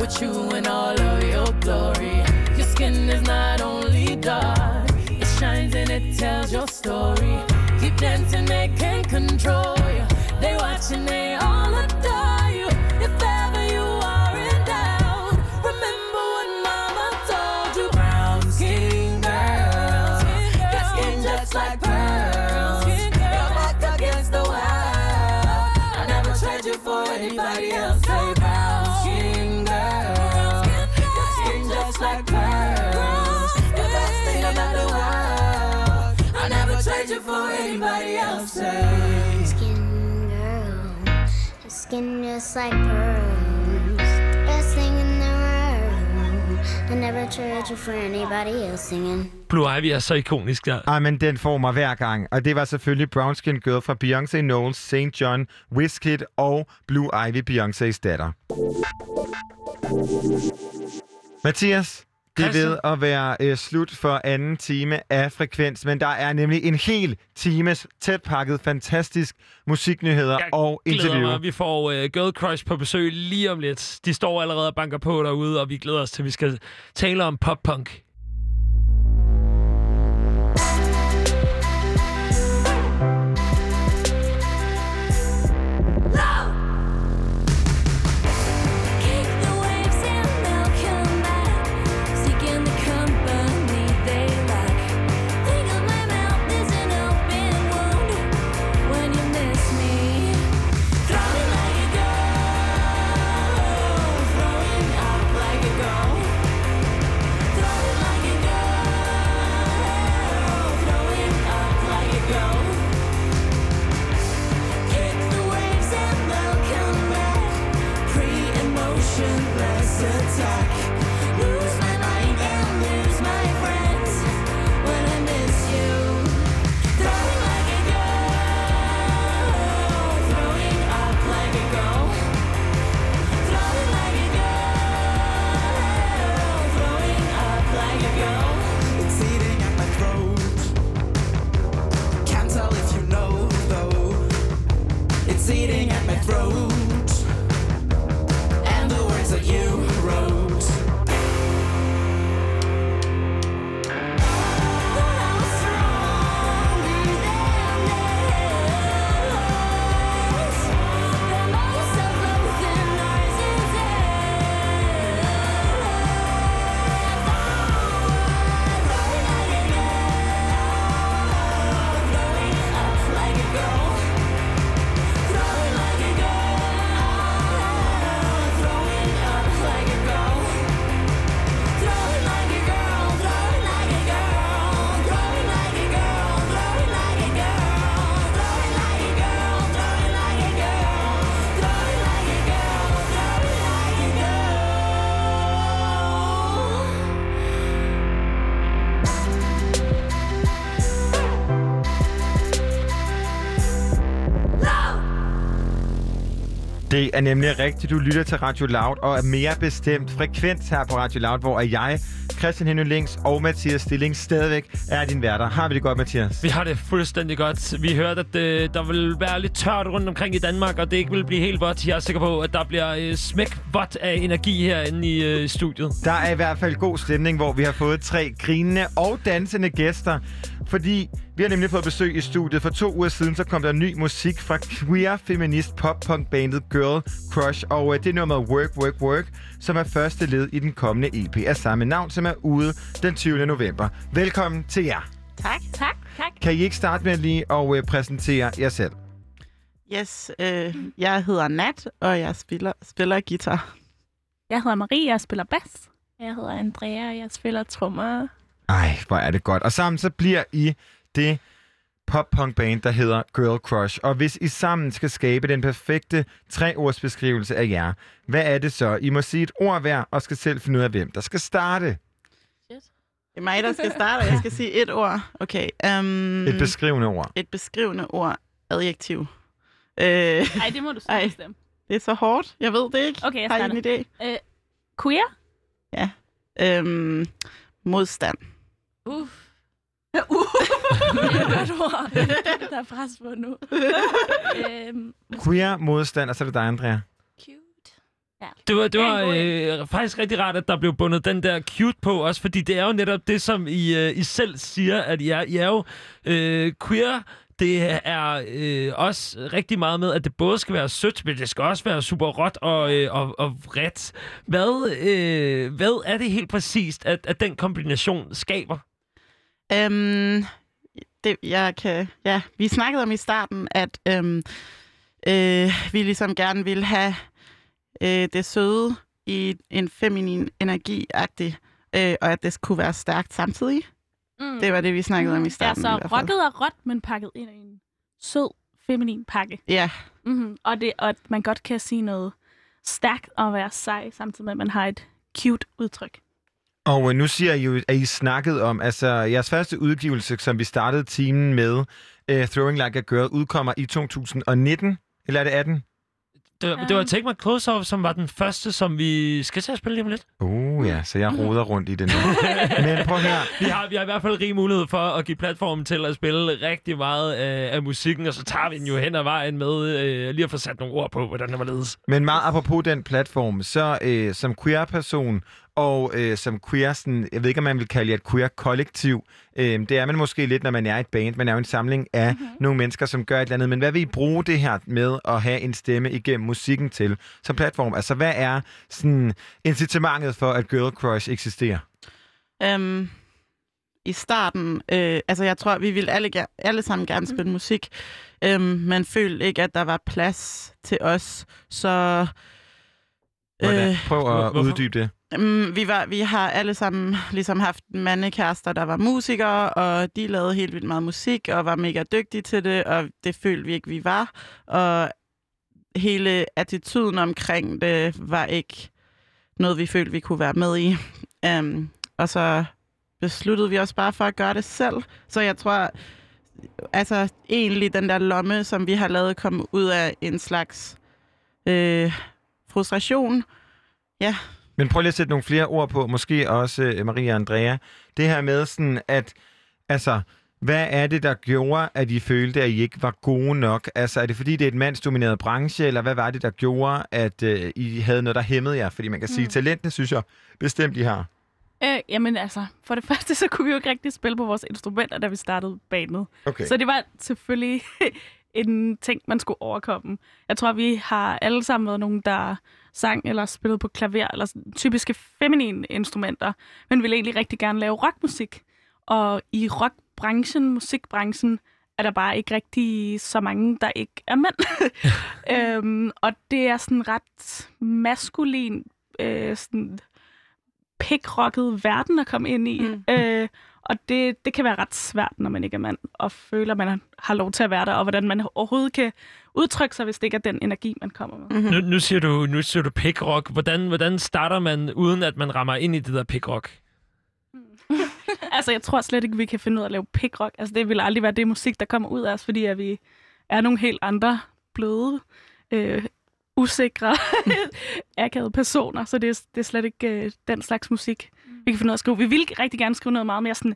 with you in all of your glory. Your skin is not only dark, it shines and it tells your story. Keep dancing, they can't control you. They watching, they all Say. Skin girl, your skin just like pearls. Best thing in the world. I never trade you for anybody else singing. Blue Ivy er så ikonisk der. Ej, men den får mig hver gang. Og det var selvfølgelig Brown Skin Girl fra Beyoncé Knowles, St. John, Wizkid og Blue Ivy, Beyoncés datter. Mathias, Det er ved at være øh, slut for anden time af Frekvens, men der er nemlig en hel times tæt pakket, fantastisk musiknyheder og glæder interview. mig. Vi får uh, Girl Crush på besøg lige om lidt. De står allerede og banker på derude, og vi glæder os til, at vi skal tale om pop-punk. froze. Det er nemlig rigtigt. Du lytter til Radio Loud og er mere bestemt frekvens her på Radio Loud, hvor er jeg, Christian Henning Links og Mathias Stilling stadigvæk er din værter. Har vi det godt, Mathias? Vi har det fuldstændig godt. Vi hørte, at øh, der vil være lidt tørt rundt omkring i Danmark, og det ikke vil blive helt vådt. Jeg er sikker på, at der bliver øh, smæk vådt af energi herinde i øh, studiet. Der er i hvert fald god stemning, hvor vi har fået tre grinende og dansende gæster. Fordi vi har nemlig fået besøg i studiet. For to uger siden, så kom der ny musik fra queer feminist pop-punk bandet Girl Crush. Og øh, det er nummeret Work, Work, Work, som er første led i den kommende EP af samme navn, som er ude den 20. november. Velkommen til jer. Tak. Tak. Tak. Kan I ikke starte med lige at øh, præsentere jer selv? Yes, øh, jeg hedder Nat, og jeg spiller, spiller guitar. Jeg hedder Marie, jeg spiller bas. Jeg hedder Andrea, og jeg spiller trommer. Ej, hvor er det godt. Og sammen så bliver I det pop-punk band, der hedder Girl Crush. Og hvis I sammen skal skabe den perfekte treordsbeskrivelse af jer, hvad er det så? I må sige et ord hver, og skal selv finde ud af, hvem der skal starte. Det er mig, der skal starte, og jeg skal sige et ord. Okay. Um, Et beskrivende ord. Et beskrivende ord. Adjektiv. Øh, Ej, det må du selv bestemme. Det er så hårdt. Jeg ved det ikke. Okay, jeg Har I starter. en idé? Øh, queer? Ja. Øhm, modstand. Uff. Uh. der er pres på nu. øhm, Queer modstand, og så er det dig, Andrea. Det var, det var øh, faktisk rigtig rart, at der blev bundet den der cute på også, fordi det er jo netop det, som I, øh, I selv siger, at I er, I er jo øh, queer. Det er øh, også rigtig meget med, at det både skal være sødt, men det skal også være super råt og, øh, og, og vredt. Hvad, øh, hvad er det helt præcist, at, at den kombination skaber? Øhm, det, jeg kan, ja, vi snakkede om i starten, at øhm, øh, vi ligesom gerne ville have øh, det søde i en feminin energi øh, og at det kunne være stærkt samtidig. Mm. Det var det, vi snakkede om i starten. Ja, så rocket er råt, men pakket ind i en sød, feminin pakke. Ja. Mm-hmm. Og, det, og at man godt kan sige noget stærkt og være sej, samtidig med, at man har et cute udtryk. Og øh, nu siger I jo, at I snakket om, altså jeres første udgivelse, som vi startede timen med, uh, Throwing Like a Girl, udkommer i 2019, eller er det 18? Det, var- det var Take My Clothes Off, som var den første, som vi skal til at spille lige om lidt. Uh, ja, så jeg roder rundt i det nu. Men prøv her. Vi har, vi har i hvert fald rig mulighed for at give platform til at spille rigtig meget af, af musikken, og så tager vi den jo hen ad vejen med øh, lige at få sat nogle ord på, hvordan det var ledes. Men meget apropos den platform, så øh, som queer-person og øh, som queer, sådan, jeg ved ikke, om man vil kalde jer et queer-kollektiv, øh, det er man måske lidt, når man er et band. Man er jo en samling af mm-hmm. nogle mennesker, som gør et eller andet. Men hvad vil I bruge det her med at have en stemme igennem musikken til som platform? Altså, hvad er sådan incitamentet for, at Girl Crush eksisterer? Øhm, I starten, øh, altså jeg tror, vi ville alle, alle sammen gerne spille mm. musik, øhm, men følte ikke, at der var plads til os, så... Hvordan? Prøv at hvorfor? uddybe det. Um, vi, var, vi har alle sammen ligesom haft mandekærester, der var musikere, og de lavede helt vildt meget musik, og var mega dygtige til det, og det følte vi ikke, vi var. Og hele attituden omkring det var ikke noget, vi følte, vi kunne være med i. Um, og så besluttede vi os bare for at gøre det selv. Så jeg tror, altså egentlig den der lomme, som vi har lavet, kom ud af en slags øh, frustration. Ja, men prøv lige at sætte nogle flere ord på, måske også øh, Maria og Andrea. Det her med sådan, at altså, hvad er det, der gjorde, at I følte, at I ikke var gode nok? Altså, er det fordi, det er et mandsdomineret branche, eller hvad var det, der gjorde, at øh, I havde noget, der hæmmede jer? Fordi man kan sige, Mm. talentene synes jeg bestemt, I har. Øh, jamen altså, for det første, så kunne vi jo ikke rigtig spille på vores instrumenter, da vi startede bandet. Okay. Så det var selvfølgelig en ting, man skulle overkomme. Jeg tror, vi har alle sammen været nogen, der sang eller spillede på klaver, eller sådan typiske feminine instrumenter, men ville egentlig rigtig gerne lave rockmusik. Og i rockbranchen, musikbranchen, er der bare ikke rigtig så mange, der ikke er mænd. øhm, og det er sådan ret maskulin, øh, sådan pikrocket verden at komme ind i. Mm. Øh, og det, det kan være ret svært, når man ikke er mand, og føler, at man har lov til at være der, og hvordan man overhovedet kan udtrykke sig, hvis det ikke er den energi, man kommer med. Mhm. Nu, nu siger du, nu siger du pickrock. Hvordan, hvordan starter man, uden at man rammer ind i det der pickrock? altså, jeg tror slet ikke, vi kan finde ud af at lave pikrock. Altså, det vil aldrig være det musik, der kommer ud af os, fordi at vi er nogle helt andre bløde, øh, usikre, akavede personer, så det er, det er slet ikke øh, den slags musik, vi kan finde ud af at skrive. Vi vil rigtig gerne skrive noget meget mere sådan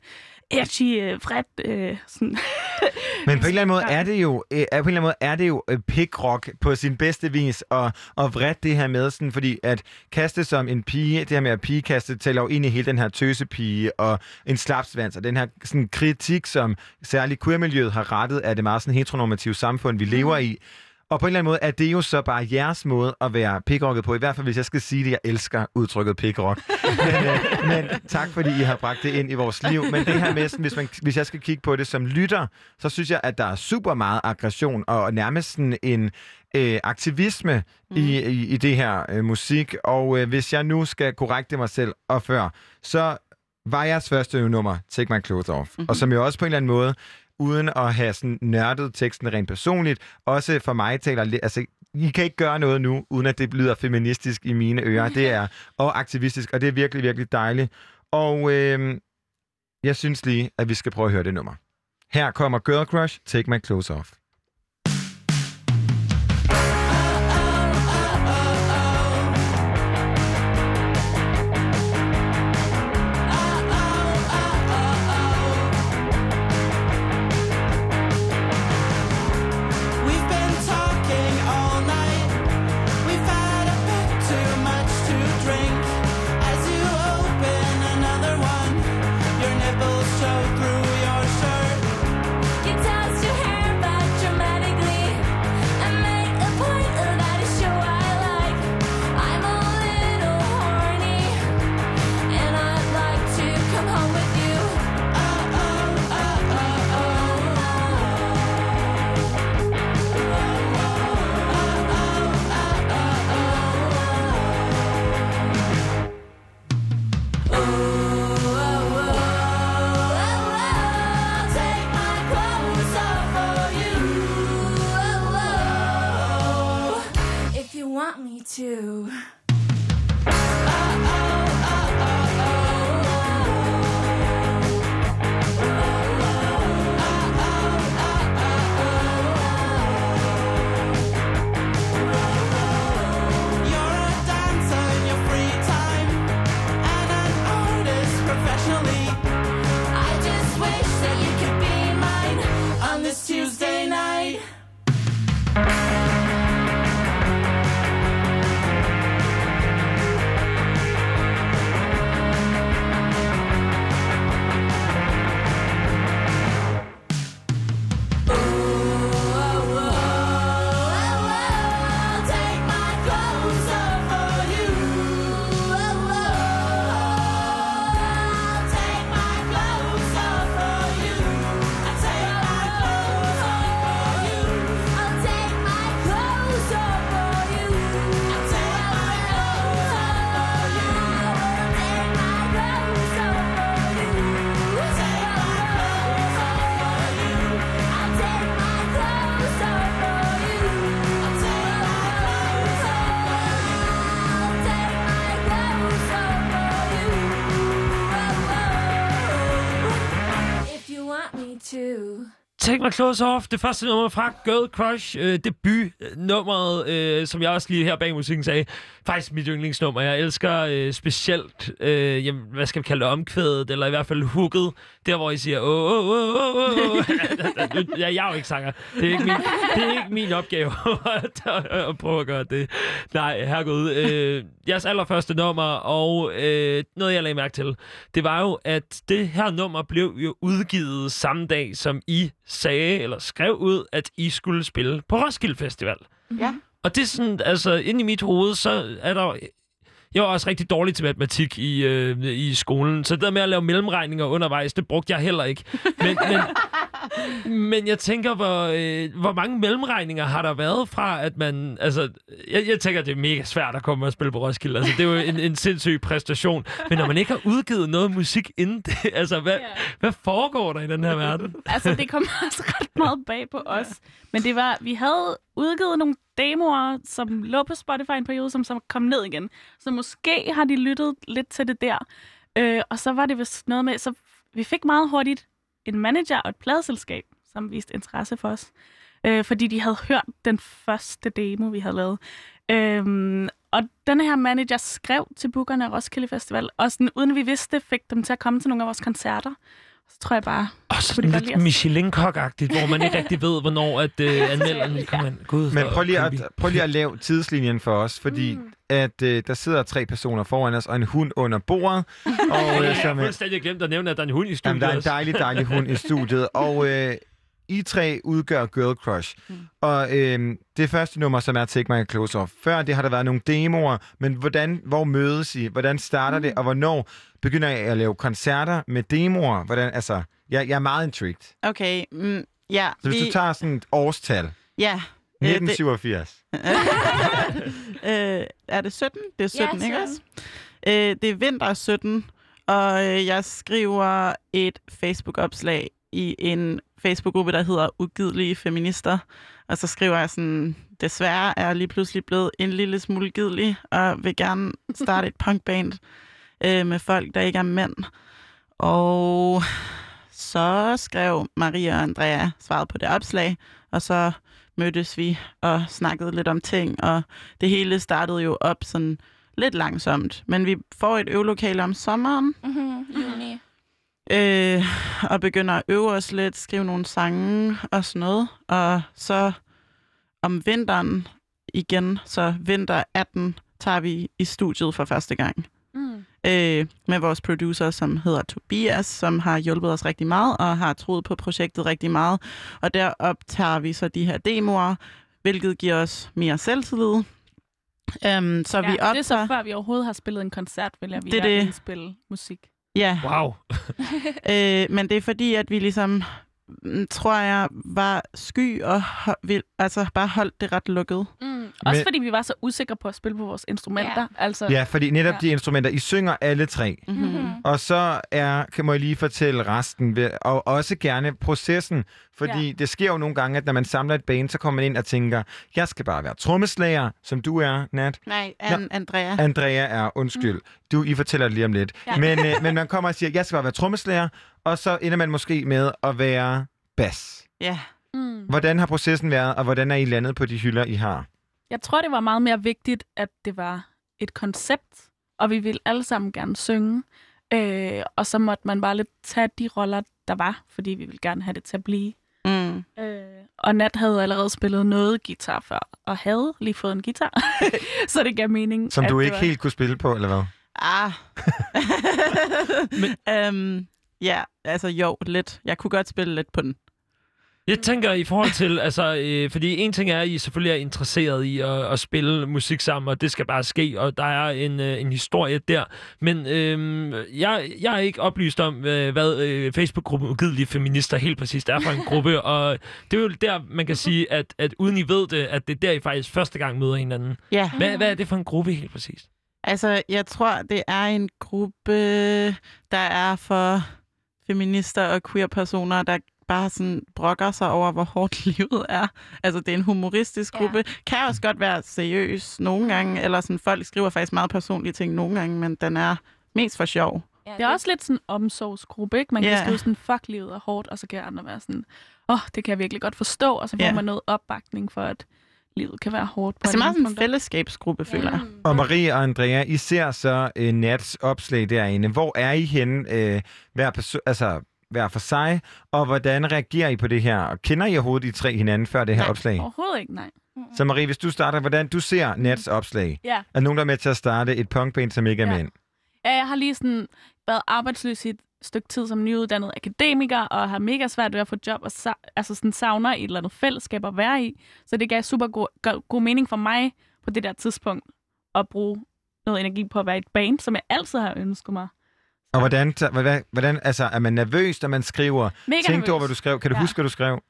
edgy, øh, vredt, øh, sådan... Men på en eller anden måde er det jo, øh, på en eller anden måde er det jo øh, pickrock på sin bedste vis, og, og vredt det her med, sådan, fordi at kaste som en pige, det her med at pigekaste, tæller jo ind i hele den her tøsepige og en slapsvans, og den her sådan, kritik, som særligt queer-miljøet har rettet af det meget sådan heteronormative samfund, vi lever i. Og på en eller anden måde er det jo så bare jeres måde at være pickrocket på. I hvert fald, hvis jeg skal sige det, jeg elsker udtrykket pickrock. men, øh, men tak, fordi I har bragt det ind i vores liv. Men det her med, sådan, hvis, man, hvis jeg skal kigge på det som lytter, så synes jeg, at der er super meget aggression og nærmest sådan en øh, aktivisme mm. i, i, i det her øh, musik. Og øh, hvis jeg nu skal korrekte mig selv og før, så var jeres første nummer Take My Clothes Off. Mm-hmm. Og som jo også på en eller anden måde uden at have sådan nørdet teksten rent personligt. Også for mig taler altså I kan ikke gøre noget nu, uden at det lyder feministisk i mine ører. Det er og aktivistisk, og det er virkelig, virkelig dejligt. Og øh, jeg synes lige, at vi skal prøve at høre det nummer. Her kommer Girl Crush, Take My Clothes Off. Want me mig at My Clothes Off, det første nummer fra Girl Crush, øh, debut-nummeret, øh, som jeg også lige her bag musikken sagde, faktisk mit yndlingsnummer. Jeg elsker øh, specielt, øh, jamen, hvad skal vi kalde det, omkvædet, eller i hvert fald hooket, der hvor I siger, åh, åh, åh, åh, åh. ja, jeg er jo ikke sanger. Det er ikke min, det er ikke min opgave at, prøve at gøre det. Nej, herregud. Øh, jeres allerførste nummer, og øh, noget jeg lagde mærke til, det var jo, at det her nummer blev jo udgivet samme dag, som I sagde, eller skrev ud, at I skulle spille på Roskilde Festival. Ja. Og det er sådan, altså, inde i mit hoved, så er der... Jeg var også rigtig dårlig til matematik i, øh, i skolen, så det der med at lave mellemregninger undervejs, det brugte jeg heller ikke. Men, men, men jeg tænker, hvor, øh, hvor mange mellemregninger har der været fra, at man... Altså, jeg, jeg tænker, det er mega svært at komme og spille på Roskilde. Altså, det er jo en, en sindssyg præstation. Men når man ikke har udgivet noget musik inden det, altså, hvad, yeah. hvad foregår der i den her verden? altså, det kom også ret meget bag på os. Men det var, vi havde udgivet nogle demoer, som lå på Spotify en periode, som så kom ned igen. Så måske har de lyttet lidt til det der. Øh, og så var det vist noget med, så vi fik meget hurtigt en manager og et pladeselskab, som viste interesse for os. Øh, fordi de havde hørt den første demo, vi havde lavet. Øh, og den her manager skrev til bookerne af Roskilde Festival, og sådan, uden vi vidste fik dem til at komme til nogle af vores koncerter. Så tror jeg bare... Og sådan lidt michelin agtigt hvor man ikke rigtig ved, hvornår at øh, anmelderen kommer ind. Gud, Men prøv lige, at, prøv lige at lave tidslinjen for os, fordi mm. at øh, der sidder tre personer foran os, og en hund under bordet. Og, øh, jeg har fuldstændig glemt at nævne, at der er en hund i studiet. Jamen, der er en dejlig, dejlig hund i studiet. Og øh, I tre udgør Girl Crush. Mm. Og øh, det første nummer, som er Take My Clothes Off. Før det har der været nogle demoer, men hvordan, hvor mødes I? Hvordan starter mm. det? Og hvornår begynder I at lave koncerter med demoer? Hvordan, altså, jeg, jeg er meget intrigued. Okay, mm, ja. Så hvis vi... du tager sådan et årstal. Ja. 1987. øh, er det 17? Det er 17, Ja, ikke også? Øh, det er vinter 17, og øh, jeg skriver et Facebook-opslag i en Facebook-gruppe, der hedder Ugidelige Feminister. Og så skriver jeg sådan, desværre er jeg lige pludselig blevet en lille smule gidelig, og vil gerne starte et punkband øh, med folk, der ikke er mænd. Og så skrev Maria og Andrea svaret på det opslag, og så mødtes vi og snakkede lidt om ting, og det hele startede jo op sådan lidt langsomt. Men vi får et øvelokale om sommeren, Mm-hmm. Juni. Øh, og begynder at øve os lidt, skrive nogle sange og sådan noget. Og så om vinteren igen, så vinter 18, tager vi i studiet for første gang. Mm. Øh, med vores producer, som hedder Tobias, som har hjulpet os rigtig meget, og har troet på projektet rigtig meget. Og der optager vi så de her demoer, hvilket giver os mere selvtillid. Um, så ja, vi optager... Det er så før vi overhovedet har spillet en koncert, vil jeg Det er det. virkelig spille musik. Ja. Wow. øh, men det er fordi, at vi ligesom, tror jeg, var sky og vil, altså bare holdt det ret lukket. Mm. Også Men- fordi vi var så usikre på at spille på vores instrumenter. Ja. Altså, Ja, fordi netop Ja. de instrumenter, I synger alle tre. Mm-hmm. Og så er, kan må jeg lige fortælle resten, ved- og også gerne processen, fordi ja. det sker jo nogle gange, at når man samler et band, så kommer man ind og tænker, jeg skal bare være trommeslager, som du er, Nat. Nej, An- Andrea. Andrea er, undskyld. Du, I fortæller det lige om lidt. Ja. Men, øh, men man kommer og siger, jeg skal bare være trommeslager, og så ender man måske med at være bas. Ja. Mm. Hvordan har processen været, og hvordan er I landet på de hylder, I har? Jeg tror, det var meget mere vigtigt, at det var et koncept, og vi ville alle sammen gerne synge. Øh, og så måtte man bare lidt tage de roller, der var, fordi vi ville gerne have det til at blive. Mm. Øh, og Nat havde allerede spillet noget guitar før, og havde lige fået en guitar. så det gav mening. Som at du ikke var... helt kunne spille på, eller hvad? Ah. Men... um, ja, altså jo, lidt. Jeg kunne godt spille lidt på den. Jeg tænker i forhold til, altså, øh, fordi en ting er, at I selvfølgelig er interesseret i at, at spille musik sammen, og det skal bare ske, og der er en, øh, en historie der. Men øh, jeg, jeg er ikke oplyst om, øh, hvad øh, Facebook-gruppen Ugidelige Feminister helt præcist er for en gruppe, og det er jo der, man kan sige, at, at uden I ved det, at det er der, I faktisk første gang møder hinanden. Ja. Hvad, hvad er det for en gruppe helt præcist? Altså, jeg tror, det er en gruppe, der er for feminister og queer-personer, der bare sådan brokker sig over, hvor hårdt livet er. Altså, det er en humoristisk gruppe. Ja. Kan også godt være seriøs nogle gange, eller sådan, folk skriver faktisk meget personlige ting nogle gange, men den er mest for sjov. Ja, det er også lidt sådan en omsorgsgruppe, ikke? Man kan Ja. skrive sådan, fuck livet er hårdt, og så kan andre være sådan, åh, oh, det kan jeg virkelig godt forstå, og så får Ja. man noget opbakning for, at livet kan være hårdt på Altså, er meget sådan en fællesskabsgruppe, føler jeg. Og Marie og Andrea, I ser så øh, Nats opslag derinde. Hvor er I henne, øh, hver, perso- altså, hver for sig, og hvordan reagerer I på det her? Og kender I overhovedet I tre hinanden før det her Nej, opslag? overhovedet ikke, nej. Så Marie, hvis du starter, hvordan du ser Nats opslag? Ja. Er nogen, der er med til at starte et punkband, som ikke er Ja. mænd? Ja, jeg har lige sådan været arbejdsløs i et stykke tid som nyuddannet akademiker, og har mega svært ved at få job, og sa- altså sådan savner et eller andet fællesskab at være i. Så det gav super god, god, god mening for mig på det der tidspunkt at bruge noget energi på at være i et band, som jeg altid har ønsket mig. Og hvordan, hvordan, hvordan altså, er man nervøs, når man skriver? Mega Tænk over, hvad du skrev. Kan du Ja. huske, hvad du skrev?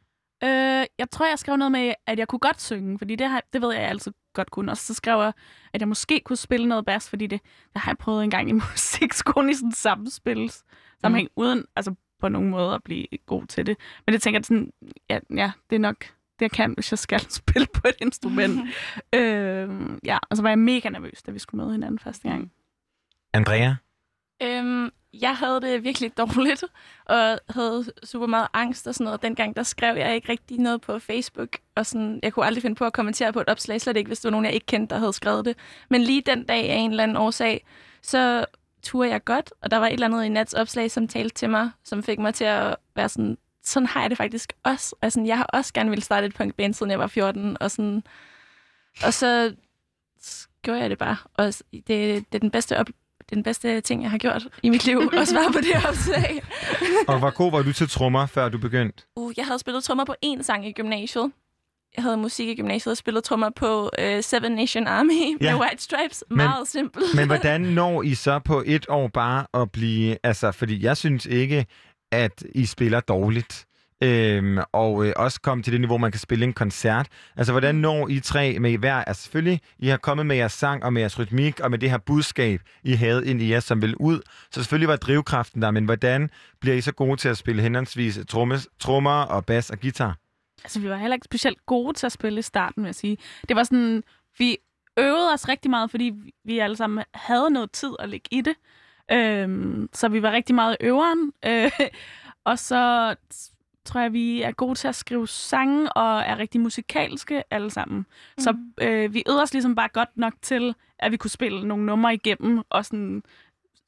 Øh, jeg tror, jeg skrev noget med, at jeg kunne godt synge, fordi det, har, det ved jeg, jeg altid godt kunne. Og så skrev jeg, at jeg måske kunne spille noget bas, fordi det, det har jeg prøvet en gang i musikskolen i sådan samspils sammenhæng, mm. uden altså, på nogen måde at blive god til det. Men det tænker jeg sådan, ja, ja det er nok det, jeg kan, hvis jeg skal spille på et instrument. øh, ja, og så var jeg mega nervøs, da vi skulle møde hinanden første gang. Andrea? Øhm, jeg havde det virkelig dårligt, og havde super meget angst og sådan noget. Dengang, der skrev jeg ikke rigtig noget på Facebook, og sådan, jeg kunne aldrig finde på at kommentere på et opslag, slet ikke, hvis det var nogen, jeg ikke kendte, der havde skrevet det. Men lige den dag af en eller anden årsag, så turde jeg godt, og der var et eller andet i Nats opslag, som talte til mig, som fik mig til at være sådan, sådan har jeg det faktisk også. Altså, jeg har også gerne ville starte et punkband, siden jeg var 14, og sådan, og så gjorde jeg det bare. Og det, det er den bedste op, den bedste ting, jeg har gjort i mit liv, at svare på det opslag. Og hvor god var du til trommer, før du begyndte? Uh, jeg havde spillet trommer på én sang i gymnasiet. Jeg havde musik i gymnasiet og spillet trommer på uh, Seven Nation Army Ja. med White Stripes. Men- Meget simpelt. Men hvordan når I så på et år bare at blive... Altså, fordi jeg synes ikke, at I spiller dårligt. Øhm, og øh, også komme til det niveau, man kan spille en koncert. Altså, hvordan når I tre med hver... Altså, selvfølgelig, I har kommet med jeres sang og med jeres rytmik og med det her budskab, I havde ind i jer, som vil ud. Så selvfølgelig var drivkraften der, men hvordan bliver I så gode til at spille henholdsvis trommes, trommer og bas og guitar? Altså, vi var heller ikke specielt gode til at spille i starten, vil jeg sige. Det var sådan, vi øvede os rigtig meget, fordi vi- alle sammen havde noget tid at lægge i det. Øhm, så vi var rigtig meget i øveren. Øh, og så tror jeg, vi er gode til at skrive sange og er rigtig musikalske alle sammen. Mm. Så øh, vi øvede os ligesom bare godt nok til, at vi kunne spille nogle numre igennem og sådan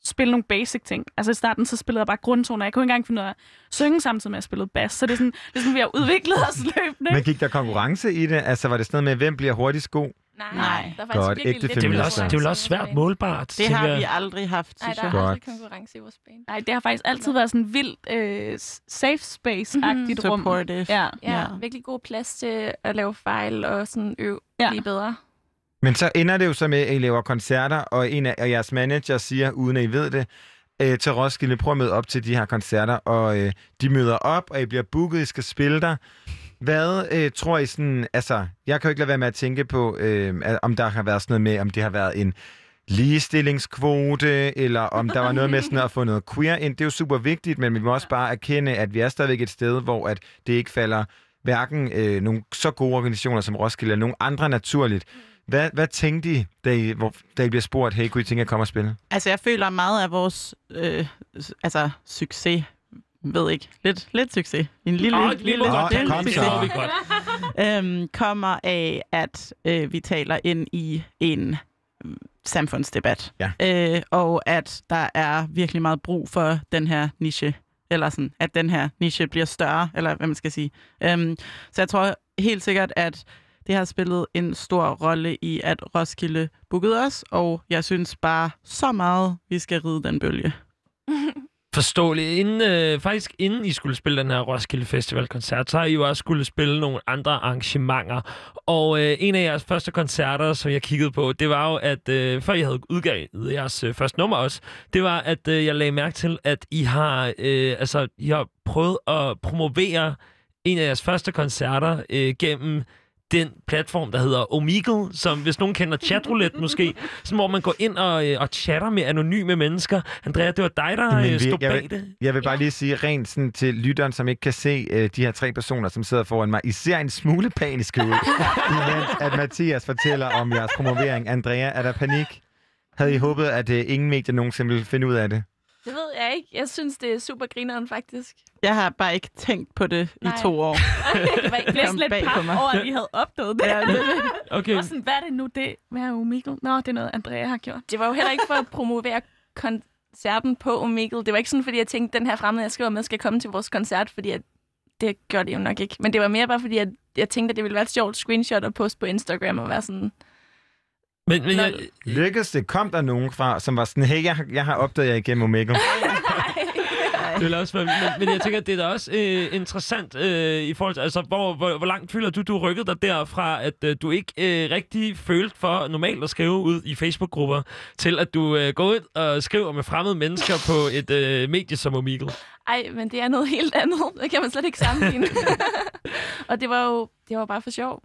spille nogle basic ting. Altså i starten, så spillede jeg bare grundtoner. Jeg kunne ikke engang finde ud af at synge samtidig med, at jeg spillede bas. Så det er sådan, det er sådan vi har udviklet os løbende. Men gik der konkurrence i det? Altså, var det sådan noget med, hvem bliver hurtigst god? Nej, Nej. der er Godt, ægte lidt Det er vel også, det er vel også svært målbart. Det har vi aldrig haft, Nej, der er jeg. aldrig Godt. konkurrence i vores band. Nej, det har faktisk altid været sådan vildt øh, safe space-agtigt rum. Supportive. Ja. Ja, Ja. virkelig god plads til at lave fejl og sådan øve ja. blive bedre. Men så ender det jo så med, at I laver koncerter, og en af jeres manager siger, uden at I ved det, øh, til Roskilde, prøv at møde op til de her koncerter, og øh, de møder op, og I bliver booket, I skal spille der. Hvad øh, tror I sådan, altså, jeg kan jo ikke lade være med at tænke på, øh, om der har været sådan noget med, om det har været en ligestillingskvote, eller om der var noget med sådan at få noget queer ind. Det er jo super vigtigt, men vi må også bare erkende, at vi er stadigvæk et sted, hvor at det ikke falder hverken øh, nogle så gode organisationer som Roskilde, eller nogen andre naturligt. Hvad, hvad tænkte I, da I, hvor, da I bliver spurgt, hey, kunne I tænke at komme og spille? Altså, jeg føler meget af vores øh, altså, succes, ved ikke, lidt, lidt succes. En lille, Åh, lille, lille lille, godt, lille kom succes. Vi godt. øhm, kommer af, at øh, vi taler ind i en mm, samfundsdebat. Ja. Øh, og at der er virkelig meget brug for den her niche, eller sådan, at den her niche bliver større, eller hvad man skal sige. Øhm, så jeg tror helt sikkert, at det har spillet en stor rolle i, at Roskilde bookede os, og jeg synes bare så meget, vi skal ride den bølge. Forståeligt. Inden, øh, faktisk inden I skulle spille den her Roskilde Festival-koncert, så har I jo også skulle spille nogle andre arrangementer. Og øh, en af jeres første koncerter, som jeg kiggede på, det var jo, at øh, før I havde udgivet jeres øh, første nummer også, det var, at øh, jeg lagde mærke til, at I har, øh, altså, I har prøvet at promovere en af jeres første koncerter øh, gennem den platform, der hedder Omegle, som hvis nogen kender chatroulette måske, sådan, hvor man går ind og, øh, og chatter med anonyme mennesker. Andrea, det var dig, der Jamen, øh, vi- stod jeg, bag vil, det. jeg vil bare lige sige rent sådan til lytteren, som ikke kan se øh, de her tre personer, som sidder foran mig. I ser en smule paniske ud, imens at Mathias fortæller om jeres promovering. Andrea, er der panik? Havde I håbet, at øh, ingen medier nogensinde ville finde ud af det? Det ved ikke. Jeg synes, det er super grineren, faktisk. Jeg har bare ikke tænkt på det Nej. i to år. det var ikke næsten lidt pap mig. over, at vi havde opdaget det. Ja, det- Okay. Og sådan, hvad er det nu, det med Omegle? Nå, det er noget, Andrea har gjort. Det var jo heller ikke for at promovere koncerten på Omegle. Det var ikke sådan, fordi jeg tænkte, den her fremmede, jeg skriver med, skal komme til vores koncert, fordi at det gjorde det jo nok ikke. Men det var mere bare, fordi at jeg tænkte, at det ville være et sjovt screenshot at poste på Instagram og være sådan... Men, men jeg, Lykkedes det? Kom der nogen fra, som var sådan, hey, jeg, har- jeg har opdaget jer igennem Omegle? Det vil også være, men, men jeg tænker, at det er da også øh, interessant øh, i forhold til, altså, hvor, hvor, hvor langt føler du, du rykkede dig derfra, at øh, du ikke øh, rigtig følte for normalt at skrive ud i Facebook-grupper, til at du øh, går ud og skriver med fremmede mennesker på et øh, medie som Omegle? Ej, men det er noget helt andet. Det kan man slet ikke sammenligne. og det var jo det var bare for sjov.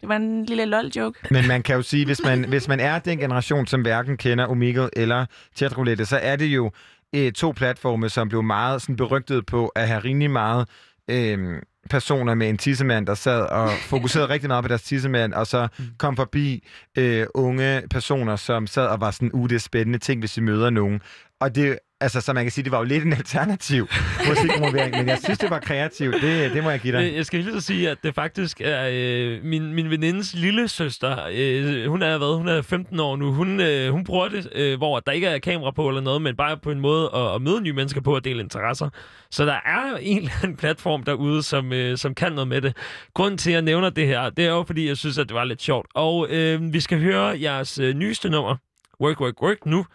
Det var en lille lol-joke. Men man kan jo sige, hvis man, hvis man er den generation, som hverken kender Omegle eller chatroulette, så er det jo øh, to platforme, som blev meget sådan, berygtet på at have rimelig meget øh, personer med en tissemand, der sad og fokuserede rigtig meget på deres tissemand, og så kom forbi øh, unge personer, som sad og var sådan, uh, det er spændende ting, hvis vi møder nogen. Og det, altså, så man kan sige, det var jo lidt en alternativ musikpromovering, men jeg synes, det var kreativt. Det, det må jeg give dig. Jeg skal lige så sige, at det faktisk er øh, min, min venindes lille søster. Øh, hun er hvad? Hun er 15 år nu. Hun, øh, hun bruger det, øh, hvor der ikke er kamera på eller noget, men bare på en måde at, at møde nye mennesker på og dele interesser. Så der er en eller anden platform derude, som, øh, som kan noget med det. Grunden til, at jeg nævner det her, det er jo, fordi jeg synes, at det var lidt sjovt. Og øh, vi skal høre jeres øh, nyeste nummer, Work, Work, Work, nu.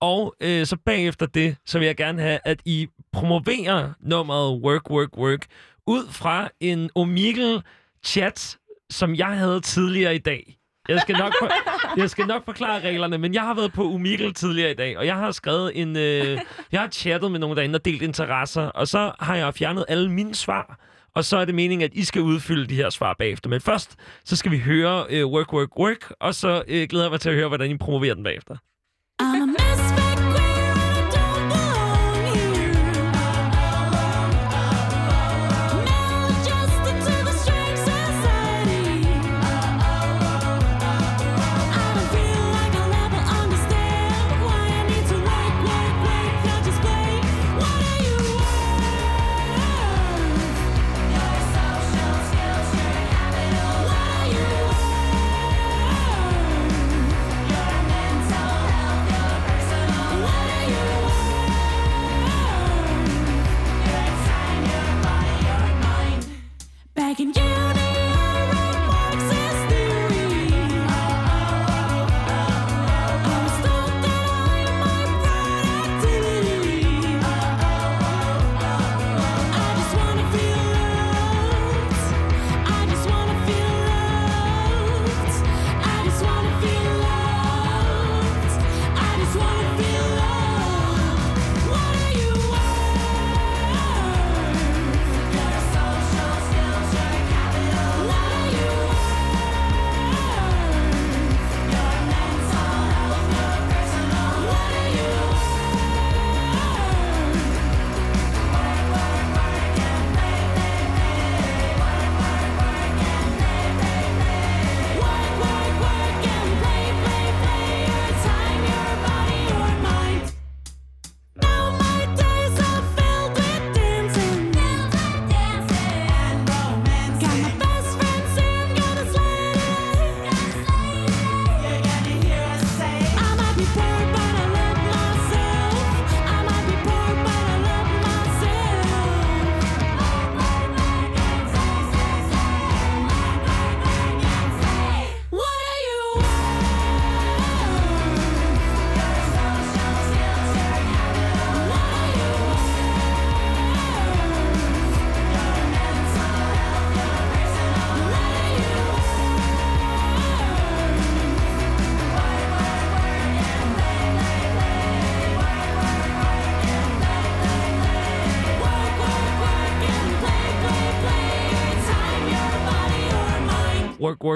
Og øh, så bagefter det, så vil jeg gerne have, at I promoverer nummeret Work, Work, Work ud fra en Omegle-chat, som jeg havde tidligere i dag. Jeg skal, nok for, jeg skal nok forklare reglerne, men jeg har været på Omegle tidligere i dag, og jeg har skrevet en... Øh, jeg har chattet med nogen derinde og delt interesser, og så har jeg fjernet alle mine svar, og så er det meningen, at I skal udfylde de her svar bagefter. Men først, så skal vi høre øh, Work, Work, Work, og så øh, glæder jeg mig til at høre, hvordan I promoverer den bagefter. I'm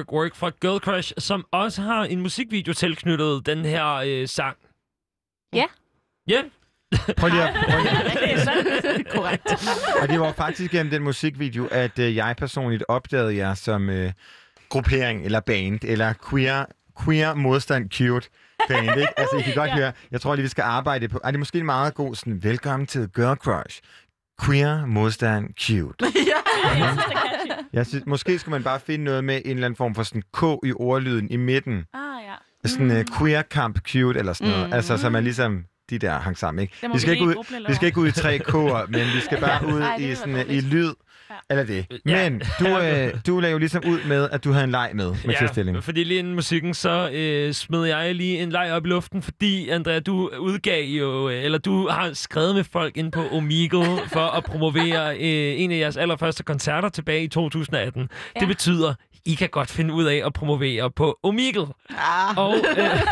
Work, Work, fra Girl Crush, som også har en musikvideo tilknyttet den her øh, sang. Ja. Ja. Prøv lige at, prøv lige. Korrekt. Og det var faktisk gennem den musikvideo, at øh, jeg personligt opdagede jer som øh, gruppering eller band eller queer queer modstand cute band, ikke? Altså, I kan godt Ja. høre, jeg tror lige, vi skal arbejde på... Er det måske en meget god sådan, velkommen til Girl Crush. Queer modstand cute. Jeg synes, det er catchy. Jeg synes, måske skulle man bare finde noget med en eller anden form for sådan K i ordlyden i midten. Ah, ja. Sådan uh, queer camp cute eller sådan noget. Mm. Altså, så man ligesom de der hang sammen, ikke? Vi skal, ikke ud, vi skal ikke ud i tre k'er, men vi skal bare ud Ej, i, sådan, uh, i lyd. Eller det. Men du, øh, du lagde jo ligesom ud med, at du havde en leg med, Mathias Ja, Stilling. fordi lige inden musikken, så øh, smed jeg lige en leg op i luften, fordi, Andrea, du udgav jo, øh, eller du har skrevet med folk ind på Omegle for at promovere øh, en af jeres allerførste koncerter tilbage i 2018. Ja. Det betyder, I kan godt finde ud af at promovere på Omegle. Ah. Og, øh,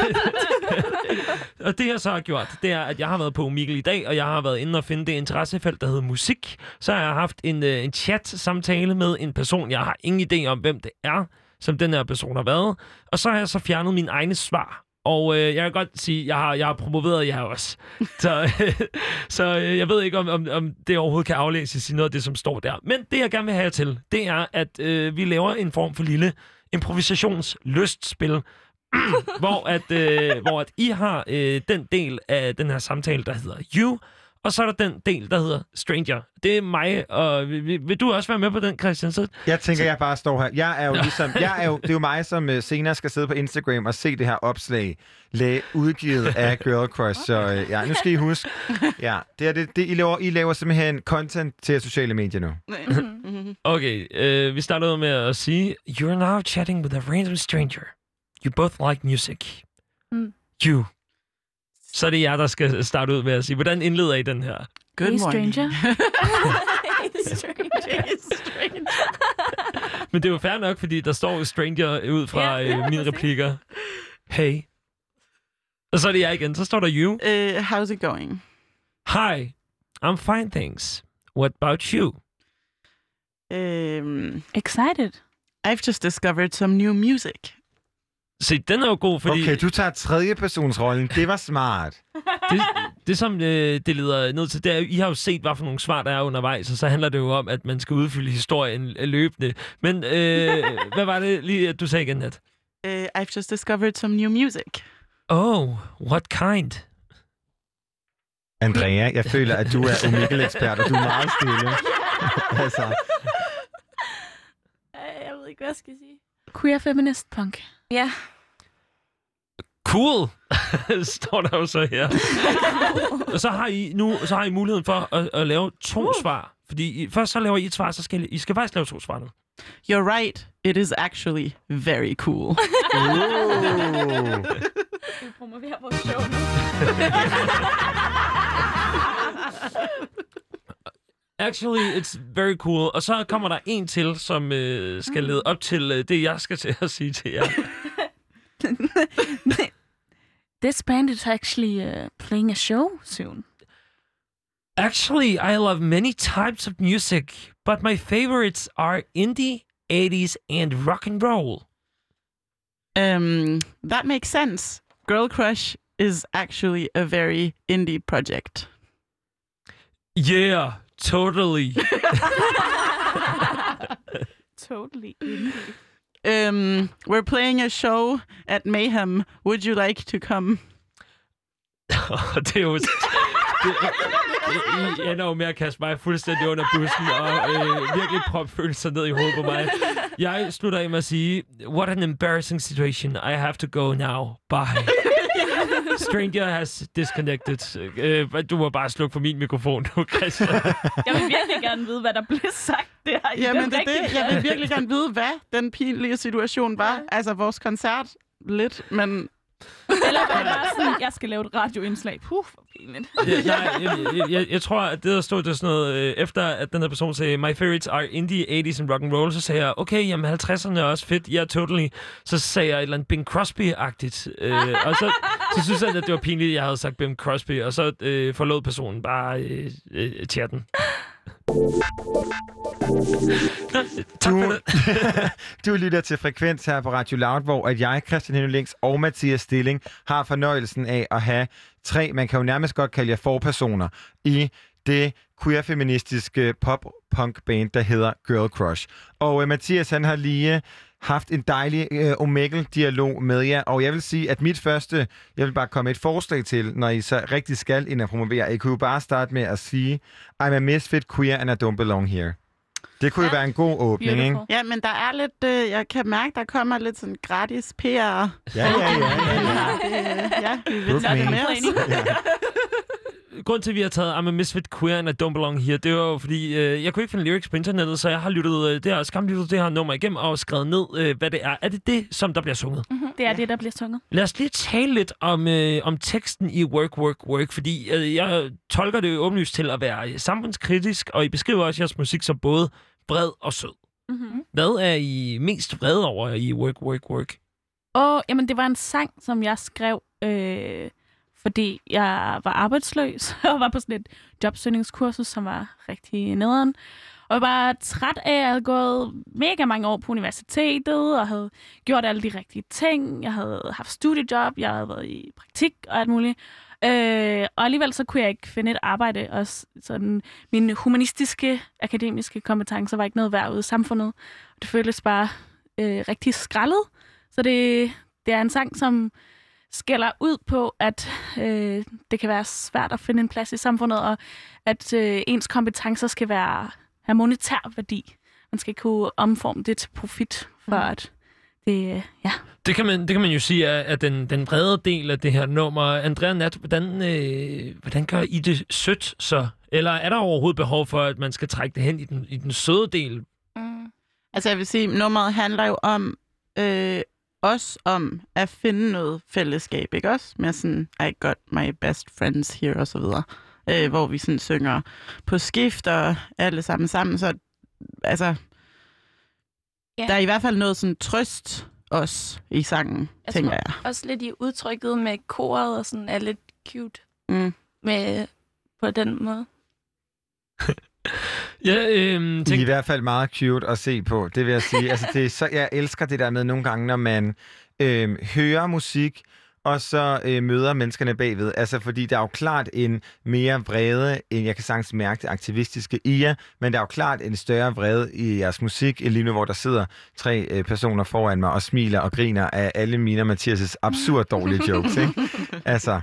og det jeg så har gjort, det er, at jeg har været på Omegle i dag, og jeg har været inde og finde det interessefelt, der hedder musik. Så har jeg haft en, øh, en chat-samtale med en person, jeg har ingen idé om, hvem det er, som den her person har været. Og så har jeg så fjernet mine egne svar. Og øh, jeg kan godt sige, jeg har, jeg har promoveret jer også. Så, øh, så øh, jeg ved ikke, om, om, om det overhovedet kan aflæses i noget af det, som står der. Men det, jeg gerne vil have til, det er, at øh, vi laver en form for lille improvisationslystspil, hvor, at, øh, hvor at I har øh, den del af den her samtale, der hedder You, og så er der den del, der hedder Stranger. Det er mig, og vil, du også være med på den, Christian? Så, Jeg tænker, jeg bare står her. Jeg er jo ligesom, jeg er jo, det er jo mig, som uh, senere skal sidde på Instagram og se det her opslag, lag, udgivet af Girl Crush. Så uh, ja, nu skal I huske. Ja, det er det, det I, laver, I laver simpelthen content til sociale medier nu. Okay, øh, vi starter ud med at sige, You're now chatting with a random stranger. You both like music. Mm. You. Så er det jer, der skal starte ud med at sige, hvordan indleder I den her? Good Hey, morning. stranger. Men det er jo fair nok, fordi der står stranger ud fra ja, øh, mine replikker. Hey. Og så er det jeg igen. Så står der you. Uh, how's it going? Hi. I'm fine, thanks. What about you? Um, Excited. I've just discovered some new music. Se, den er jo god, fordi... Okay, du tager tredjepersonsrollen. Det var smart. det, det som øh, det leder ned til, det er, I har jo set, hvad for nogle svar, der er undervejs, og så handler det jo om, at man skal udfylde historien øh, løbende. Men øh, hvad var det lige, at du sagde igen, Nat? Uh, I've just discovered some new music. Oh, what kind? Andrea, jeg føler, at du er Omegle-ekspert, og du er meget stille. altså, Øh, Jeg ved ikke, hvad jeg skal sige. Queer feminist punk. Ja. Cool, står der jo så her. og så har I nu så har I muligheden for at, at lave to uh. svar. Fordi I, først så laver I et svar, så skal I, I skal faktisk lave to svar nu. You're right. It is actually very cool. Vi promoverer vores show nu. Actually, it's very cool. Og så kommer der en til, som øh, skal lede op til øh, det, jeg skal til at sige til jer. This band is actually uh, playing a show soon. Actually, I love many types of music, but my favorites are indie, 80s, and rock and roll. Um, that makes sense. Girl Crush is actually a very indie project. Yeah, totally. Totally indie. Um, we're playing a show at Mayhem. Would you like to come? det er jo... Det, I, I ender jo med at kaste mig fuldstændig under bussen og øh, virkelig proppe følelser ned i hovedet på mig. Jeg slutter af med at sige, what an embarrassing situation. I have to go now. Bye. Stranger has disconnected. Øh, du må bare slukke for min mikrofon nu, Christian. Jeg vil virkelig gerne vide, hvad der blev sagt der Jamen, det er det. Jeg vil virkelig gerne vide, hvad den pinlige situation var. Altså, vores koncert lidt, men... Eller var det sådan, jeg skal lave et radioindslag. Puh, hvor pinligt. Ja, nej, jeg, jeg, jeg, jeg tror, at det der stod, det sådan noget, øh, efter at den her person sagde, my favorites are indie, 80s and rock and roll, så sagde jeg, okay, jamen 50'erne er også fedt, ja, yeah, totally. Så sagde jeg et eller andet Bing Crosby-agtigt, øh, og så, så synes jeg, at det var pinligt, at jeg havde sagt Bing Crosby, og så øh, forlod personen bare øh, øh, chatten du, du lytter til Frekvens her på Radio Loud, hvor at jeg, Christian Henning og Mathias Stilling har fornøjelsen af at have tre, man kan jo nærmest godt kalde jer forpersoner, i det queer-feministiske pop-punk-band, der hedder Girl Crush. Og uh, Mathias, han har lige haft en dejlig øh, Omegle-dialog med jer, og jeg vil sige, at mit første, jeg vil bare komme et forslag til, når I så rigtig skal ind og promovere. I kunne jo bare starte med at sige, I'm a misfit queer and I don't belong here. Det kunne ja. jo være en god åbning, ikke? Ja, men der er lidt, øh, jeg kan mærke, der kommer lidt sådan gratis PR. Ja, ja, ja. ja, ja. ja vi vil tage det me. med os. Ja. Grunden til, at vi har taget I'm a Misfit Queer and I Don't Belong Here, det var jo fordi, øh, jeg kunne ikke finde lyrics på internettet, så jeg har lyttet øh, det her, skamlyttet det her nummer igennem og skrevet ned, øh, hvad det er. Er det det, som der bliver sunget? Mm-hmm. Det er ja. det, der bliver sunget. Lad os lige tale lidt om, øh, om teksten i Work, Work, Work, fordi øh, jeg tolker det jo åbenlyst til at være samfundskritisk, og I beskriver også jeres musik som både vred og sød. Mm-hmm. Hvad er I mest vrede over i Work, Work, Work? Og jamen, det var en sang, som jeg skrev, øh, fordi jeg var arbejdsløs og var på sådan et jobsøgningskursus, som var rigtig nederen. Og jeg var træt af, at jeg havde gået mega mange år på universitetet, og havde gjort alle de rigtige ting. Jeg havde haft studiejob, jeg havde været i praktik og alt muligt. Øh, og alligevel så kunne jeg ikke finde et arbejde, og sådan, mine humanistiske, akademiske kompetencer var ikke noget værd ude i samfundet. Det føltes bare øh, rigtig skrællet. Så det, det er en sang, som skælder ud på, at øh, det kan være svært at finde en plads i samfundet, og at øh, ens kompetencer skal være have monetær værdi. Man skal kunne omforme det til profit, for Mm. at det, øh, ja. Det kan man, det kan man jo sige er, er den, den brede del af det her nummer. Andrea Nat, hvordan, øh, hvordan gør I det sødt så? Eller er der overhovedet behov for, at man skal trække det hen i den, i den søde del? Mm. Altså jeg vil sige, nummeret handler jo om øh, os om at finde noget fællesskab, ikke også? Med sådan, I got my best friends here, og så videre. Øh, hvor vi sådan synger på skift og alle sammen sammen. Så altså, Ja. der er i hvert fald noget sådan trøst os i sangen, Jeg tænker tror jeg. også lidt i udtrykket med koret og sådan er lidt cute Mm. med, på den måde. Ja, øh, I er i hvert fald meget cute at se på, det vil jeg sige. Altså, det er så, jeg elsker det der med nogle gange, når man øh, hører musik, og så øh, møder menneskerne bagved. Altså, fordi der er jo klart en mere vrede, end jeg kan sagtens mærke det aktivistiske i jer, men der er jo klart en større vrede i jeres musik, end lige nu, hvor der sidder tre øh, personer foran mig og smiler og griner af alle mine og Mathias' absurd dårlige jokes, ikke? Altså,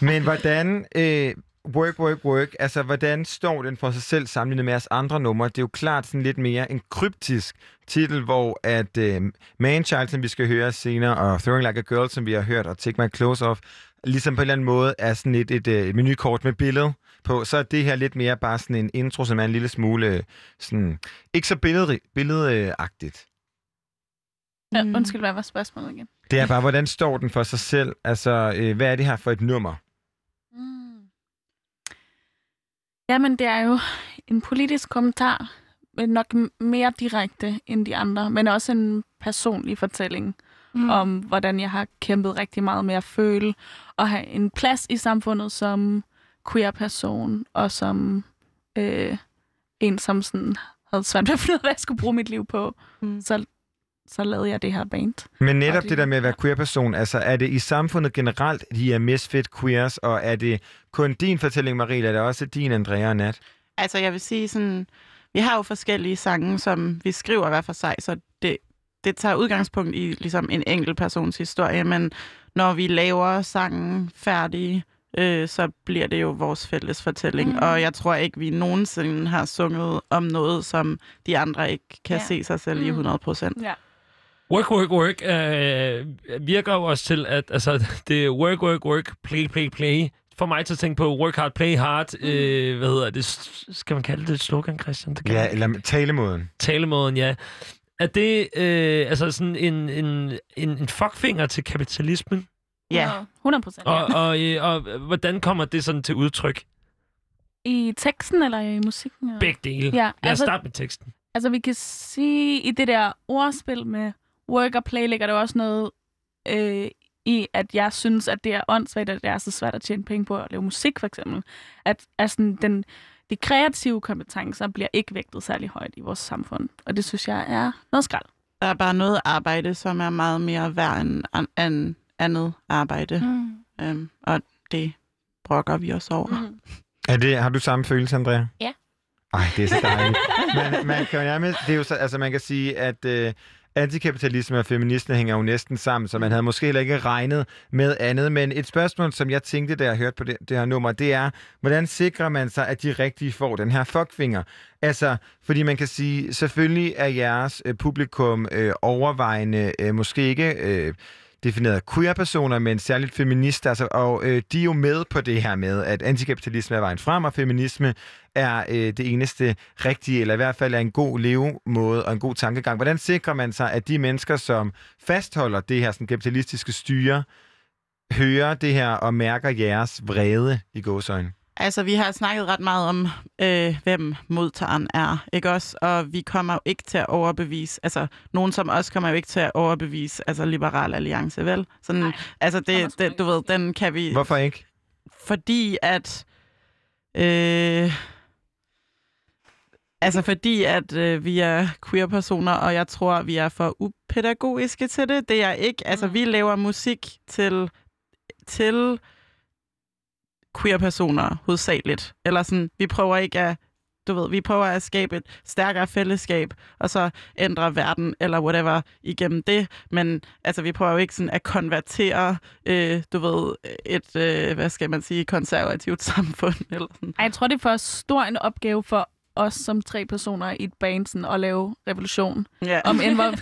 men hvordan... Øh, Work, work, work. Altså, hvordan står den for sig selv sammenlignet med jeres andre numre? Det er jo klart sådan lidt mere en kryptisk titel, hvor at øh, Manchild, som vi skal høre senere, og Throwing Like a Girl, som vi har hørt, og Take My Clothes Off, ligesom på en eller anden måde er sådan et, et, et menukort med billede på, så er det her lidt mere bare sådan en intro, som er en lille smule øh, sådan, ikke så billedrig, billedagtigt. Ja, undskyld, hvad var spørgsmålet igen? Det er bare, hvordan står den for sig selv? Altså, øh, hvad er det her for et nummer? Jamen, det er jo en politisk kommentar, men nok mere direkte end de andre, men også en personlig fortælling mm. om, hvordan jeg har kæmpet rigtig meget med at føle og have en plads i samfundet som queer-person, og som øh, en, som sådan havde svært ved at finde ud af, hvad jeg skulle bruge mit liv på. Mm. Så, så lavede jeg det her band. Men netop det, det der med at være queer-person, altså er det i samfundet generelt, de er misfit queers, og er det kun din fortælling, Marie, eller er det også din, Andrea og Nat? Altså, jeg vil sige sådan, vi har jo forskellige sange, som vi skriver hver for sig, så det, det tager udgangspunkt i ligesom en enkelt persons historie, men når vi laver sangen færdig, øh, så bliver det jo vores fælles fortælling. Mm. Og jeg tror ikke, vi nogensinde har sunget om noget, som de andre ikke kan Ja. se sig selv i Mm. 100 procent. Ja. Work, work, work øh, virker jo også til, at altså, det er work, work, work, play, play, play. For mig til at tænke på work hard, play hard. Mm. Øh, hvad hedder det? Skal man kalde det et slogan, Christian? Det kan Ja, eller talemåden. Talemåden, ja. Er det øh, altså sådan en, en, en, en fuckfinger til kapitalismen? Ja. 100 procent. Og, og, øh, og hvordan kommer det sådan til udtryk? I teksten eller i musikken? Eller? Begge dele. Ja, Lad os altså- starte med teksten. Altså, vi kan sige, i det der ordspil med work og play, ligger der også noget øh, i, at jeg synes, at det er åndssvagt, at det er så svært at tjene penge på at lave musik, for eksempel. At altså, den, de kreative kompetencer bliver ikke vægtet særlig højt i vores samfund. Og det synes jeg er noget skrald. Der er bare noget arbejde, som er meget mere værd end, end andet arbejde. Mm. Øhm, og det brokker vi os over. Mm. Er det, har du samme følelse, Andrea? Ja. Ej, det er så dejligt. man, man kan jo nærmest, det er jo så, altså man kan sige, at, øh, antikapitalisme og feminisme hænger jo næsten sammen, så man havde måske heller ikke regnet med andet. Men et spørgsmål, som jeg tænkte, da jeg hørte på det, det her nummer, det er, hvordan sikrer man sig, at de rigtige får den her fuckfinger? Altså, fordi man kan sige, selvfølgelig er jeres øh, publikum øh, overvejende øh, måske ikke... Øh, defineret queer-personer, men særligt feminister, altså, og øh, de er jo med på det her med, at antikapitalisme er vejen frem, og feminisme er øh, det eneste rigtige, eller i hvert fald er en god levemåde og en god tankegang. Hvordan sikrer man sig, at de mennesker, som fastholder det her sådan, kapitalistiske styre, hører det her og mærker jeres vrede i gåsøjne? Altså, vi har snakket ret meget om, øh, hvem modtageren er, ikke også? Og vi kommer jo ikke til at overbevise, altså, nogen som os kommer jo ikke til at overbevise, altså, Liberal Alliance, vel? Sådan, Nej, altså, det, det, du ved, den kan vi... Hvorfor ikke? Fordi at... Øh, altså, fordi at øh, vi er queer-personer, og jeg tror, vi er for upædagogiske til det. Det er ikke... Altså, vi laver musik til... til queer-personer hovedsageligt. Eller sådan, vi prøver ikke at du ved, vi prøver at skabe et stærkere fællesskab, og så ændre verden, eller whatever, igennem det. Men altså, vi prøver jo ikke sådan at konvertere, øh, du ved, et, øh, hvad skal man sige, konservativt samfund. Eller sådan. Ej, Jeg tror, det er for stor en opgave for os som tre personer i et band sådan, at lave revolution. Ja. Om end hvor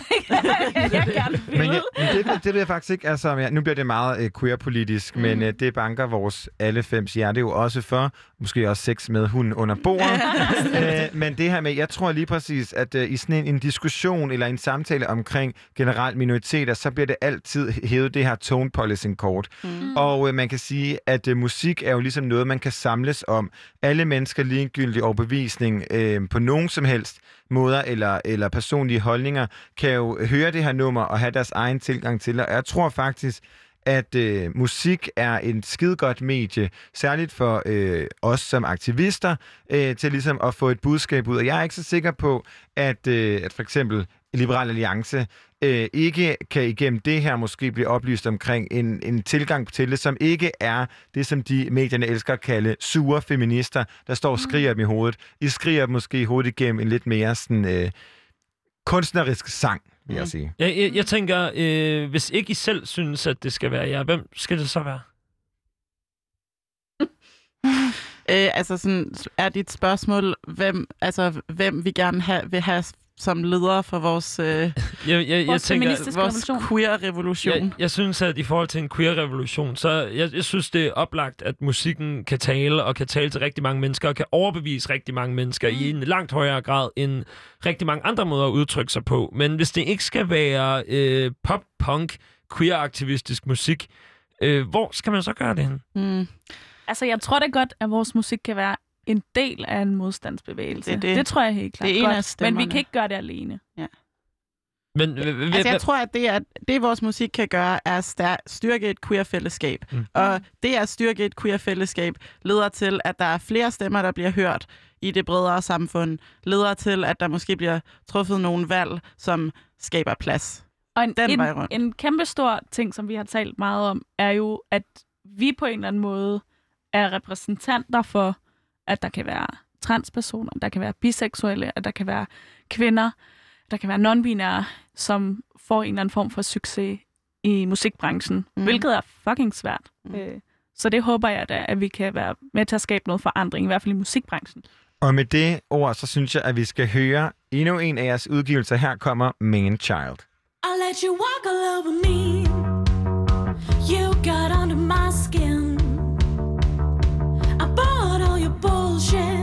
jeg gerne vil. Men, jeg, men det, det ved jeg faktisk ikke. Altså, ja, nu bliver det meget øh, queer-politisk, mm. men øh, det banker vores alle fems hjerte jo også for. Måske også sex med hunden under bordet. øh, men det her med, jeg tror lige præcis, at øh, i sådan en, en diskussion eller en samtale omkring generelt minoriteter, så bliver det altid hævet det her tone policing kort. Mm. Og øh, man kan sige, at øh, musik er jo ligesom noget, man kan samles om. Alle mennesker ligegyldig overbevisning øh, på nogen som helst måder eller, eller personlige holdninger, kan jo høre det her nummer og have deres egen tilgang til det. Og jeg tror faktisk, at øh, musik er en skidegodt medie, særligt for øh, os som aktivister, øh, til ligesom at få et budskab ud. Og jeg er ikke så sikker på, at, øh, at for eksempel Liberal Alliance øh, ikke kan igennem det her måske blive oplyst omkring en, en tilgang til det, som ikke er det, som de medierne elsker at kalde sure feminister, der står og skriger dem i hovedet. I skriger dem måske i hovedet igennem en lidt mere sådan, øh, kunstnerisk sang, vil jeg sige. Jeg, jeg, jeg tænker, øh, hvis ikke I selv synes, at det skal være jer, hvem skal det så være? Øh, altså sådan, er dit spørgsmål, hvem, altså, hvem vi gerne have, vil have som leder for vores, øh, Jeg, jeg, jeg vores, tænker, vores queer-revolution? Jeg, jeg synes, at i forhold til en queer-revolution, så jeg, jeg synes, det er oplagt, at musikken kan tale, og kan tale til rigtig mange mennesker, og kan overbevise rigtig mange mennesker mm. i en langt højere grad, end rigtig mange andre måder at udtrykke sig på. Men hvis det ikke skal være øh, pop-punk, queer-aktivistisk musik, øh, hvor skal man så gøre det hen? Mm. Altså, jeg tror da godt, at vores musik kan være en del af en modstandsbevægelse. Det det. det tror jeg helt klart Det er en af. Men vi kan ikke gøre det alene. Ja. Men, Altså, jeg tror, at det, at det vores musik kan gøre, er at styrke et queer-fællesskab. Mm. Og det at styrke et queer-fællesskab leder til, at der er flere stemmer, der bliver hørt i det bredere samfund. Leder til, at der måske bliver truffet nogle valg, som skaber plads. Og en, Den en, vej rundt. en kæmpe stor ting, som vi har talt meget om, er jo, at vi på en eller anden måde er repræsentanter for, at der kan være transpersoner, der kan være biseksuelle, at der kan være kvinder, der kan være non-binære, som får en eller anden form for succes i musikbranchen, mm. hvilket er fucking svært. Mm. Øh, så det håber jeg da, at vi kan være med til at skabe noget forandring, i hvert fald i musikbranchen. Og med det ord, så synes jeg, at vi skal høre endnu en af jeres udgivelser. Her kommer Man Child. I let you walk all over me. You got under my skin. Bullshit.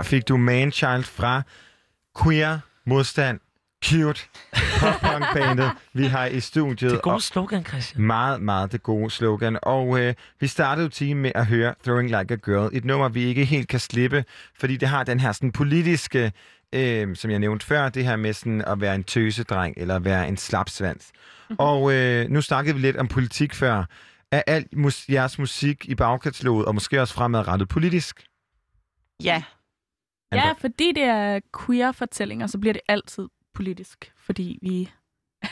Her fik du Manchild fra Queer Modstand Cute pop-punk-bandet, vi har i studiet. Det gode Og slogan, Christian. Meget, meget det gode slogan. Og øh, vi startede jo timen med at høre Throwing Like a Girl. Et nummer, vi ikke helt kan slippe, fordi det har den her sådan politiske, øh, som jeg nævnte før, det her med sådan at være en tøsedreng eller at være en slapsvans. Mm-hmm. Og øh, nu snakkede vi lidt om politik før. Er alt mus- jeres musik i bagkataloget, og måske også fremadrettet politisk? Ja. Ja, fordi det er queer-fortællinger, så bliver det altid politisk. Fordi vi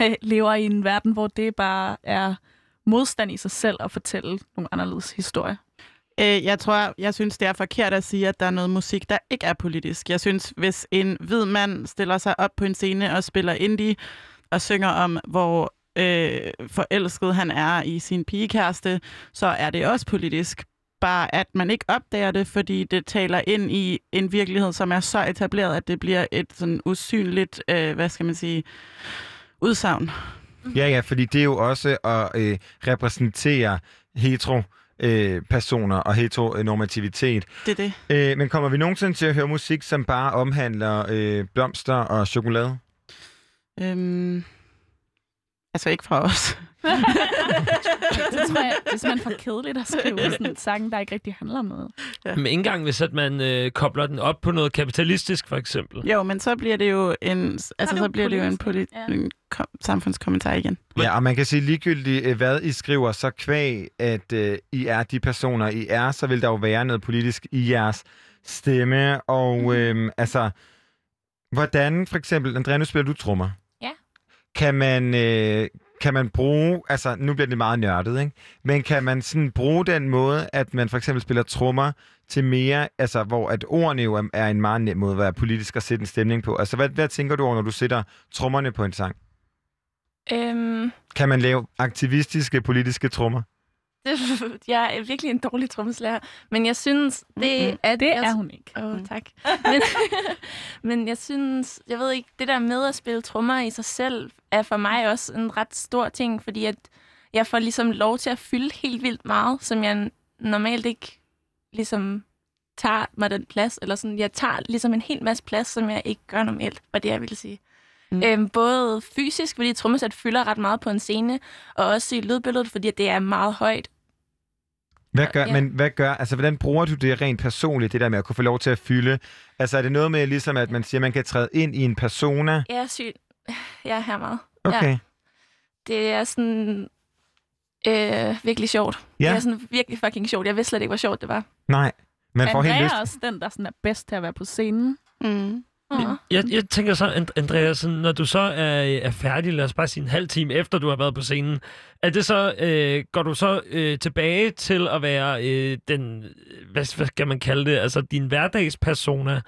lever i en verden, hvor det bare er modstand i sig selv at fortælle nogle anderledes historier. Øh, jeg tror, jeg synes, det er forkert at sige, at der er noget musik, der ikke er politisk. Jeg synes, hvis en hvid mand stiller sig op på en scene og spiller indie og synger om, hvor øh, forelsket han er i sin pigekæreste, så er det også politisk. Bare at man ikke opdager det, fordi det taler ind i en virkelighed, som er så etableret, at det bliver et sådan usynligt, øh, hvad skal man sige, udsagn. Ja, ja, fordi det er jo også at øh, repræsentere hetero øh, personer og heteronormativitet. Det er det. Øh, men kommer vi nogensinde til at høre musik, som bare omhandler øh, blomster og chokolade? Øhm, altså ikke fra os. det tror jeg, det er simpelthen for kedeligt at skrive sådan en sang, der ikke rigtig handler om noget. Ja. Men ikke engang, hvis at man øh, kobler den op på noget kapitalistisk, for eksempel. Jo, men så bliver det jo en, altså, så bliver det jo en, politi- Ja. en kom- samfundskommentar igen. Ja, og man kan sige ligegyldigt, øh, hvad I skriver, så kvæg, at øh, I er de personer, I er, så vil der jo være noget politisk i jeres stemme. Og øh, altså, hvordan for eksempel, Andrea, nu spiller du trommer. Kan man, øh, kan man bruge, altså nu bliver det meget nørdet, ikke? men kan man sådan bruge den måde, at man for eksempel spiller trommer til mere, altså hvor at ordene jo er- er en meget nem måde at være politisk og sætte en stemning på. Altså hvad, hvad tænker du over, når du sætter trommerne på en sang? Øhm, Kan man lave aktivistiske politiske trommer? Det, jeg er virkelig en dårlig trommeslager, men jeg synes, det, Mm-mm. at Det jeg, er hun ikke. Åh, oh, tak. Men, men jeg synes, jeg ved ikke, det der med at spille trommer i sig selv, er for mig også en ret stor ting, fordi at jeg får ligesom lov til at fylde helt vildt meget, som jeg normalt ikke ligesom tager mig den plads, eller sådan, jeg tager ligesom en hel masse plads, som jeg ikke gør normalt, var det, jeg ville sige. Mm. Øhm, både fysisk, fordi trommesæt fylder ret meget på en scene, og også i lydbilledet, fordi det er meget højt. Hvad gør, Ja. Men hvad gør, altså hvordan bruger du det rent personligt, det der med at kunne få lov til at fylde? Altså er det noget med ligesom, at man siger, at man kan træde ind i en persona? Jeg er syg. Jeg er her meget. Okay. Ja. Det er sådan øh, virkelig sjovt. Ja. Det er sådan virkelig fucking sjovt. Jeg vidste slet ikke, hvor sjovt det var. Nej, man får Andrea helt lyst. er også den, der sådan er bedst til at være på scenen. Mm. Ja. Jeg, jeg tænker så, And- Andreas, når du så er, er færdig, lad os bare sige en halv time efter, du har været på scenen, er det så, øh, går du så øh, tilbage til at være øh, den, hvad, hvad skal man kalde det, altså din hverdagspersona,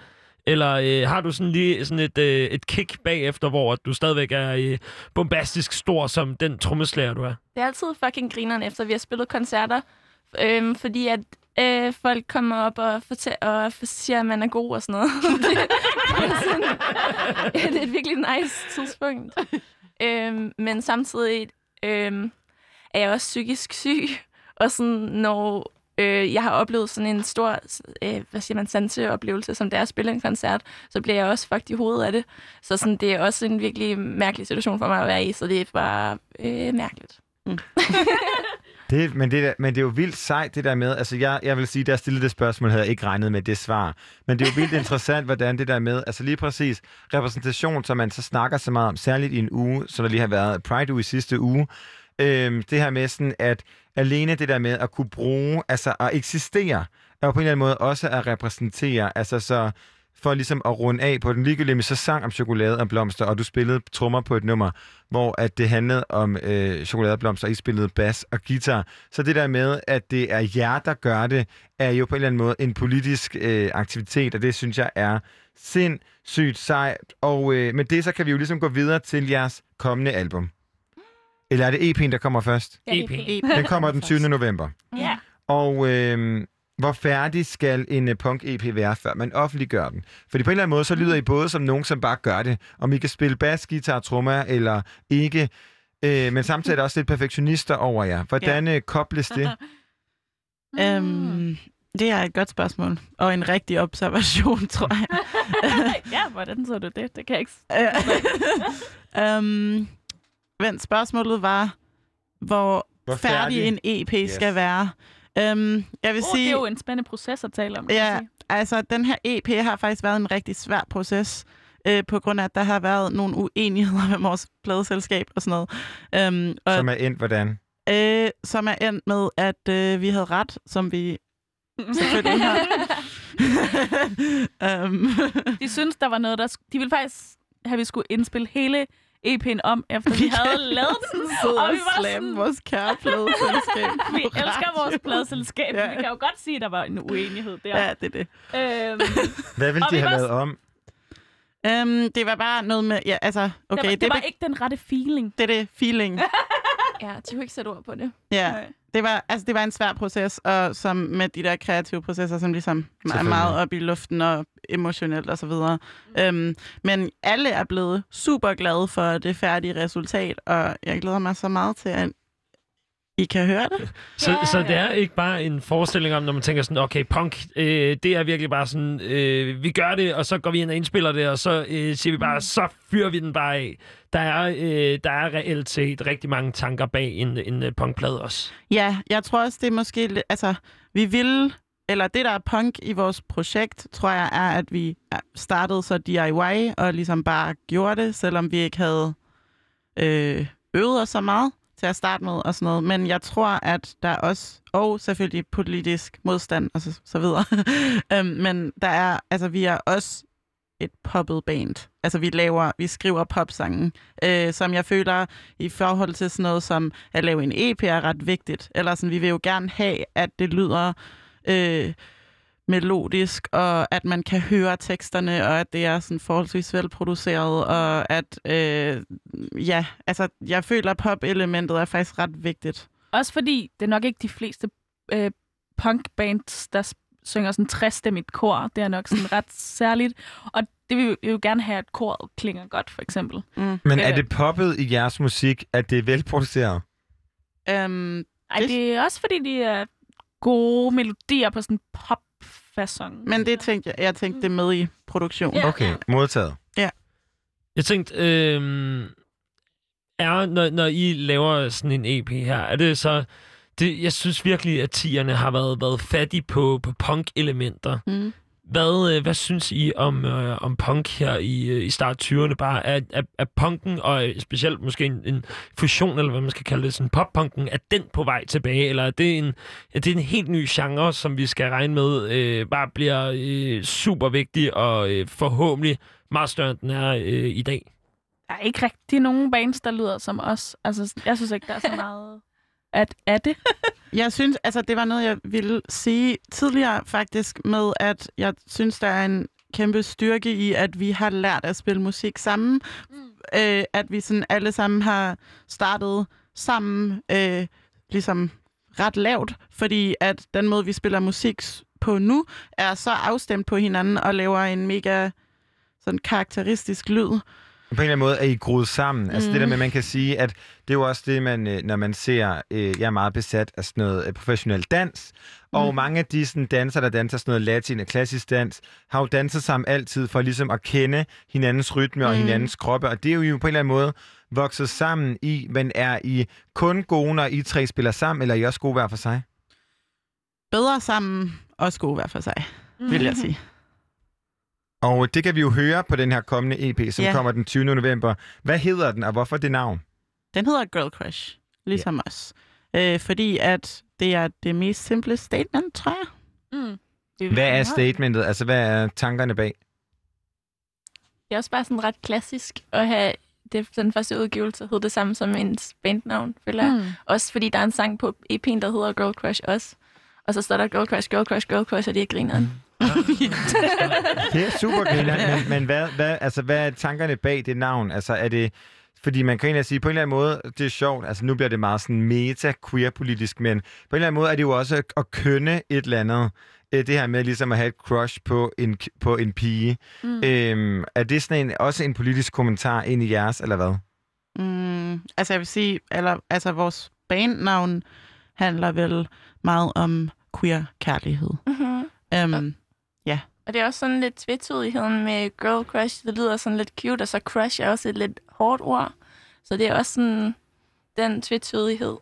eller øh, har du sådan lige sådan et, øh, et kick bagefter, hvor du stadigvæk er øh, bombastisk stor som den trommeslager, du er? Det er altid fucking grineren, efter vi har spillet koncerter. Øhm, fordi at øh, folk kommer op og, fortæ- og siger, at man er god og sådan noget. det, det, er sådan, ja, det er et virkelig nice tidspunkt. øhm, men samtidig øhm, er jeg også psykisk syg. Og sådan, når øh, jeg har oplevet sådan en stor, øh, hvad siger man, sanseoplevelse, som det er at spille en koncert, så bliver jeg også fucked i hovedet af det. Så sådan, det er også en virkelig mærkelig situation for mig at være i, så det er bare øh, mærkeligt. Det, men, det men det er jo vildt sejt, det der med, altså jeg, jeg vil sige, der stillede det spørgsmål, havde jeg ikke regnet med det svar. Men det er jo vildt interessant, hvordan det der med, altså lige præcis repræsentation, som man så snakker så meget om, særligt i en uge, så der lige har været Pride uge i sidste uge, øhm, det her med sådan, at alene det der med at kunne bruge, altså at eksistere, er jo på en eller anden måde også at repræsentere, altså så for ligesom at runde af på den ligegyldige, med så sang om chokolade og blomster, og du spillede trommer på et nummer, hvor at det handlede om øh, chokolade og blomster, og I spillede bas og guitar. Så det der med, at det er jer, der gør det, er jo på en eller anden måde en politisk øh, aktivitet, og det synes jeg er sindssygt sejt. Og øh, med det, så kan vi jo ligesom gå videre til jeres kommende album. Eller er det EP'en, der kommer først? Ja, EP. Den kommer den 20. november. Ja. Og øh, hvor færdig skal en øh, punk-EP være, før man offentliggør den? Fordi på en eller anden måde, så lyder I både som nogen, som bare gør det. Om I kan spille bas, guitar, trommer eller ikke. Øh, men samtidig er der også lidt perfektionister over jer. Hvordan ja. kobles det? Øhm, Det er et godt spørgsmål. Og en rigtig observation, tror jeg. ja, hvordan så du det? Det kan jeg ikke... um, vent, spørgsmålet var, hvor, Hvor færdig færdig? en EP Yes. skal være. Um, jeg vil oh, sige... Det er jo en spændende proces at tale om. Ja, sige. altså den her EP har faktisk været en rigtig svær proces, øh, på grund af, at der har været nogle uenigheder med vores pladeselskab og sådan noget. Um, og, Som er endt hvordan? øh, som er endt med, at øh, vi havde ret, som vi selvfølgelig har. um, De synes, der var noget, der... De ville faktisk have, vi skulle indspille hele EP'en om, efter vi havde lavet den. og vi var sådan- vores kære pladeselskab Vi elsker vores pladeselskab. Ja. Vi kan jo godt sige, at der var en uenighed der. Ja, det er det. Øhm, Hvad vil Og de vi have var- lavet om? Um, det var bare noget med, ja, altså, okay. det var, det var be- ikke den rette feeling. Det er det, feeling. Ja, de kunne ikke sætte ord på det. Ja, det var, altså, det var en svær proces, og som med de der kreative processer, som ligesom er meget op i luften og emotionelt og så videre. Um, men alle er blevet super glade for det færdige resultat, og jeg glæder mig så meget til, at I kan høre det. Så, så det er ikke bare en forestilling om, når man tænker sådan, okay, punk, øh, det er virkelig bare sådan, øh, vi gør det, og så går vi ind og indspiller det, og så øh, siger vi bare, så fyrer vi den bare af. Der er, øh, der er reelt set rigtig mange tanker bag en, en øh, punkplade også. Ja, jeg tror også, det er måske... Altså, vi vil... Eller det, der er punk i vores projekt, tror jeg, er, at vi startede så DIY og ligesom bare gjorde det, selvom vi ikke havde øh, øvet os så meget til at starte med og sådan noget. Men jeg tror, at der er også, og selvfølgelig politisk modstand og så, så videre, øhm, men der er, altså vi er også et poppet band. Altså vi laver, vi skriver popsangen, øh, som jeg føler i forhold til sådan noget som at lave en EP er ret vigtigt. Eller sådan, vi vil jo gerne have, at det lyder øh, melodisk, og at man kan høre teksterne, og at det er sådan forholdsvis velproduceret, og at, øh, ja, altså, jeg føler, at pop-elementet er faktisk ret vigtigt. Også fordi det er nok ikke de fleste øh, punkbands, der synger sådan træstemmigt kor. Det er nok sådan ret særligt. Og det vil vi jo gerne have, at koret klinger godt, for eksempel. Mm. Men er det poppet i jeres musik, at det er velproduceret? Um, Ej, det er også fordi, de er gode melodier på sådan en pop-fasong. Men det tænkte jeg, jeg tænkte det med i produktionen. Okay, modtaget. Ja. Jeg tænkte, øh, er, når, når I laver sådan en EP her, er det så... Det, jeg synes virkelig, at tierne har været, været fattige på, på punk-elementer. Mm. Hvad, øh, hvad synes I om, øh, om punk her i, øh, i start 20'erne? Bare er, er, er punken, og øh, specielt måske en, en fusion, eller hvad man skal kalde det, sådan pop-punken, er den på vej tilbage? Eller er det en, er det en helt ny genre, som vi skal regne med, øh, bare bliver øh, super vigtig og øh, forhåbentlig meget større, end den er øh, i dag? Der er ikke rigtig nogen bands, der lyder som os. Altså, jeg synes ikke, der er så meget at, er det. Jeg synes, altså det var noget, jeg ville sige tidligere faktisk med, at jeg synes, der er en kæmpe styrke i, at vi har lært at spille musik sammen. Mm. Øh, at vi sådan alle sammen har startet sammen, øh, ligesom ret lavt, fordi at den måde, vi spiller musik på nu, er så afstemt på hinanden og laver en mega sådan karakteristisk lyd. På en eller anden måde er I groet sammen. Mm. Altså Mm. det der med, man kan sige, at det er jo også det, man, øh, når man ser, øh, jeg er meget besat af sådan noget øh, professionel dans, og Mm. mange af de sådan, danser, der danser sådan noget latin og klassisk dans, har jo danset sammen altid for ligesom at kende hinandens rytme og Mm. hinandens kroppe, og det er jo på en eller anden måde vokset sammen i, men er I kun gode, når I tre spiller sammen, eller er I også gode hver for sig? Bedre sammen, også gode hver for sig, vil jeg sige. Og det kan vi jo høre på den her kommende EP, som Ja. kommer den 20. november. Hvad hedder den, og hvorfor det navn? Den hedder Girl Crush, ligesom yeah. os. Øh, fordi at det er det mest simple statement, tror jeg. Mm. Hvad er statementet? Altså, hvad er tankerne bag? Det er også bare sådan ret klassisk at have det, den første udgivelse hed det samme som ens bandnavn, føler jeg. Mm. Også fordi der er en sang på EP'en, der hedder Girl Crush også. Og så står der Girl Crush, Girl Crush, Girl Crush, og det er grineren. Det er super griner, men, men hvad, hvad, altså, hvad er tankerne bag det navn? Altså, er det... Fordi man kan egentlig sige, på en eller anden måde, det er sjovt, altså nu bliver det meget sådan meta-queer-politisk, men på en eller anden måde er det jo også at, kønne et eller andet. Øh, Det her med ligesom at have et crush på en, på en pige. Mm. Øhm, er det sådan en, også en politisk kommentar ind i jeres, eller hvad? Mm, altså jeg vil sige, eller, altså vores bandnavn handler vel meget om queer-kærlighed. Mm-hmm. Ja. Og det er også sådan lidt tvetydigheden med girl crush. Det lyder sådan lidt cute, og så crush er også et lidt hårdt ord. Så det er også sådan den tvetydighed.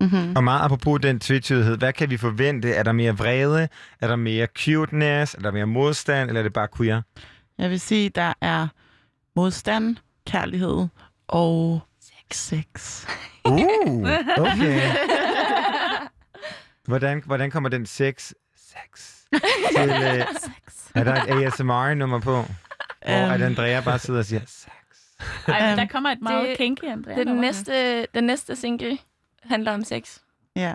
Mm-hmm. Og meget apropos den tvetydighed, hvad kan vi forvente? Er der mere vrede? Er der mere cuteness? Er der mere modstand? Eller er det bare queer? Jeg vil sige, der er modstand, kærlighed og sex. Uh, okay. Hvordan, hvordan kommer den sex, sex til... Øh, er der et ASMR-nummer på? Hvor Øhm. at Andrea bare sidder og siger, sex. Ej, men der kommer et meget det, kinky, Andrea. Det, den, næste, den næste single handler om sex. Ja.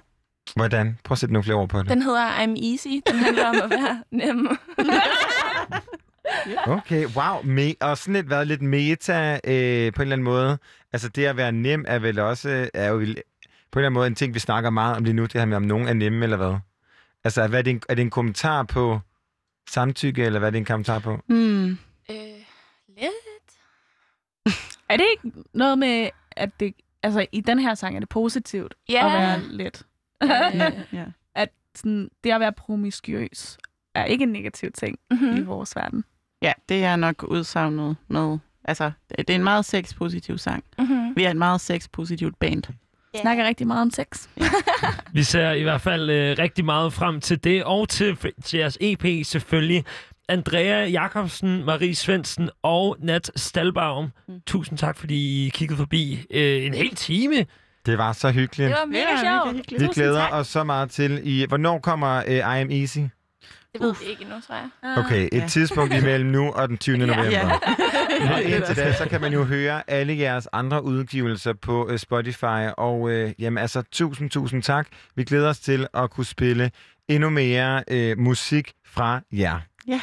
Hvordan? Prøv at sætte nogle flere ord på det. Den hedder I'm Easy. Den handler om at være nem. Okay, wow. Me- og sådan lidt været lidt meta øh, på en eller anden måde. Altså det at være nem er vel også, er jo på en eller anden måde en ting, vi snakker meget om lige nu, det her med, om nogen er nemme eller hvad. Altså hvad er, det en, er det en kommentar på samtykke, eller hvad er det en kommentar på? Hmm. øh, lidt. Er det ikke noget med, at det, altså, i den her sang er det positivt Ja. at være let? Ja. ja. At sådan, det at være promiskuøs er ikke en negativ ting Mhm. i vores verden. Ja, det er nok udsagnet med... Altså, det er en meget sex-positiv sang. Mhm. Vi er et meget sex-positivt band. Yeah. Snakker rigtig meget om sex. Vi ser i hvert fald øh, rigtig meget frem til det, og til, til jeres EP selvfølgelig. Andrea Jakobsen, Marie Svendsen og Nat Stalbaum. Mm. Tusind tak, fordi I kiggede forbi øh, en hel time. Det var så hyggeligt. Det var mega Ja, sjovt. hyggeligt. Vi glæder os så meget til. I, hvornår kommer uh, I Am Easy? Det ved vi ikke endnu, tror jeg. Okay, et Ja. tidspunkt imellem nu og den 20. november. Ja. Og indtil da, så kan man jo høre alle jeres andre udgivelser på uh, Spotify. Og uh, jamen altså, tusind, tusind tak. Vi glæder os til at kunne spille endnu mere uh, musik fra jer. Ja.